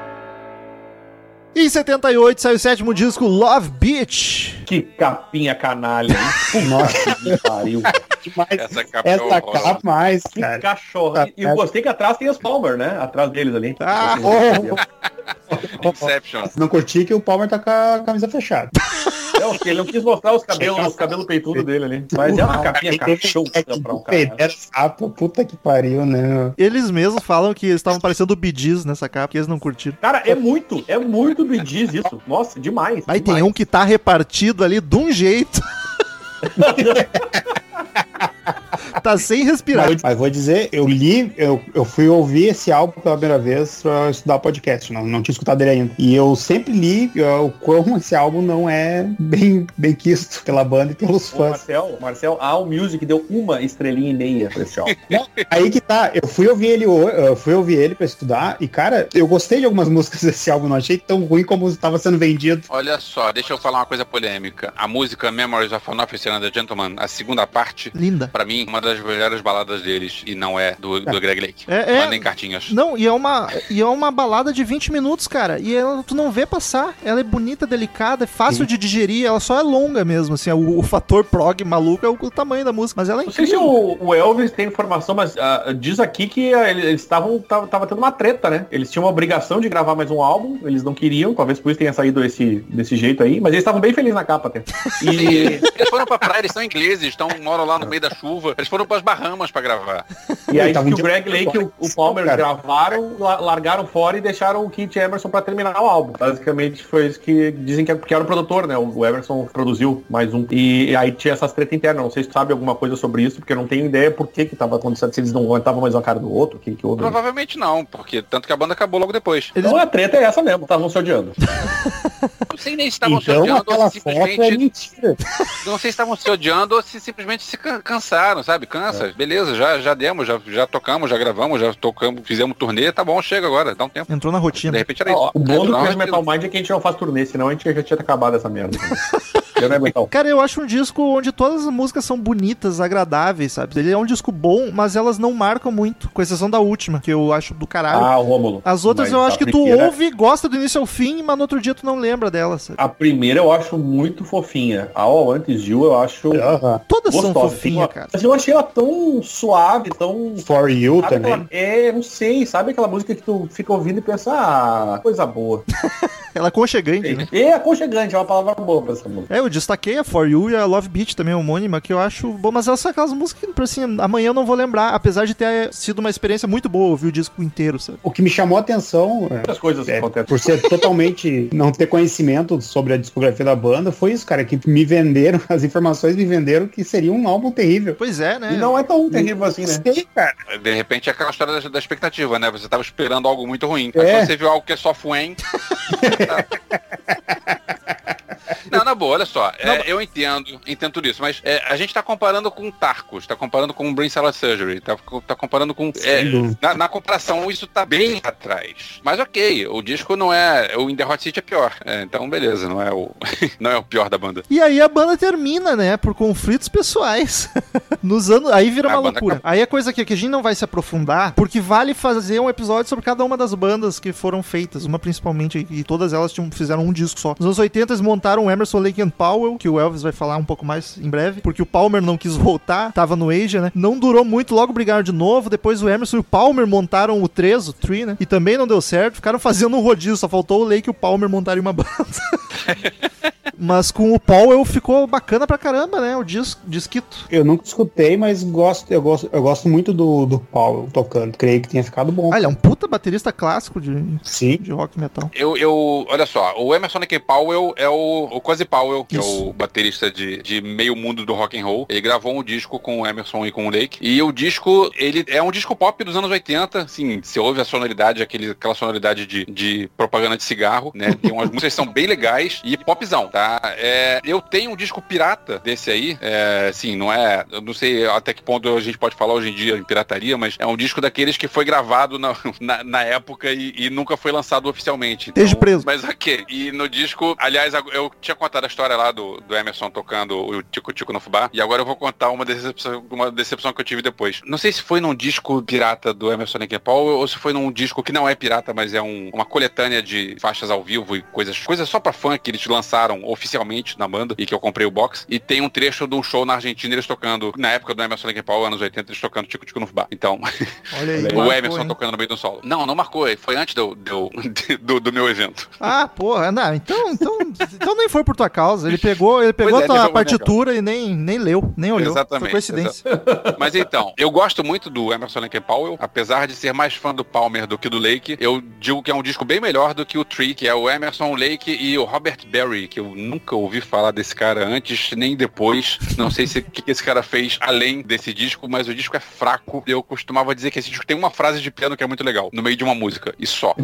Em 78 saiu o sétimo disco, Love Beach. Que capinha canalha, hein? Nossa, Que pariu. demais. Essa capa é Essa horrorosa. capa mais, Que cara. cachorro. Tá, E eu gostei que atrás tem os Palmer, né? Atrás deles ali. Ah, Inception. Não curti que o Palmer tá com a camisa fechada. Não, porque ele não quis mostrar os cabelos, os cabelos peitudos dele ali. Mas é uma capinha cachorro É que pra um cara. sapo, puta que pariu, né? Eles mesmos falam que eles estavam parecendo o nessa capa, que eles não curtiram. Cara, é muito, é muito Diz isso. Nossa, demais. Aí tem demais. um que tá repartido ali de um jeito. Tá sem Mas, respirar. vou- mas vou dizer, eu li, eu, eu fui ouvir esse álbum pela primeira vez pra estudar podcast, não, não tinha escutado ele ainda. E eu sempre li uh, o quão esse álbum não é bem, bem quisto pela banda e pelos O fãs. Marcel, Marcel, a All Music deu uma estrelinha e meia pra esse álbum. Aí que tá, eu fui ouvir ele, eu fui ouvir ele pra estudar e, cara, eu gostei de algumas músicas desse álbum, não achei tão ruim como estava sendo vendido. Olha só, deixa eu falar uma coisa polêmica. A música Memories of an Officer and a Gentleman, a segunda parte, Linda. pra mim, uma das melhores baladas deles, e não é do, do Greg Lake. É, é- Mandem cartinhas. Não, e é uma e é uma balada de 20 minutos, cara. E ela, tu não vê passar. Ela é bonita, delicada, é fácil de digerir. Ela só é longa mesmo, assim. O, o fator prog maluco é o, o tamanho da música. Mas ela é Não sei se incrível. o, o Elvis tem informação, mas ah, diz aqui que eles eles estavam tava, tava tendo uma treta, né? Eles tinham uma obrigação de gravar mais um álbum, eles não queriam, talvez por isso tenha saído esse, desse jeito aí, mas eles estavam bem felizes na capa até. E Eles foram pra praia, eles são ingleses, estão, moram lá no meio da chuva. Eles foram pras Bahamas pra gravar. E aí que o Greg Lake e o, o Palmer Cara. gravaram, la- largaram fora e deixaram o Kit Emerson pra terminar o álbum. Basicamente foi isso que dizem que é porque era o produtor, né? O Emerson produziu mais um. E aí tinha essas treta internas. Não sei se tu sabe alguma coisa sobre isso, porque eu não tenho ideia por que que tava acontecendo, se eles não aguentavam mais uma cara do outro, o que que houve. Provavelmente não, porque tanto que a banda acabou logo depois. Eles- Então a treta é essa mesmo, estavam se odiando. Não sei nem se estavam se Então odiando aquela ou se foto é simplesmente. mentira. Não sei se estavam se odiando ou se simplesmente se can- cansaram, sabe? Cansa. Beleza, já, já demos, já, já tocamos, já gravamos, já tocamos, fizemos turnê, tá bom, chega agora, dá um tempo. Entrou na De rotina. repente era isso. Ó, o bom do mas- Metal Mind é que a gente não faz turnê, senão a gente já tinha acabado essa merda. Eu não. Cara, eu acho um disco onde todas as músicas são bonitas, agradáveis, sabe? Ele é um disco bom, mas elas não marcam muito, com exceção da última, que eu acho do caralho. Ah, o Rômulo. As outras Mas eu acho que tu primeira- ouve, gosta do início ao fim, mas no outro dia tu não lembra delas. sabe? A primeira eu acho muito fofinha. A All Antes Gil eu acho Aham. Todas são gostosa. fofinhas, cara. Mas eu achei ela tão suave, tão... For You Sabe também. aquela- É, não sei, sabe aquela música que tu fica ouvindo e pensa, ah, coisa boa. Ela é aconchegante, né? É aconchegante, é uma palavra boa pra essa música. É, eu destaquei a For You e a Love Beat também, homônima, que eu acho bom, mas elas são aquelas músicas que, assim, amanhã eu não vou lembrar, apesar de ter sido uma experiência muito boa ouvir o disco inteiro, sabe? O que me chamou a atenção, é, Muitas coisas é, acontecem. por ser totalmente não ter conhecimento sobre a discografia da banda, foi isso, cara, que me venderam, as informações me venderam que seria um álbum terrível. Pois é, né? E não é tão terrível assim, né? Sei, cara. De repente é aquela história da, da expectativa, né? Você tava esperando algo muito ruim. É. Aí você viu algo que é só fuem. Não, na boa, olha só. é, eu entendo, entendo tudo isso, mas é, a gente tá comparando com Tarcos, tá comparando com Brain Salad Surgery, tá, tá comparando com. é, na, na comparação, isso tá bem atrás. Mas ok, o disco não é. O In The Hot City é pior. É, então, beleza, não é, o, não é o pior da banda. E aí a banda termina, né? Por conflitos pessoais. Nos anos. Aí vira A uma loucura. acabou. Aí é coisa que, que a gente não vai se aprofundar, porque vale fazer um episódio sobre cada uma das bandas que foram feitas. Uma principalmente, e todas elas tinham, fizeram um disco só. Nos anos 80 eles montaram o Emerson Lake and Powell, que o Elvis vai falar um pouco mais em breve, porque o Palmer não quis voltar, tava no Asia, né? Não durou muito, logo brigaram de novo. Depois o Emerson e o Palmer montaram o 3, o Tree, né? E também não deu certo, ficaram fazendo um rodízio, só faltou o Lake e o Palmer montarem uma banda. Mas com o Powell ficou bacana pra caramba, né? O dis disquito. Eu nunca escutei, mas gosto, eu gosto, eu gosto muito do, do Paulo tocando. Creio que tenha ficado bom. Ah, ele é um puta baterista clássico de, Sim. de rock metal. Eu, eu, olha só, o Emerson Lake Powell é o, o Cozy Powell, que é Isso. o baterista de, de meio mundo do rock and roll. Ele gravou um disco com o Emerson e com o Lake. E o disco, ele é um disco pop dos anos 80, assim, você ouve a sonoridade, aquele, aquela sonoridade de, de propaganda de cigarro, né? Tem umas músicas que são bem legais e popzão, tá? É, eu tenho um disco pirata desse aí, é, assim, não é, eu não sei até que ponto a gente pode falar hoje em dia em pirataria, mas é um disco daqueles que foi gravado na, na, na época e, e nunca foi lançado oficialmente. Esteja preso. Mas ok. E no disco, aliás, eu tinha contado a história lá do, do Emerson tocando o Tico Tico no Fubá. E agora eu vou contar uma decepção, uma decepção que eu tive depois. Não sei se foi num disco pirata do Emerson and Paul ou se foi num disco que não é pirata, mas é um- uma coletânea de faixas ao vivo e coisas, coisas só pra fã que eles lançaram oficialmente na banda e que eu comprei o box. E tem um trecho de um show na Argentina, eles tocando, na época do Emerson and Paul, anos 80, eles tocando Tico Tico no Fubá. Então, aí. o marcou, Emerson hein? tocando no meio do solo. Não, não marcou, foi antes do, do, do, do meu evento. Ah, porra, não, então, então, então nem foi por tua causa. Ele pegou, ele pegou é, a minha partitura e nem, nem leu, nem olhou. Exatamente. Foi coincidência. exa- Mas então, eu gosto muito do Emerson Lake Powell, apesar de ser mais fã do Palmer do que do Lake. Eu digo que é um disco bem melhor do que o Tree, que é o Emerson Lake e o Robert Berry, que eu nunca ouvi falar desse cara antes nem depois. Não sei se o que esse cara fez além desse disco, mas o disco é fraco. Eu costumava dizer que esse disco tem uma frase de piano que é muito legal, no meio de uma música, e só.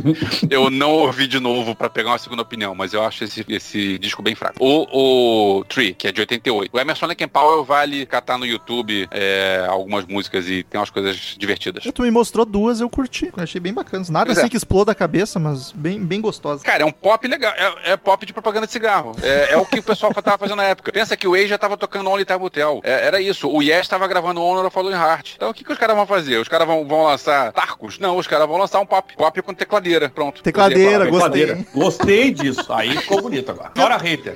Eu não ouvi de novo pra pegar uma segunda opinião, mas eu acho esse, esse disco bem fraco. O, o Tree, que é de 88. O Emerson Lake Powell vale catar no YouTube é, algumas músicas e tem umas coisas divertidas. Tu me mostrou duas, eu curti. Eu achei bem bacanas. Nada Pois assim é. que exploda a cabeça, mas bem, bem gostosa. Cara, é um pop legal. É, é pop de propaganda de cigarro. É, é o que o pessoal tava fazendo na época. Pensa que o Way já tava tocando Only Time Tell. É, era isso. O Yes tava gravando Honor of Fallen Heart. Então o que, que os caras vão fazer? Os caras vão, vão lançar Tarcos? Não, os caras vão lançar um pop. Pop com tecladeira. Pronto. Tecladeira, gostei. Gostei disso. Aí ficou bonito agora. Fora hater.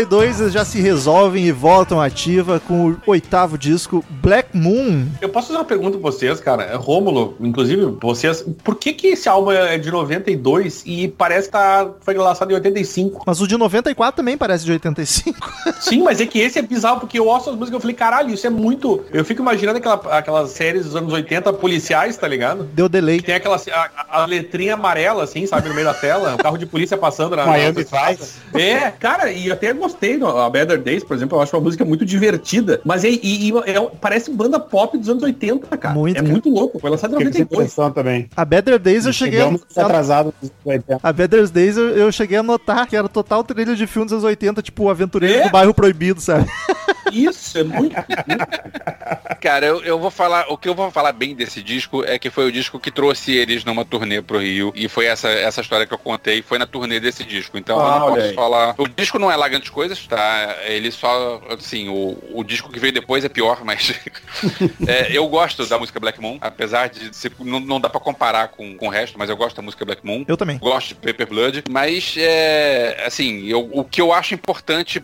92 eles já se resolvem e voltam ativa com o oitavo disco, Black Moon. Eu posso fazer uma pergunta pra vocês, cara? Rômulo, inclusive, vocês. Por que que esse álbum é de 92 e parece que tá, foi lançado em 85? Mas o de 94 também parece de 85. Sim, mas é que esse é bizarro, porque eu ouço as músicas e eu falei, caralho, isso é muito. Eu fico imaginando aquela, aquelas séries dos anos 80 policiais, tá ligado? Deu delay. Tem aquela a, a letrinha amarela, assim, sabe, no meio da tela, o carro de polícia passando na. Miami na Vice. É, cara, e até gostei. no- A Better Days, por exemplo, eu acho uma música muito divertida. Mas é, e, é- parece banda pop dos anos 80, cara. Muito, é cara. muito louco. Foi lançado em Fiquei com essa 92. impressão também. A Better Days eu cheguei a... Atrasado nos 80. A Better Days eu, eu cheguei a notar que era total trilha de filmes dos anos 80, tipo o Aventureiro É? do Bairro Proibido, sabe? Isso, é muito. Cara, eu, eu vou falar, o que eu vou falar bem desse disco é que foi o disco que trouxe eles numa turnê pro Rio e foi essa, essa história que eu contei, foi na turnê desse disco. Então eu Ah, não olha posso falar. O disco não é lá grandes coisas, tá? Ele só, assim, o, o disco que veio depois é pior, mas é, eu gosto da música Black Moon, apesar de ser, não, não dá pra comparar com, com o resto, mas eu gosto da música Black Moon. Eu também. Gosto de Paper Blood, mas é, assim, eu- o que eu acho importante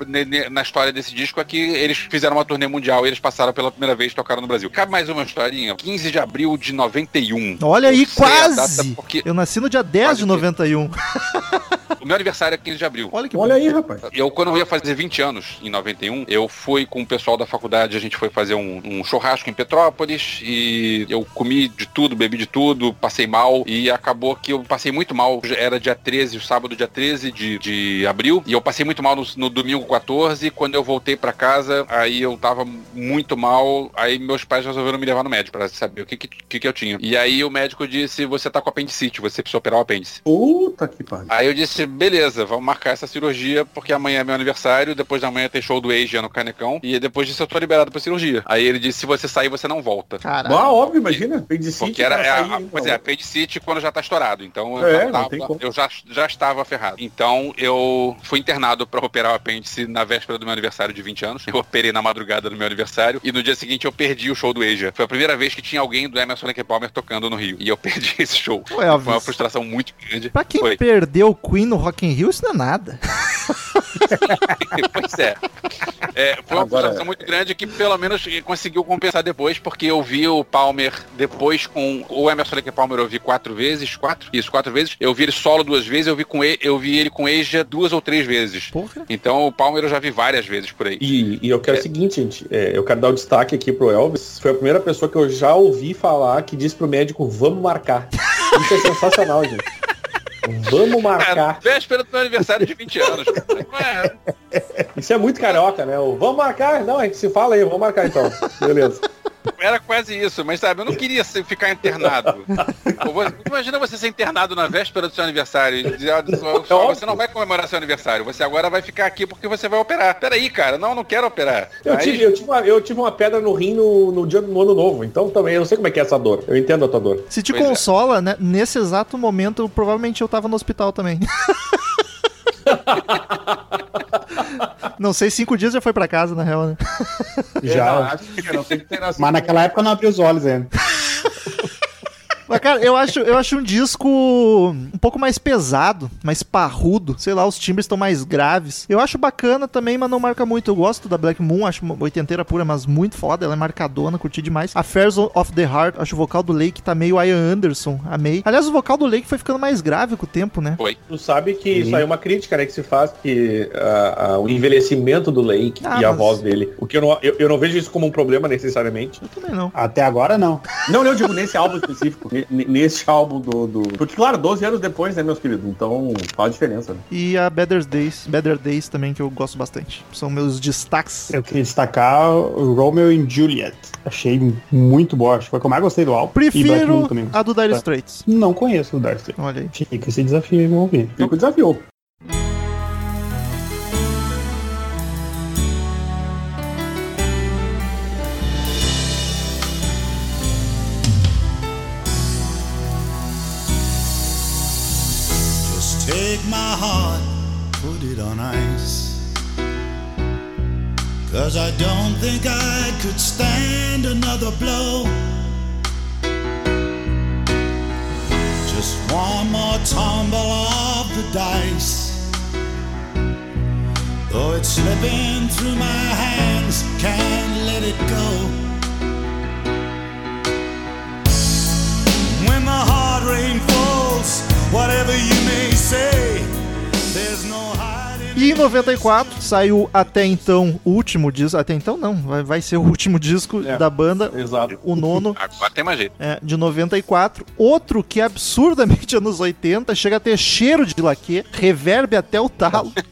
na história desse disco é que eles fizeram uma turnê mundial e eles passaram pela primeira vez e tocaram no Brasil. Cabe mais uma historinha. 15 de abril de 91. Olha aí, quase! porque Eu nasci no dia 10 Quase de que- 91. o meu aniversário é 15 de abril. Olha que Olha aí, rapaz. Eu, quando eu ia fazer 20 anos, em 91, eu fui com o pessoal da faculdade, a gente foi fazer um, um churrasco em Petrópolis e eu comi de tudo, bebi de tudo, passei mal e acabou que eu passei muito mal. Era dia 13, o sábado, dia 13 de, de abril, e eu passei muito mal no, no domingo 14. Quando eu voltei pra casa, aí eu tava muito mal, aí meus pais resolveram me levar no médico pra saber o que, que, que, que eu tinha. E aí o médico disse: Você tá com apendicite, você precisa operar o apêndice. Puta que pariu. Aí eu disse, beleza, vamos marcar essa cirurgia, porque amanhã é meu aniversário, depois da manhã tem show do Asia no Canecão, e depois disso eu tô liberado pra cirurgia. Aí ele disse, se você sair, você não volta. Caralho. Ah, óbvio, imagina. Apendicite Porque era, é, sair, a- pois é, apendicite quando já tá estourado. Então eu, É, já, tava, eu já, já estava ferrado. Então eu fui internado pra operar o apêndice na véspera do meu aniversário de 20 anos. Eu operei na madrugada do meu aniversário e no dia seguinte eu perdi o show do Asia. Foi a primeira vez que tinha alguém do Emerson Lake Palmer tocando no Rio. E eu perdi esse show. Ué, Elvis. Foi uma frustração muito grande. Pra quem Foi. perdeu o Queen no Rock in Rio, isso não é nada. pois é. É, foi uma Agora- frustração muito grande que pelo menos conseguiu compensar depois, porque eu vi o Palmer depois com o Emerson Lake Palmer eu vi quatro vezes, quatro? Isso, quatro vezes. Eu vi ele solo duas vezes, eu vi com ele, eu vi ele com Eja duas ou três vezes. Porra. Então o Palmer eu já vi várias vezes por aí. E, e eu quero o seguinte, gente. é, eu quero dar o destaque aqui pro Elvis. Foi a primeira pessoa que eu já ouvi falar que disse pro médico, vamos marcar. Isso é sensacional, gente. Vamos É, marcar. véspera do meu aniversário de 20 anos. É- Isso é muito carioca, né? O vamos marcar. Não, a gente se fala aí, vamos marcar então. Beleza. Era quase isso, mas sabe, eu não queria ficar internado. Imagina você ser internado na véspera do seu aniversário e dizer, "Ah, só- só, você não vai comemorar seu aniversário, você agora vai ficar aqui porque você vai operar. Peraí, cara, não, não quero operar. Eu Aí- tive, eu, tive uma, eu tive uma pedra no rim no, no dia do ano novo, então também eu não sei como é que é essa dor. Eu entendo a tua dor. Se te Pois é. consola, né? Nesse exato momento, provavelmente eu tava no hospital também. Não sei, cinco dias já foi pra casa, na real, né? Já. acho que não sei que sido- Mas naquela época eu não abri os olhos ainda. Mas, cara, eu acho, eu acho um disco um pouco mais pesado, mais parrudo. Sei lá, os timbres estão mais graves. Eu acho bacana também, mas não marca muito. Eu gosto da Black Moon, acho uma oitenteira pura, mas muito foda. Ela é marcadona, curti demais. Affairs of the Heart, acho o vocal do Lake tá meio Ian Anderson, amei. Aliás, o vocal do Lake foi ficando mais grave com o tempo, né? Tu sabe que isso aí é uma crítica, né, que se faz que ah, ah, o envelhecimento do Lake Ah, e a mas- voz dele. O que eu não, eu, eu não vejo isso como um problema necessariamente. Eu também não. Até agora não. Não, não, eu digo nesse álbum específico. ne- ne- Nesse álbum do, do. Porque, claro, 12 anos depois, né, meus queridos? Então faz diferença. Né? E a Better Days, Better Days também, que eu gosto bastante. São meus destaques. Eu queria destacar o Romeo e Juliet. Achei muito boa. Acho que foi o que eu mais gostei do álbum. E Prefiro a do Dire. Straits. Não conheço o Dark Straits. Olha aí. Fica esse desafio vamos ouvir. Fica o desafio. Take my heart, put it on ice. Cause I don't think I could stand another blow. Just one more tumble of the dice. Though it's slipping through my hands, can't let it go. When the hard rain falls, whatever you may say, there's no hiding. E em 94 saiu até então o último disco. Até então não, vai, vai ser o último disco É. da banda, Exato. o nono. Agora tem mais jeito. é, de 94. Outro que é absurdamente anos 80, chega a ter cheiro de laque, reverb até o talo.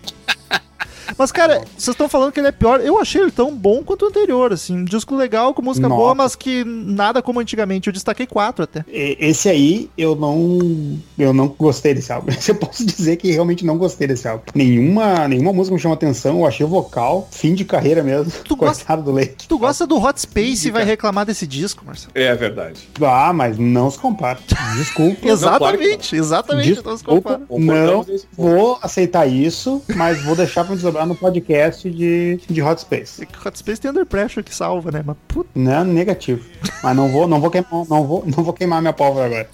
Mas, cara, vocês estão falando que ele é pior. Eu achei ele tão bom quanto o anterior, assim. Um disco legal, com música Nossa. boa, mas que nada como antigamente. Eu destaquei quatro até. Esse aí, eu não. Eu não gostei desse álbum. Eu posso dizer que realmente não gostei desse álbum. Nenhuma, nenhuma música me chamou atenção. Eu achei o vocal, fim de carreira mesmo. Tu gosta- do Leite. Tu gosta do Hot Space e vai reclamar desse disco, Marcelo? É verdade. Ah, mas não se compara. Desculpa. Exatamente, exatamente. Se Desculpa, compara. não Concordamos nesse ponto. vou aceitar isso, mas vou deixar pra desdobrar no podcast de, de Hot Space. Hot Space tem Under Pressure que salva, né? Mas puta. Não, negativo. Mas não vou, não vou queimar, não vou, não vou queimar minha pólvora agora.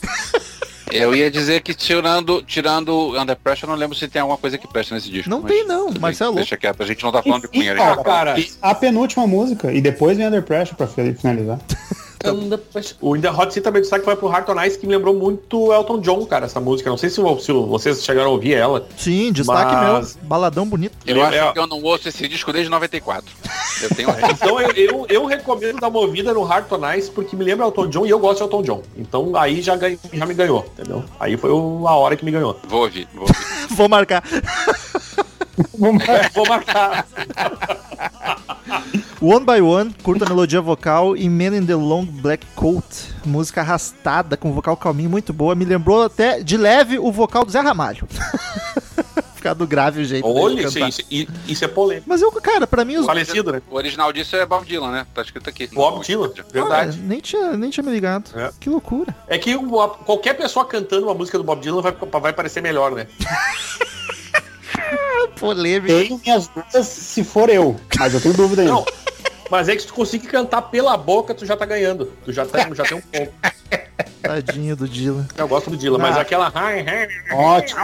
Eu ia dizer que tirando, tirando Under Pressure, eu não lembro se tem alguma coisa que presta nesse disco. Não mas tem, não, tudo bem, Marcelo. Deixa quieto, a gente não tá falando de Enfim, Cunha. cara, já. cara. A penúltima música, e depois vem Under Pressure pra fi- finalizar. O In The Hot Seat também destaque vai pro Heart on Ice, que me lembrou muito Elton John, cara, essa música. Não sei se, se vocês chegaram a ouvir ela. Sim, destaque Mas- meu. Baladão bonito. Eu Ele acho é- que eu não ouço esse disco desde 94. Eu tenho Então eu, eu, eu recomendo dar uma ouvida no Heart on Ice, porque me lembra Elton John e eu gosto de Elton John. Então aí já, ganhei- já me ganhou, entendeu? Aí foi a hora que me ganhou. Vou ouvir, vou ouvir. Vou marcar. Vou marcar. One by One, curta melodia vocal e Man in the Long Black Coat. Música arrastada, com vocal calminho, muito boa. Me lembrou até de leve o vocal do Zé Ramalho. Ficar do grave o jeito. dele Olha, isso, isso, isso é polêmico. Mas eu, cara, pra mim os. Falecido, né? O original disso é Bob Dylan, né? Tá escrito aqui. Bob Dylan, verdade. nem, tinha, nem tinha me ligado. É. Que loucura. É que uma- qualquer pessoa cantando uma música do Bob Dylan vai, vai parecer melhor, né? Polêmico. Tenho minhas dúvidas se for eu, mas eu tenho dúvida ainda. Não, mas é que se tu conseguir cantar pela boca, tu já tá ganhando. Tu já, tá, já tem um ponto. Tadinho do Dylan. Eu gosto do Dylan, mas Ah. aquela... Ótimo.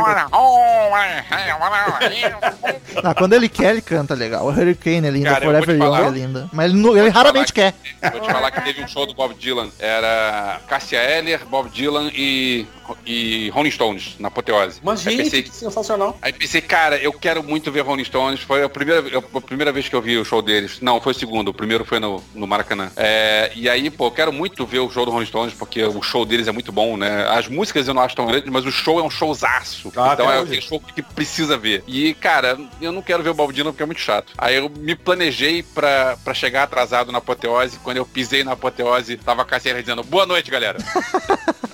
Ah, quando ele quer, ele canta legal. O Hurricane é linda, Cara, Forever Young é linda. Mas ele, não- ele raramente quer. Vou te falar que teve um show do Bob Dylan. Era Cassia Eller, Bob Dylan e e Rolling Stones na apoteose. Mas, Aí gente, pensei, que sensacional. Aí pensei, cara, eu quero muito ver Rolling Stones. Foi a primeira, a primeira vez que eu vi o show deles. Não, foi o segundo. O primeiro foi no, no Maracanã. É, e aí, pô, eu quero muito ver o show do Rolling Stones, porque o show deles é muito bom, né? As músicas eu não acho tão grandes, mas o show é um showzaço. Ah, então é aquele show que precisa ver. E, cara, eu não quero ver o Dylan porque é muito chato. Aí eu me planejei pra, pra chegar atrasado na apoteose. Quando eu pisei na apoteose, tava a Cassiela dizendo, boa noite, galera.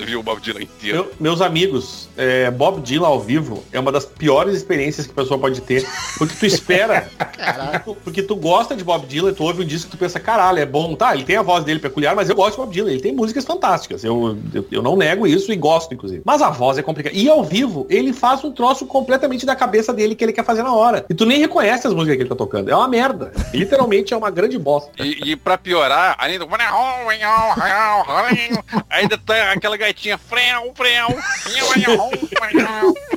eu vi o Bob Dylan inteiro. Meu- meus amigos, é, Bob Dylan ao vivo é uma das piores experiências que a pessoa pode ter. Porque tu espera. porque, tu, porque tu gosta de Bob Dylan, tu ouve um disco e tu pensa, caralho, é bom. Tá, ele tem a voz dele peculiar, mas eu gosto de Bob Dylan. Ele tem músicas fantásticas. Eu, eu, eu não nego isso e gosto, inclusive. Mas a voz é complicada. E ao vivo, ele faz um troço completamente da cabeça dele que ele quer fazer na hora. E tu nem reconhece as músicas que ele tá tocando. É uma merda. Literalmente é uma grande bosta. E, e pra piorar, ainda. Ainda tá aquela Freu, freu.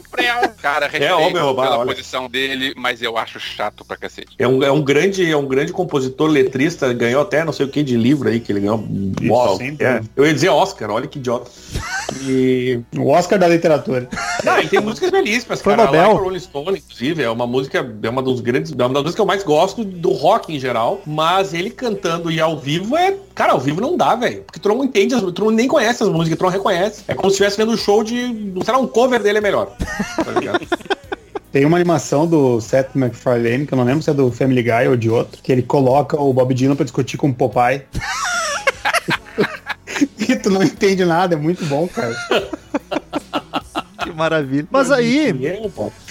freu. Cara, respeito homem roubar, pela olha. posição dele, mas eu acho chato pra cacete. É um, é um grande, é um grande compositor, letrista, ganhou até não sei o que de livro aí que ele ganhou. Isso, Uau, é. Eu ia dizer Oscar, olha que idiota. E. O Oscar da literatura. Não, e tem músicas belíssimas, Foi cara. Nobel. Rolling Stone, inclusive, é uma música, é uma dos grandes, é uma das músicas que eu mais gosto do rock em geral, mas ele cantando e ao vivo é, cara, ao vivo não dá, velho, porque tu não entende, as, tu nem conhece as músicas, tu não reconhece. É como se estivesse vendo um show de, sei lá, um cover dele é melhor. Tá ligado? Tem uma animação do Seth MacFarlane, que eu não lembro se é do Family Guy ou de outro, que ele coloca o Bob Dylan pra discutir com o Popeye. e tu não entende nada, é muito bom, cara. Maravilha. Mas aí, É,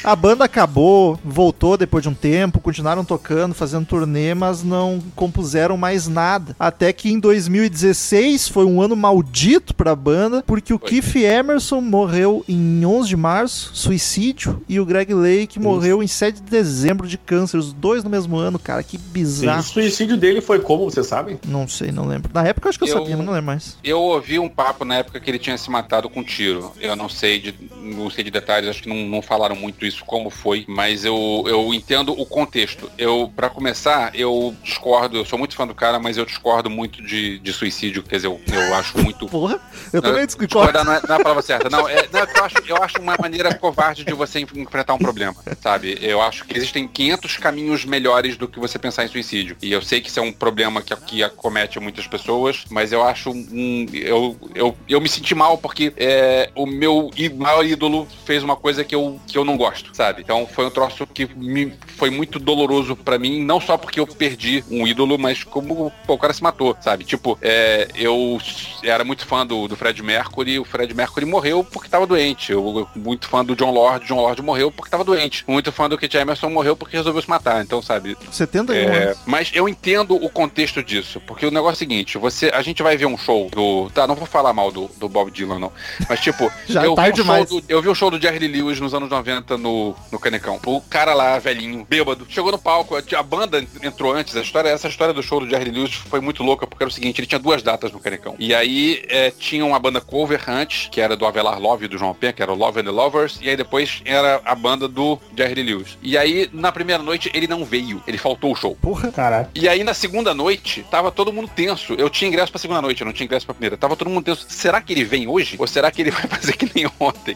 a banda acabou, voltou depois de um tempo, continuaram tocando, fazendo turnê, mas não compuseram mais nada. Até que em 2016 foi um ano maldito pra banda, porque o Foi. Keith Emerson morreu em 11 de março, suicídio, e o Greg Lake morreu em 7 de dezembro de câncer, os dois no mesmo ano, cara, que Sim, O bizarro. suicídio dele foi como, vocês sabem? Não sei, não lembro. Na época eu acho que eu, Eu- sabia, mas não lembro mais. Eu ouvi um papo na época que ele tinha se matado com tiro. Eu não sei de, não sei de detalhes, acho que não, não falaram muito isso como foi, mas eu, eu entendo o contexto. Eu, para começar, eu discordo, eu sou muito fã do cara, mas eu discordo muito de, de suicídio, quer dizer, eu, eu acho muito Porra, eu Não, também discordo. Discordar não é, não é a palavra certa. Não, é, não, eu, acho, eu acho uma maneira covarde de você enf- enfrentar um problema, sabe? Eu acho que existem 500 caminhos melhores do que você pensar em suicídio. E eu sei que isso é um problema que, que acomete muitas pessoas, mas eu acho um... Eu, eu, eu me senti mal porque é, o meu maior ídolo fez uma coisa que eu, que eu não gosto, sabe? Então foi um troço que me, foi muito doloroso pra mim, não só porque eu perdi um ídolo, mas como pô, o cara se matou, sabe? Tipo, é, eu era muito fã do, do Fred Mercury, o Fred Mercury morreu porque tava doente. Eu, muito fã do John Lord, John Lord morreu porque tava doente. Muito fã do Kit Emerson morreu porque resolveu se matar. Então, sabe? 71 É, anos. mas eu entendo o contexto disso, porque o negócio é o seguinte, você, a gente vai ver um show do, tá, não vou falar mal do, do Bob Dylan não, mas tipo, Já eu, vi um show demais. do, eu vi o show do Jerry Lewis nos anos 90 no, no Canecão. O cara lá, velhinho, bêbado, chegou no palco, a, banda entrou antes, a história, essa história do show do Jerry Lewis foi muito louca, porque era o seguinte, ele tinha duas datas no Canecão. E aí é, tinha uma banda cover antes, que era do Avelar Love e do João Penha, que era o Love and the Lovers, e aí depois era a banda do Jerry Lewis. E aí, na primeira noite, ele não veio, ele faltou o show. Porra. Caralho. E aí na segunda noite, tava todo mundo tenso. Eu tinha ingresso pra segunda noite, eu não tinha ingresso pra primeira. Tava todo mundo tenso. Será que ele vem hoje? Ou será que ele vai fazer que nem ontem?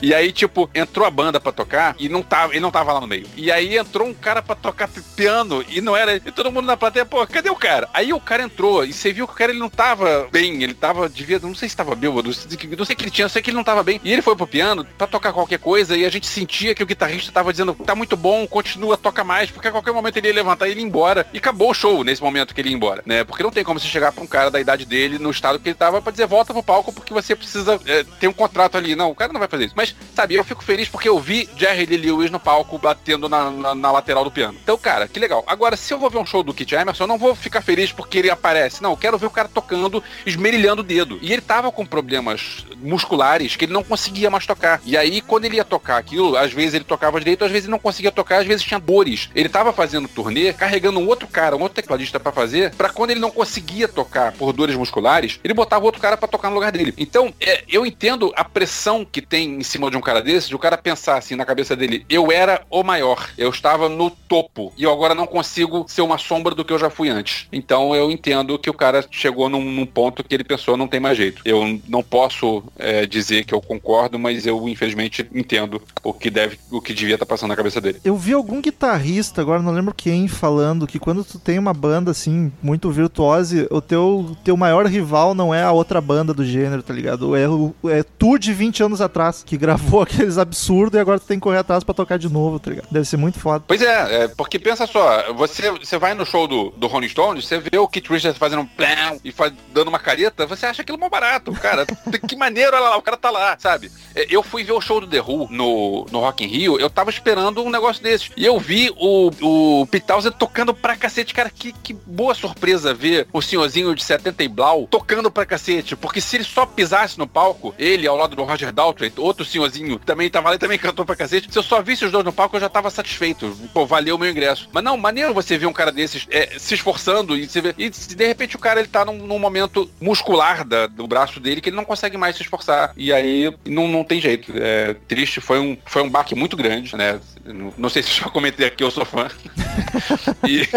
E aí, tipo, entrou a banda pra tocar e não tava, ele não tava lá no meio. E aí entrou um cara pra tocar piano e não era. E todo mundo na plateia, pô, cadê o cara? Aí o cara entrou e você viu que o cara ele não tava bem, ele tava, devia, não sei se tava bêbado, não sei que ele tinha, sei que ele não tava bem. E ele foi pro piano pra tocar qualquer coisa e a gente sentia que o guitarrista tava dizendo, tá muito bom, continua, toca mais, porque a qualquer momento ele ia levantar e ele ia embora. E acabou o show nesse momento que ele ia embora, né? Porque não tem como você chegar pra um cara da idade dele, no estado que ele tava, pra dizer, volta pro palco porque você precisa é, ter um contrato ali. Não, o cara não vai fazer isso. Mas, sabe, eu fico feliz porque eu vi Jerry Lee Lewis no palco batendo na, na, na lateral do piano. Então, cara, que legal. Agora, se eu vou ver um show do Kit Emerson, eu não vou ficar feliz porque ele aparece. Não, eu quero ver o cara tocando, esmerilhando o dedo. E ele tava com problemas musculares que ele não conseguia mais tocar. E aí, quando ele ia tocar aquilo, às vezes ele tocava direito, às vezes ele não conseguia tocar, às vezes tinha dores. Ele tava fazendo turnê, carregando um outro cara, um outro tecladista pra fazer, pra quando ele não conseguia tocar por dores musculares, ele botava outro cara pra tocar no lugar dele. Então, é, eu entendo a pressão que tem em cima de um cara desse, de o cara pensar assim, na cabeça dele. Eu era o maior. Eu estava no topo. E eu agora não consigo ser uma sombra do que eu já fui antes. Então eu entendo que o cara chegou num, num ponto que ele pensou não tem mais jeito. Eu não posso é, dizer que eu concordo, mas eu infelizmente entendo o que deve, o que devia estar passando na cabeça dele. Eu vi algum guitarrista, agora não lembro quem, falando que quando tu tem uma banda assim, muito virtuosa, o teu, teu maior rival não é a outra banda do gênero, tá ligado? É, é tu de 20 anos atrás, que gravou aqueles absurdos e agora tu tem que correr atrás pra tocar de novo, tá ligado? Deve ser muito foda. Pois é, é, porque pensa só, você, você vai no show do, do Rolling Stones, você vê o Keith Richards fazendo um plam e faz, dando uma careta, você acha aquilo mó barato, cara. que maneiro, olha lá, o cara tá lá, sabe? É, Eu fui ver o show do The Who no, no Rock in Rio, eu tava esperando um negócio desses. E eu vi o, o Townsend tocando pra cacete, cara, que, que boa surpresa ver o senhorzinho de 70 e blau tocando pra cacete, porque se ele só pisasse no palco, ele ao lado do Roger Daltrey, outro senhorzinho, também tava e também cantou pra cacete, se eu só visse os dois no palco, eu já tava satisfeito. Pô, valeu o meu ingresso. Mas não, maneiro você ver um cara desses é, se esforçando e, vê, e de repente o cara ele tá num, num momento muscular da- do braço dele que ele não consegue mais se esforçar. E aí não, não tem jeito. É triste, foi um, foi um baque muito grande, né? Não, não sei se eu já comentei aqui, eu sou fã. e,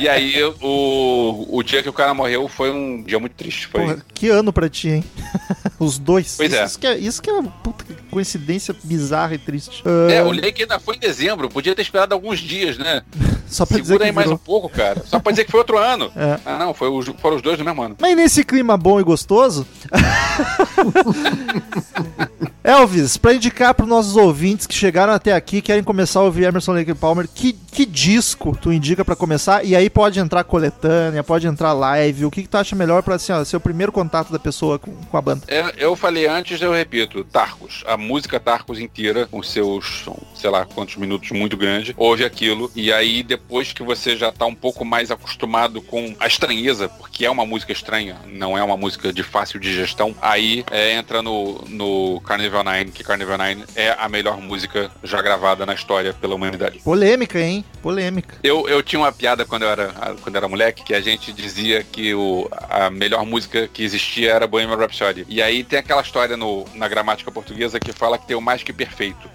e aí o, o dia que o cara morreu foi um dia muito triste. Foi, Porra, que ano pra ti, hein? Os dois. Pois isso, é. Isso que é, isso que é uma puta coincidência bizarra e triste. É, Ah, o Lake ainda foi em dezembro, podia ter esperado alguns dias, né? só pra dizer Segura que aí mais virou. um pouco, cara. Só pra dizer que foi outro ano. É. Ah, não, foi os, foram os dois no mesmo ano. Mas nesse clima bom e gostoso. Elvis, pra indicar pros nossos ouvintes que chegaram até aqui, querem começar a ouvir Emerson Lake Palmer, que, que disco tu indica pra começar? E aí pode entrar coletânea, pode entrar live, o que, que tu acha melhor pra assim, ser o primeiro contato da pessoa com, com a banda? É, eu falei antes, eu repito, Tarcos. A música Tarcos inteira, com seus, sei lá, quantos minutos muito grande, ouve aquilo. E aí, depois que você já tá um pouco mais acostumado com a estranheza, porque é uma música estranha, não é uma música de fácil digestão, aí é, entra no, no Carnival Nine, que Carnival Nine é a melhor música já gravada na história pela humanidade. Polêmica, hein? Polêmica. Eu, eu tinha uma piada quando eu era, quando eu era moleque, que a gente dizia que o, a melhor música que existia era Bohemian Rhapsody. E aí tem aquela história no, na gramática portuguesa que fala que tem o mais que perfeito.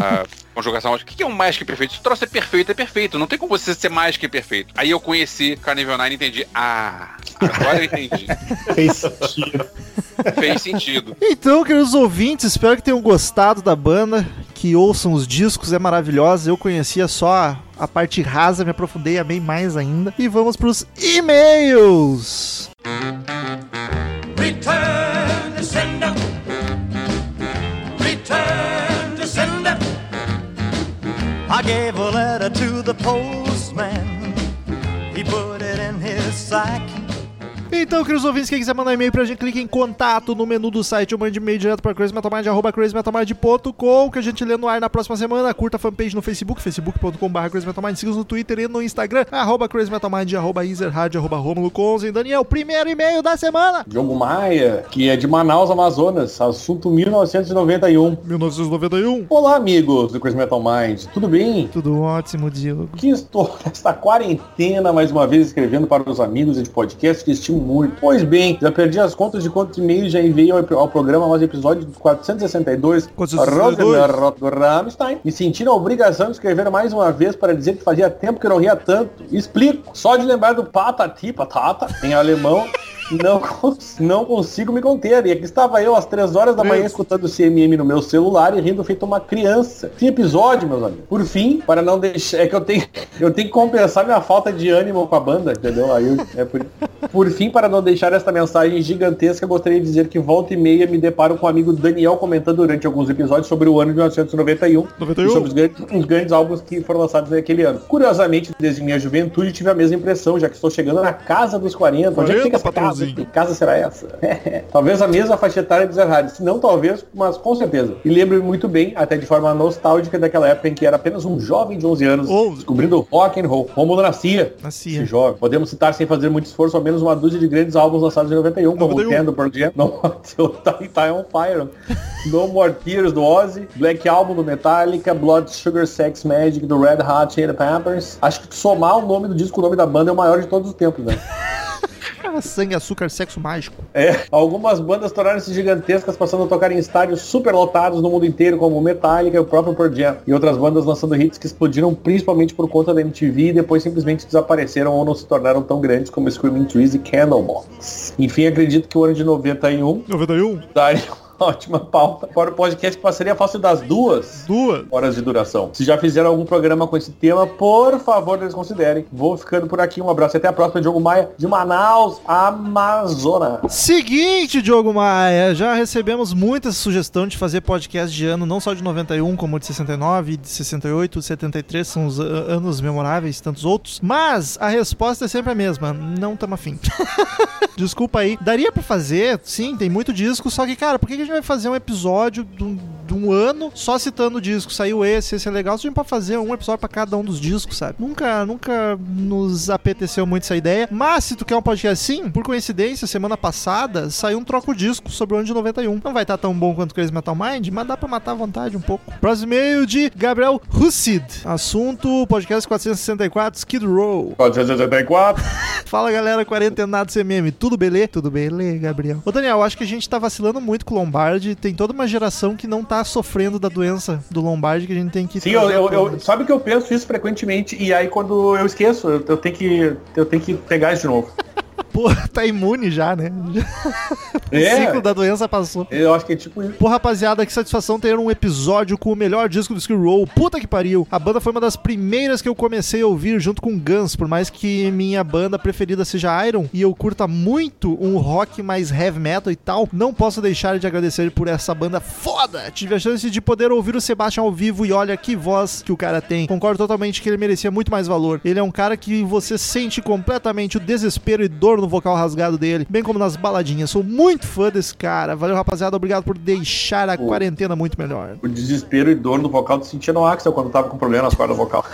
A conjugação, o que é um mais que perfeito? Se o troço é perfeito, é perfeito. Não tem como você ser mais que perfeito. Aí eu conheci Carnival Nine e entendi. Ah, agora eu entendi. Fez sentido. Fez sentido. Então, queridos ouvintes, espero que tenham gostado da banda, que ouçam os discos, é maravilhosa. Eu conhecia só a, a parte rasa, me aprofundei, amei mais ainda. E vamos pros e-mails! Return I gave a letter to the postman. He put it in his sack. Então, queridos ouvintes, quem quiser mandar e-mail pra gente, clique em contato no menu do site ou mande e-mail direto pra crazymetalmind, arroba crazymetalmind.com, que a gente lê no ar na próxima semana. Curta a fanpage no Facebook, facebook.com.br crazymetalmind, siga no Twitter e no Instagram, arroba crazymetalmind, arroba ezerhard, arroba romulo conzen. Daniel, primeiro e-mail da semana! Diogo Maia, que é de Manaus, Amazonas, assunto 1991. 1991. Olá, amigos do Crazy Metal Mind, tudo bem? Tudo ótimo, Diogo. Aqui estou nesta quarentena, mais uma vez, escrevendo para os amigos de podcast que estimo muito. Pois bem, já perdi as contas de quantos e-mails já enviei ao, ao programa, mas episódio 462, 462. Rosenberg do Rammstein, me senti na obrigação de escrever mais uma vez para dizer que fazia tempo que não ria tanto. Explico, só de lembrar do patati, patata, em alemão, não, cons- não consigo me conter. E aqui estava eu às três horas da manhã escutando o CMM no meu celular e rindo feito uma criança. Que episódio, meus amigos. Por fim, para não deixar. É que eu tenho, eu tenho que compensar minha falta de ânimo com a banda, entendeu? Aí eu- é por, por fim, para não deixar esta mensagem gigantesca, eu gostaria de dizer que volta e meia me deparo com o amigo Daniel comentando durante alguns episódios sobre o ano de 1991 91. e sobre os grandes, os grandes álbuns que foram lançados naquele ano. Curiosamente, desde minha juventude tive a mesma impressão, já que estou chegando na casa dos 40. Onde é que 40, fica essa casa? Patrãozinho. Que casa será essa? talvez a mesma faixa etária de Zerhard. Se não, talvez, mas com certeza. E lembro muito bem, até de forma nostálgica, daquela época em que era apenas um jovem de 11 anos, Onze. descobrindo o rock and roll. Romulo nascia. Nascia. Esse jovem. Podemos citar sem fazer muito esforço ao menos uma dúzia de grandes álbuns lançados em 91, como 91. o Ten do Pearl Jam, No on Fire, No More Tears do Ozzy, Black Album do Metallica, Blood Sugar Sex Magic do Red Hot Chili Peppers. Acho que somar o nome do disco, o nome da banda é o maior de todos os tempos, né? Ah, sangue, açúcar, sexo mágico. É, algumas bandas tornaram-se gigantescas, passando a tocar em estádios super lotados no mundo inteiro, como Metallica e o próprio Pearl Jam. E outras bandas lançando hits que explodiram principalmente por conta da MTV e depois simplesmente desapareceram ou não se tornaram tão grandes como Screaming Trees e Candlebox. Enfim, acredito que o ano de 91 91? daria ótima pauta para o podcast que passaria fácil das duas Duas. horas de duração. Se já fizeram algum programa com esse tema, por favor, eles considerem. Vou ficando por aqui. Um abraço e até a próxima. Diogo Maia, de Manaus, Amazonas. Seguinte, Diogo Maia, já recebemos muita sugestão de fazer podcast de ano, não só de 91, como de 69, de 68, 73, são os a- anos memoráveis, tantos outros. Mas a resposta é sempre a mesma, não tamo afim. Desculpa aí. Daria pra fazer, sim, tem muito disco, só que, cara, por que a gente vai fazer um episódio de um, de um ano só citando o disco? Saiu esse, esse é legal, se a gente pode fazer um episódio pra cada um dos discos, sabe? Nunca, nunca nos apeteceu muito essa ideia. Mas se tu quer um podcast assim, por coincidência, semana passada saiu um troco disco sobre o ano de 91. Não vai estar tão bom quanto o Crazy Metal Mind, mas dá pra matar à vontade um pouco. Próximo e-mail de Gabriel Hussid. Assunto: podcast 464 Skid Row. 464. Fala galera, quarentenado CMM, tudo belê? Tudo belê, Gabriel. Ô Daniel, acho que a gente tá vacilando muito com o Lombardi. Tem toda uma geração que não tá sofrendo da doença do Lombardi que a gente tem que. Sim, eu, eu, eu- sabe que eu penso isso frequentemente e aí quando eu esqueço, eu, eu tenho que eu tenho que pegar isso de novo. Pô, tá imune já, né? O É. ciclo da doença passou. Eu acho que é tipo isso. Pô, rapaziada, que satisfação ter um episódio com o melhor disco do Skid Row. Puta que pariu. A banda foi uma das primeiras que eu comecei a ouvir junto com Guns, por mais que minha banda preferida seja Iron e eu curta muito um rock mais heavy metal e tal, não posso deixar de agradecer por essa banda foda. Tive a chance de poder ouvir o Sebastian ao vivo e olha que voz que o cara tem. Concordo totalmente que ele merecia muito mais valor. Ele é um cara que você sente completamente o desespero e dor no vocal rasgado dele, bem como nas baladinhas. Sou muito fã desse cara. Valeu, rapaziada. Obrigado por deixar a quarentena muito melhor. O desespero e dor no vocal do sentia no Axel quando tava com problema nas cordas vocal.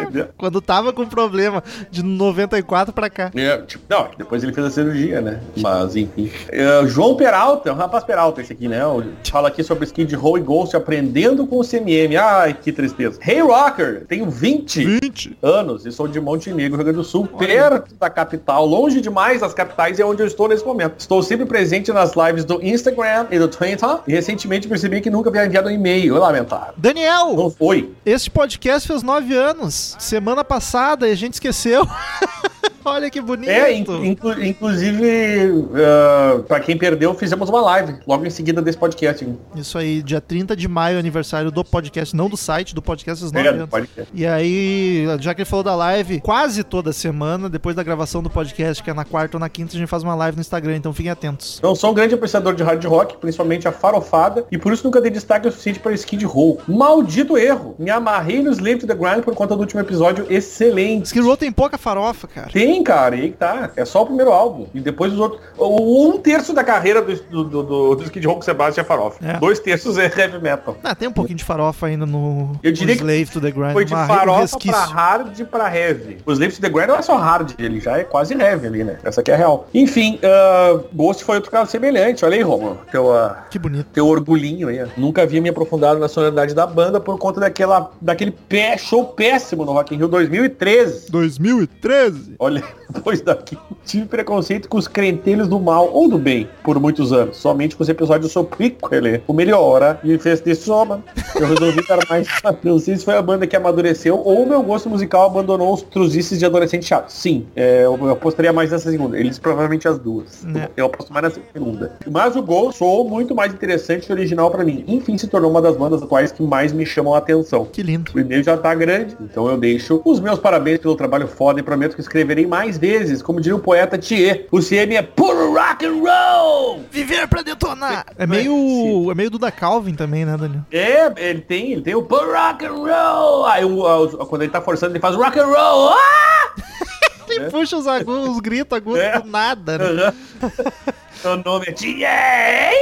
Entendeu? Quando tava com problema de 94 pra cá. É, tipo, não, depois ele fez a cirurgia, né? Mas enfim. É, João Peralta, é um rapaz Peralta esse aqui, né? O- Fala aqui sobre Skid Row e Ghost aprendendo com o CMM. Ai, que tristeza. Hey Rocker, tenho 20 20. anos e sou de Montenegro, Rio Grande do Sul, perto da capital, longe demais das capitais e é onde eu estou nesse momento. Estou sempre presente nas lives do Instagram e do Twitter e recentemente percebi que nunca havia enviado um e-mail. É lamentável. Daniel, Não foi. este podcast fez nove anos. Semana passada e a gente esqueceu. Olha que bonito. É, inclu- inclu- inclusive, uh, para quem perdeu, fizemos uma live logo em seguida desse podcast. Isso aí, dia 30 de maio, aniversário do podcast, não do site, do podcast dos É, podcast. E aí, já que ele falou da live, quase toda semana, depois da gravação do podcast, que é na quarta ou na quinta, a gente faz uma live no Instagram, então fiquem atentos. Não sou um grande apreciador de hard rock, principalmente a farofada, e por isso nunca dei destaque o suficiente para Skid Row. Maldito erro! Me amarrei no Slave to the Grind por conta do último episódio excelente. Skid Row tem pouca farofa, cara. Tem, cara, e aí que tá. É só o primeiro álbum. E depois os outros. Um terço da carreira do, do, do, do, Skid Row com Sebastian é farofa. É. Dois terços é heavy metal. Ah, tem um pouquinho de farofa ainda no, Eu no diria que Slave to the Grind. Foi de uma- um farofa pra hard pra heavy. O Slave to the Grind não é só hard, ele já é quase heavy ali, né? Essa aqui é a real. Enfim, uh, Ghost foi outro caso semelhante. Olha aí, Romulo. Teu, uh, Que bonito. teu orgulhinho aí. Nunca havia me aprofundado na sonoridade da banda por conta daquela, daquele pé, show péssimo no Rock in Rio 2013. 2013. Olha, depois daqui, tive preconceito com os crentelhos do mal ou do bem por muitos anos. Somente com os episódios sobre Piccole, o Melhora e fez de soma. Eu resolvi dar mais. Não sei se foi a banda que amadureceu ou o meu gosto musical abandonou os truzices de adolescente chato. Sim, é, eu, apostaria mais nessa segunda. Eles provavelmente as duas. Né. Eu aposto mais nessa segunda. Mas o Ghost soou muito mais interessante e original pra mim. Enfim, se tornou uma das bandas atuais que mais me chamam a atenção. Que lindo. O e-mail já tá grande, então eu deixo os meus parabéns pelo trabalho foda e prometo que escreverei mais vezes, como diria o poeta Thier. O CM é puro rock and roll! Viver pra detonar. É meio, é meio Duda Calvin também, né, Daniel? É, ele tem, ele tem o puro rock and roll! Aí o- o- quando ele tá forçando, ele faz rock and roll! Ah! Ele puxa os, agudos, os gritos agudos É. do nada, né? Aham. o nome é Thier!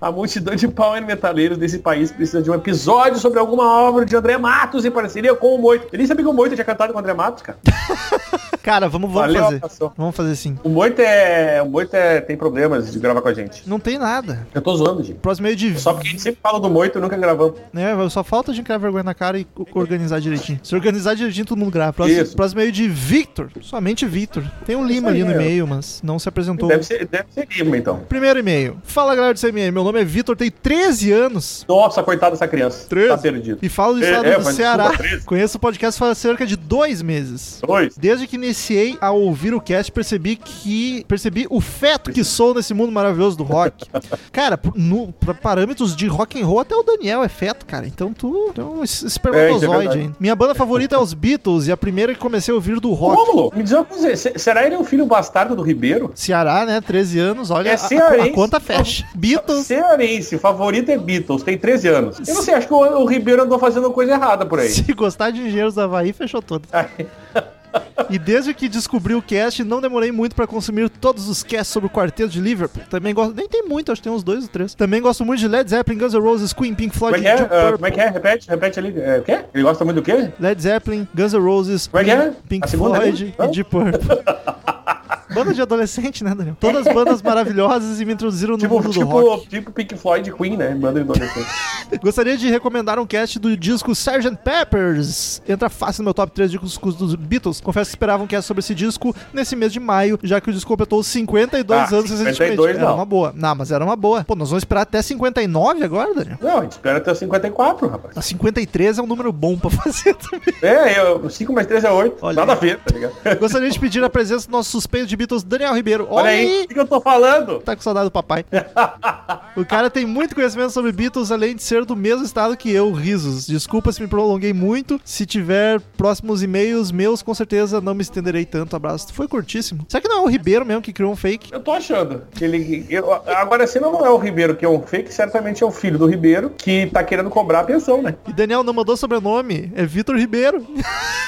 A multidão de power metaleiros desse país precisa de um episódio sobre alguma obra de André Matos em parceria com o Moito. Eu nem sabia que o Moito tinha cantado com o André Matos, cara. Cara, vamos, vamos Valeu, fazer. abração. Vamos fazer sim. O Moito é. O Moito é, tem problemas de gravar com a gente. Não tem nada. Eu tô zoando, gente. Próximo meio de. Só porque a gente sempre fala do Moito e nunca gravamos. É, só falta a gente criar vergonha na cara e organizar direitinho. Se organizar direitinho, todo mundo grava. Próximo, Isso. próximo meio de Victor. Somente Victor. Tem um Lima ali no ó. e-mail, mas não se apresentou. Deve ser, deve ser Lima, então. Primeiro e-mail. Fala galera do CMM, meu nome é Vitor, tenho 13 anos. Nossa, coitada dessa criança. 13? Tá perdido. E falo do É, estado é, do Ceará. desculpa, 13. Conheço o podcast faz cerca de dois meses. Dois. Desde que iniciei a ouvir o cast, percebi que. percebi o feto que sou nesse mundo maravilhoso do rock. Cara, no, pra parâmetros de rock and roll, até o Daniel é feto, cara. Então tu é um es- É, é espermatozoide, hein? Minha banda favorita é os Beatles e a primeira que comecei a ouvir do rock. Rômulo, me diz uma coisa. se- Será ele um filho bastardo do Ribeiro? Ceará, né? 13 anos, olha, É a- a, conta fecha. Beatles. Cearense, favorito é Beatles, tem 13 anos. Eu não sei, acho que o, o Ribeiro andou fazendo coisa errada por aí. Se gostar de Engenheiros da Havaí, fechou tudo. E desde que descobri o cast, não demorei muito pra consumir todos os casts sobre o quarteto de Liverpool. Também gosto. Nem tem muito, acho que tem uns dois ou três. Também gosto muito de Led Zeppelin, Guns N' Roses, Queen, Pink Como Floyd é que é? Purple. como é que é? Repete, repete ali. É, o quê? Ele gosta muito do quê? Led Zeppelin, Guns N' Roses, Como é que é? Queen, Pink Floyd e? Deep Purple. Banda de adolescente, né, Daniel? Todas bandas maravilhosas e me introduziram no Tipo, mundo do rock. tipo, tipo Pink Floyd Queen, né? Banda de adolescente. Gostaria de recomendar um cast do disco Sgt. Peppers. Entra fácil no meu top 3 discos dos Beatles. Confesso que esperava um cast sobre esse disco nesse mês de maio, já que o disco completou 52 Ah, anos 52 Era não. uma boa. Não, mas era uma boa. Pô, nós vamos esperar até 59 agora, Daniel? Não, a gente espera até os 54, rapaz. A 53 é um número bom pra fazer também. É, eu, 5 mais 3 é 8. Olha Nada aí. a ver, tá ligado? Gostaria de pedir a presença do nosso suspeito de Beatles, Daniel Ribeiro. Olha aí, o que eu tô falando? Tá com saudade do papai. o cara tem muito conhecimento sobre Beatles, além de ser do mesmo estado que eu, risos. Desculpa se me prolonguei muito. Se tiver próximos e-mails meus, com certeza não me estenderei tanto. Abraço. Foi curtíssimo. Será que não é o Ribeiro mesmo que criou um fake? Eu tô achando ele. eu- agora, se não é o Ribeiro que é um fake, certamente é o filho do Ribeiro que tá querendo cobrar a pensão, né? E Daniel não mandou sobrenome. É Vitor Ribeiro.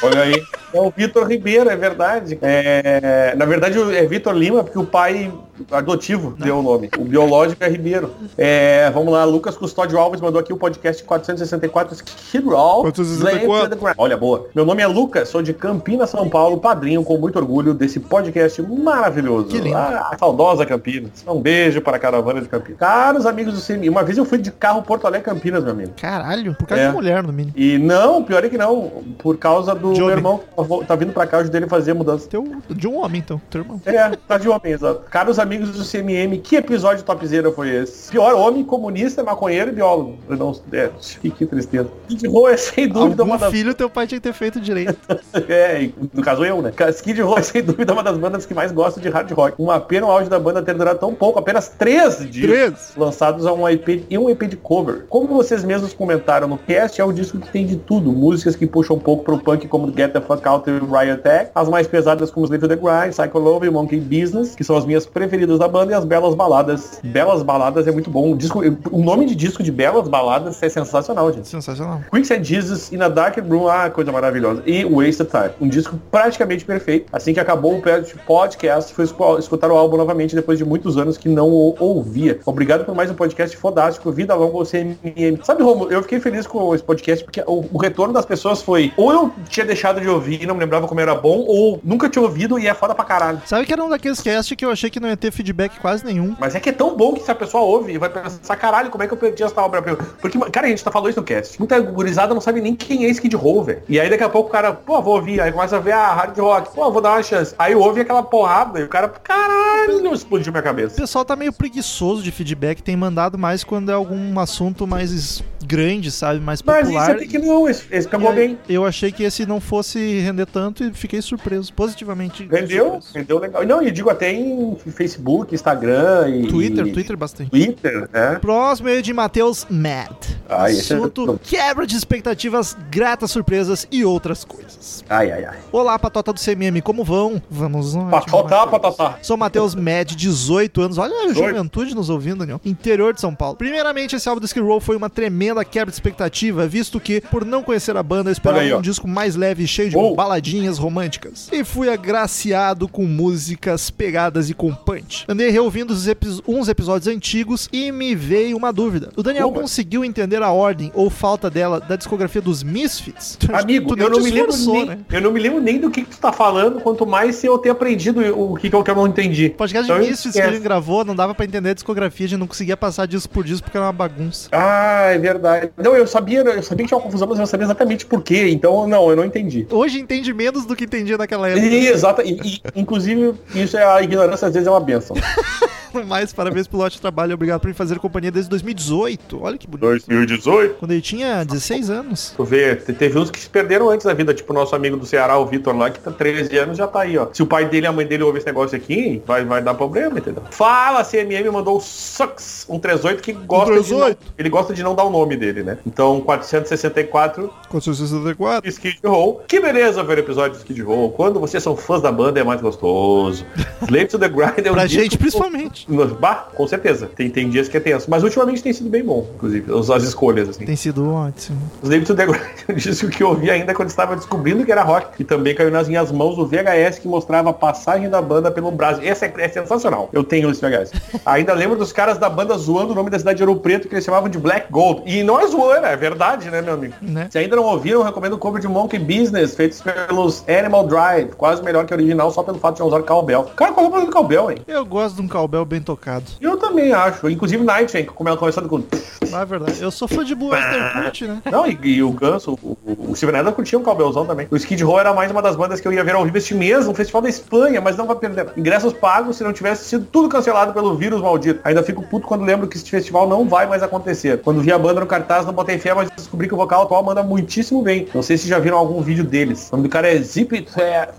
Olha aí. É o Vitor Ribeiro, é verdade. É, na verdade, é Vitor Lima, porque o pai adotivo deu o nome. O biológico é Ribeiro. É, vamos lá, Lucas Custódio Alves mandou aqui o podcast 464 Skid Row. 464. Olha, boa. Meu nome é Lucas, sou de Campinas, São Paulo, padrinho com muito orgulho desse podcast maravilhoso. Que lindo. Ah, saudosa Campinas. Um beijo para a caravana de Campinas. Caros amigos do CMI, uma vez eu fui de carro Porto Alegre Campinas, meu amigo. Caralho, por causa É. de mulher, no mínimo. E não, pior é que não, por causa do De meu irmão que tá vindo pra cá, eu ajudei ele a fazer a mudança. Teu, de um homem, então, teu É, tá de homem, exato. Caros amigos do CMM, que episódio topzera foi esse? Pior homem, comunista, maconheiro e biólogo. Não, é, que, que tristeza. Skid Row é sem dúvida Algum uma das... filho teu pai tinha que ter feito direito. É, e no caso eu, né? Skid Row é sem dúvida uma das bandas que mais gosto de hard rock. Uma pena o auge da banda ter durado tão pouco, apenas três dias. Três? Lançados a um EP e um EP de cover. Como vocês mesmos comentaram no cast, é o disco que tem de tudo. Músicas que puxam um pouco pro punk como Get the Fuck Out e Riot Attack. As mais pesadas como Slave to the Grind, Psycho Love e Monkey Business, que são as minhas preferidas da banda, e as belas baladas. Belas baladas é muito bom. O, disco, o nome de disco de belas baladas é sensacional, gente. Sensacional. Quicksand Jesus in a Dark Room, ah, coisa maravilhosa. E Wasted Time, um disco praticamente perfeito. Assim que acabou o podcast, fui escu- escutar o álbum novamente depois de muitos anos que não o ouvia. Obrigado por mais um podcast fodástico, vida longa ao CMM. Sabe, Romulo, eu fiquei feliz com esse podcast porque o, o retorno das pessoas foi ou eu tinha deixado de ouvir e não me lembrava como era bom, ou nunca tinha ouvido e é foda pra caralho. Sabe que era um daqueles cast que eu achei que não ia ter feedback quase nenhum. Mas é que é tão bom que se a pessoa ouve e vai pensar, caralho, como é que eu perdi essa obra? Porque, cara, a gente tá falando isso no cast. Muita gurizada não sabe nem quem é Skid Row, velho. E aí daqui a pouco o cara, pô, vou ouvir. Aí começa a ver a hard rock. Pô, vou dar uma chance. Aí ouve aquela porrada e o cara, caralho, explodiu minha O cabeça. pessoal tá meio preguiçoso de feedback, tem mandado mais quando é algum assunto mais grande, sabe? Mais Mas popular. isso até que não, esse, esse pegou bem. Eu achei que esse não fosse render tanto e fiquei surpreso, positivamente. Rendeu, surpreso. rendeu legal. Não, e digo até em Facebook, Instagram e... Twitter, Twitter bastante. Twitter, né? Próximo é de Matheus Mad. Ai, esse é- Assunto quebra de expectativas, gratas surpresas e outras coisas. Ai, ai, ai. Olá, patota do CMM, como vão? Vamos lá. Patotá, patatá. Sou Matheus Med, 18 anos. Olha a 18. juventude nos ouvindo, Daniel. Interior de São Paulo. Primeiramente, esse álbum do Skid Row foi uma tremenda quebra de expectativa, visto que, por não conhecer a banda, eu esperava aí, um disco mais leve e cheio de Uou. baladinhas românticas. E fui agraciado com músicas pegadas e com punch. Andei reouvindo epi- uns episódios antigos e me veio uma dúvida. O Daniel Opa. conseguiu entender a ordem ou falta dela da discografia dos Misfits. Amigo, eu não, me lembro nem, né? eu não me lembro nem do que, que tu tá falando, quanto mais se eu ter aprendido o que, que eu que eu não entendi. O podcast de Então, Misfits que ele gravou não dava pra entender a discografia, a gente não conseguia passar disco por disco porque era uma bagunça. Ah, é verdade. Não, eu sabia, eu sabia que tinha uma confusão, mas eu não sabia exatamente por quê. Então, não, eu não entendi. Hoje entende menos do que entendia naquela época. E, exata, e, e, inclusive, isso é a ignorância, às vezes é uma benção. Mas parabéns pelo ótimo trabalho obrigado por me fazer companhia desde 2018. Olha que bonito. 2018. Quando ele tinha 16 anos. Tu vê, te- teve uns que se perderam antes da vida, tipo o nosso amigo do Ceará, o Vitor lá, que tá 13 anos, já tá aí, ó. Se o pai dele e a mãe dele ouvem esse negócio aqui, vai, vai dar problema, entendeu? Fala, CMM mandou o Sucks, um 38 que gosta de. 38? Não, ele gosta de não dar o nome dele, né? Então, 464 464. Skid Row. Que beleza ver o episódio do Skid Row. Quando vocês são fãs da banda é mais gostoso. Slave to the Grind é um Pra disco- gente, principalmente. Bah, com certeza. Tem, tem dias que é tenso. Mas ultimamente tem sido bem bom, inclusive, as, as escolhas, assim. Tem sido ótimo. To the Grind é um disco que eu ouvi ainda quando estava descobrindo que era rock. E também caiu nas minhas mãos o VHS que mostrava a passagem da banda pelo Brasil. Esse é, é sensacional. Eu tenho esse VHS. ainda lembro dos caras da banda zoando o nome da cidade de Ouro Preto que eles chamavam de Black Gold. E não é zoando, é verdade, né, meu amigo? Né? Se ainda não ouviram, recomendo o cover de Monkey Business, feitos pelos Animal Drive. Quase melhor que o original, só pelo fato de não usar cowbell. Cara, qual é o problema do cowbell, hein? Eu gosto de um cowbell bem tocado. Eu também acho. Inclusive Nightwing, como ela começando com... Na verdade, eu sou fã de Blue Oyster Cult, né? Não, e, e o Ganso, o, o, o Steven Adler curtia um cowbellzão também. O Skid Row era mais uma das bandas que eu ia ver ao vivo este mês, um festival da Espanha, mas não vai perder. Ingressos pagos se não tivesse sido tudo cancelado pelo vírus maldito. Ainda fico puto quando lembro que esse festival não vai mais acontecer. Quando vi a banda no cartaz, não botei fé, mas descobri que o vocal atual manda muitíssimo bem. Não sei se já viram algum vídeo deles. O nome do cara é Zip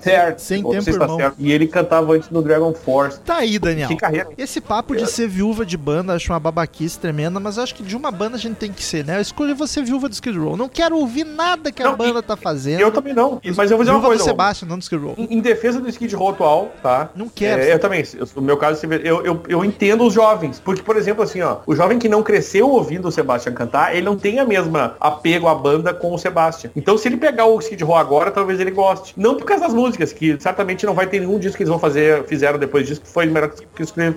Ter- Sem tempo, tá irmão. certo. E ele cantava antes no Dragon Force. Tá aí, Daniel. Que carreira. Esse papo de ser viúva de banda, acho uma babaquice tremenda, mas acho que de uma banda a gente tem que ser, né? Eu escolhi você viúva do Skid Row. Não quero ouvir nada que a Não, banda e- tá fazendo. Eu também não. Mas eu vou dizer uma viúva coisa. do. Sebastian, não do Skid Row. Em, em defesa do Skid Row atual, tá? Não quero. É, eu também, eu- no meu caso, eu, eu, eu entendo os jovens. Porque, por exemplo, assim, ó, o jovem que não cresceu ouvindo o Sebastian cantar, ele não tem a mesma apego à banda com o Sebastian. Então, se ele pegar o Skid Row agora, talvez ele goste. Não por causa das músicas, que certamente não vai ter nenhum disco que eles vão fazer, fizeram depois disso, que foi melhor que o Scream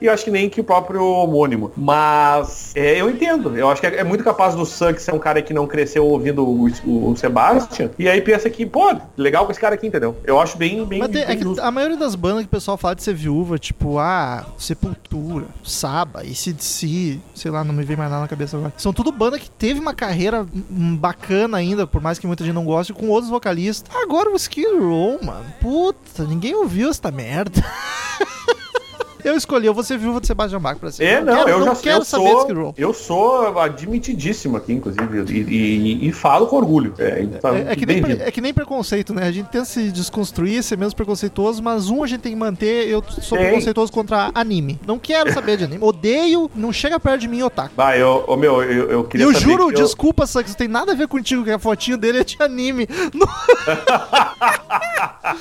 e eu acho que nem que o próprio homônimo. Mas, é, eu entendo. Eu acho que é, é muito capaz do Suck ser um cara que não cresceu ouvindo o, o, o Sebastian, e aí pensa que, pô, legal com esse cara aqui, entendeu? Eu acho bem, bem, Mas tem- é bem que justo. a maioria das bandas que o pessoal fala de ser viúva, tipo, ah, Sepultura, Saba, ICDC, sei lá, não me vem mais nada na cabeça agora. São tudo banda que teve uma carreira bacana ainda, por mais que muita gente não goste, com outros vocalistas. Agora o Skid Row, mano, puta, ninguém ouviu essa merda. Eu escolhi, eu vou ser viúva do Sebastian Bach pra ser. É, não, quero, eu não já quero eu saber Skid sou, Row. eu sou admitidíssimo aqui, inclusive, e, e- e falo com orgulho. É, tá É, é que nem, é que nem preconceito, né? A gente tenta se desconstruir, ser menos preconceituoso, mas um a gente tem que manter. Eu sou preconceituoso contra anime. Não quero saber de anime. Odeio, não chega perto de mim, otaku. Vai, eu, ô, meu, eu, eu queria Eu juro, que eu- desculpa, Sucks, não tem nada a ver contigo, que a fotinho dele é de anime.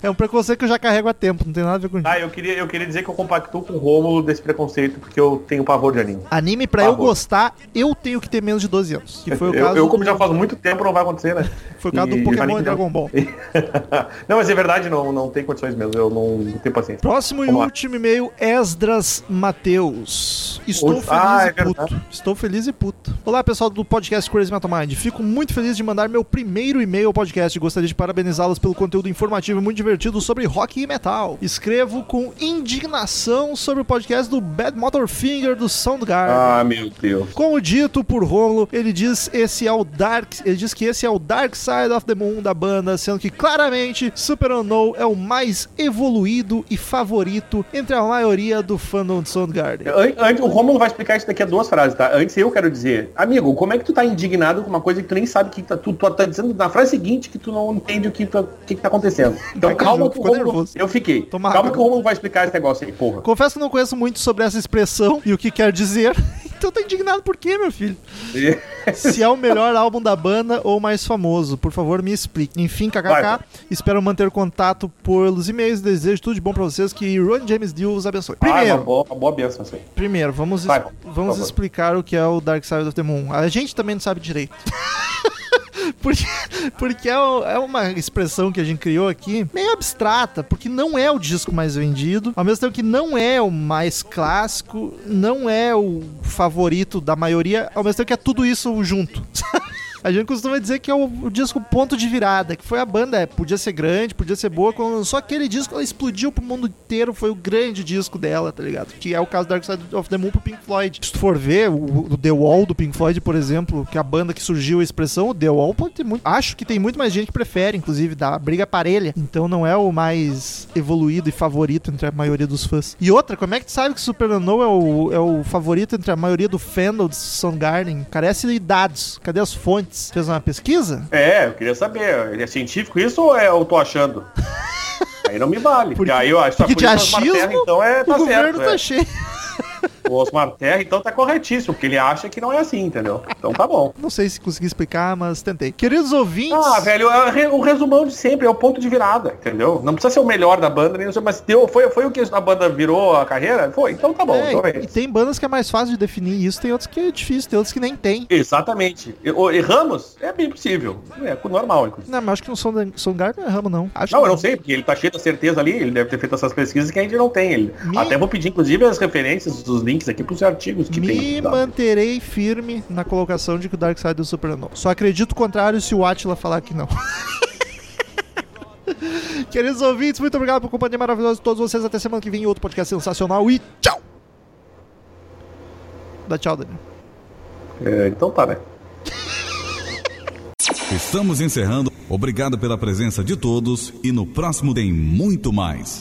É um preconceito que eu já carrego há tempo, não tem nada a ver contigo. Ah, eu queria, eu queria dizer que eu compactuo com o Rômulo desse preconceito, porque eu tenho pavor de anime. Anime, pra Por eu gostar, eu tenho que ter menos de 12 anos. Que foi o eu, caso, eu, como do, já faz muito tempo, não vai acontecer, né? foi o caso do E- Pokémon anime e Dragon Ball. não, mas é verdade, não, não tem condições mesmo, eu não, não tenho paciência. Próximo e Vamos lá. último e-mail, Esdras Mateus. Estou feliz ah, e é puto. verdade. Estou feliz e puto. Olá, pessoal do podcast Crazy Metal Mind. Fico muito feliz de mandar meu primeiro e-mail ao podcast. Gostaria de parabenizá-los pelo conteúdo informativo e muito divertido sobre rock e metal. Escrevo com indignação sobre o podcast do Bad Motor Finger do Soundgarden. Ah, meu Deus. Como dito por Romulo, ele diz esse é o Dark, ele diz que esse é o Dark Side of the Moon da banda, sendo que claramente Super Unknown é o mais evoluído e favorito entre a maioria do fandom de Soundgarden. An- Antes, o Romulo vai explicar isso daqui a duas frases, tá? Antes eu quero dizer, amigo, como é que tu tá indignado com uma coisa que tu nem sabe o que tá, tu, tu tá dizendo na frase seguinte que tu não entende o que, tu- o que, que tá acontecendo. Então calma que o Romulo, eu fiquei. Toma calma que o Romulo vai explicar esse negócio aí, porra. Confesso que não conheço muito sobre essa expressão e o que quer dizer. Então tá indignado por quê, meu filho? Se é o melhor álbum da banda ou o mais famoso, por favor me explique. Enfim, kkk, Vai. espero manter contato pelos e-mails. Desejo tudo de bom pra vocês. Que Ron James Dio os abençoe. Ah, uma Primeiro, boa, uma boa benção aí. Primeiro, vamos, Vai, vamos explicar o que é o Dark Side of the Moon. A gente também não sabe direito. Porque, porque é, é uma expressão que a gente criou aqui, meio abstrata, porque não é o disco mais vendido, ao mesmo tempo que não é o mais clássico, não é o favorito da maioria, ao mesmo tempo que é tudo isso junto. A gente costuma dizer que é o, o disco ponto de virada, que foi a banda, é, podia ser grande, podia ser boa, quando lançou aquele disco, ela explodiu pro mundo inteiro, foi o grande disco dela, tá ligado? Que é o caso Dark Side of the Moon pro Pink Floyd. Se tu for ver, o, o The Wall do Pink Floyd, por exemplo, que é a banda que surgiu a expressão, o The Wall pode ter muito. Acho que tem muito mais gente que prefere, inclusive, da briga parelha. Então não é o mais evoluído e favorito entre a maioria dos fãs. E outra, como é que tu sabe que Super é o, é o favorito entre a maioria do fandom de Soundgarden? Carece de dados. Cadê as fontes? Fez uma pesquisa? É, eu queria saber, é científico isso ou é eu tô achando? Aí não me vale. Porque, aí eu acho Porque de o Osmar Terra, achismo, então é, o tá governo certo. tá é. cheio. O Osmar Terra, então tá corretíssimo, porque ele acha que não é assim, entendeu? Então tá bom. Não sei se consegui explicar, mas tentei. Queridos ouvintes. Ah, velho, é o resumão de sempre, é o ponto de virada, entendeu? Não precisa ser o melhor da banda, nem não sei, mas deu, foi, foi o que a banda virou a carreira? Foi, então tá bom. É, então é e tem bandas que é mais fácil de definir isso, tem outros que é difícil, tem outros que nem tem. Exatamente. E- Erramos? É bem possível. É normal, inclusive. Não, mas acho que no Sound- Soundgarden não erramos, não. Acho Não, eu não sei, porque ele tá cheio da certeza ali, ele deve ter feito essas pesquisas que a gente não tem. Ele... Me- Até vou pedir, inclusive, as referências dos links aqui pros artigos que Me tem. tá? manterei firme na colocação de que o Dark Side é o Supernova. Só acredito o contrário se o Atila falar que não. Queridos ouvintes, muito obrigado por companhia maravilhosa de todos vocês. Até semana que vem em outro podcast sensacional e tchau! Dá tchau, Daniel. É, então tá, né? Estamos encerrando. Obrigado pela presença de todos e no próximo tem muito mais.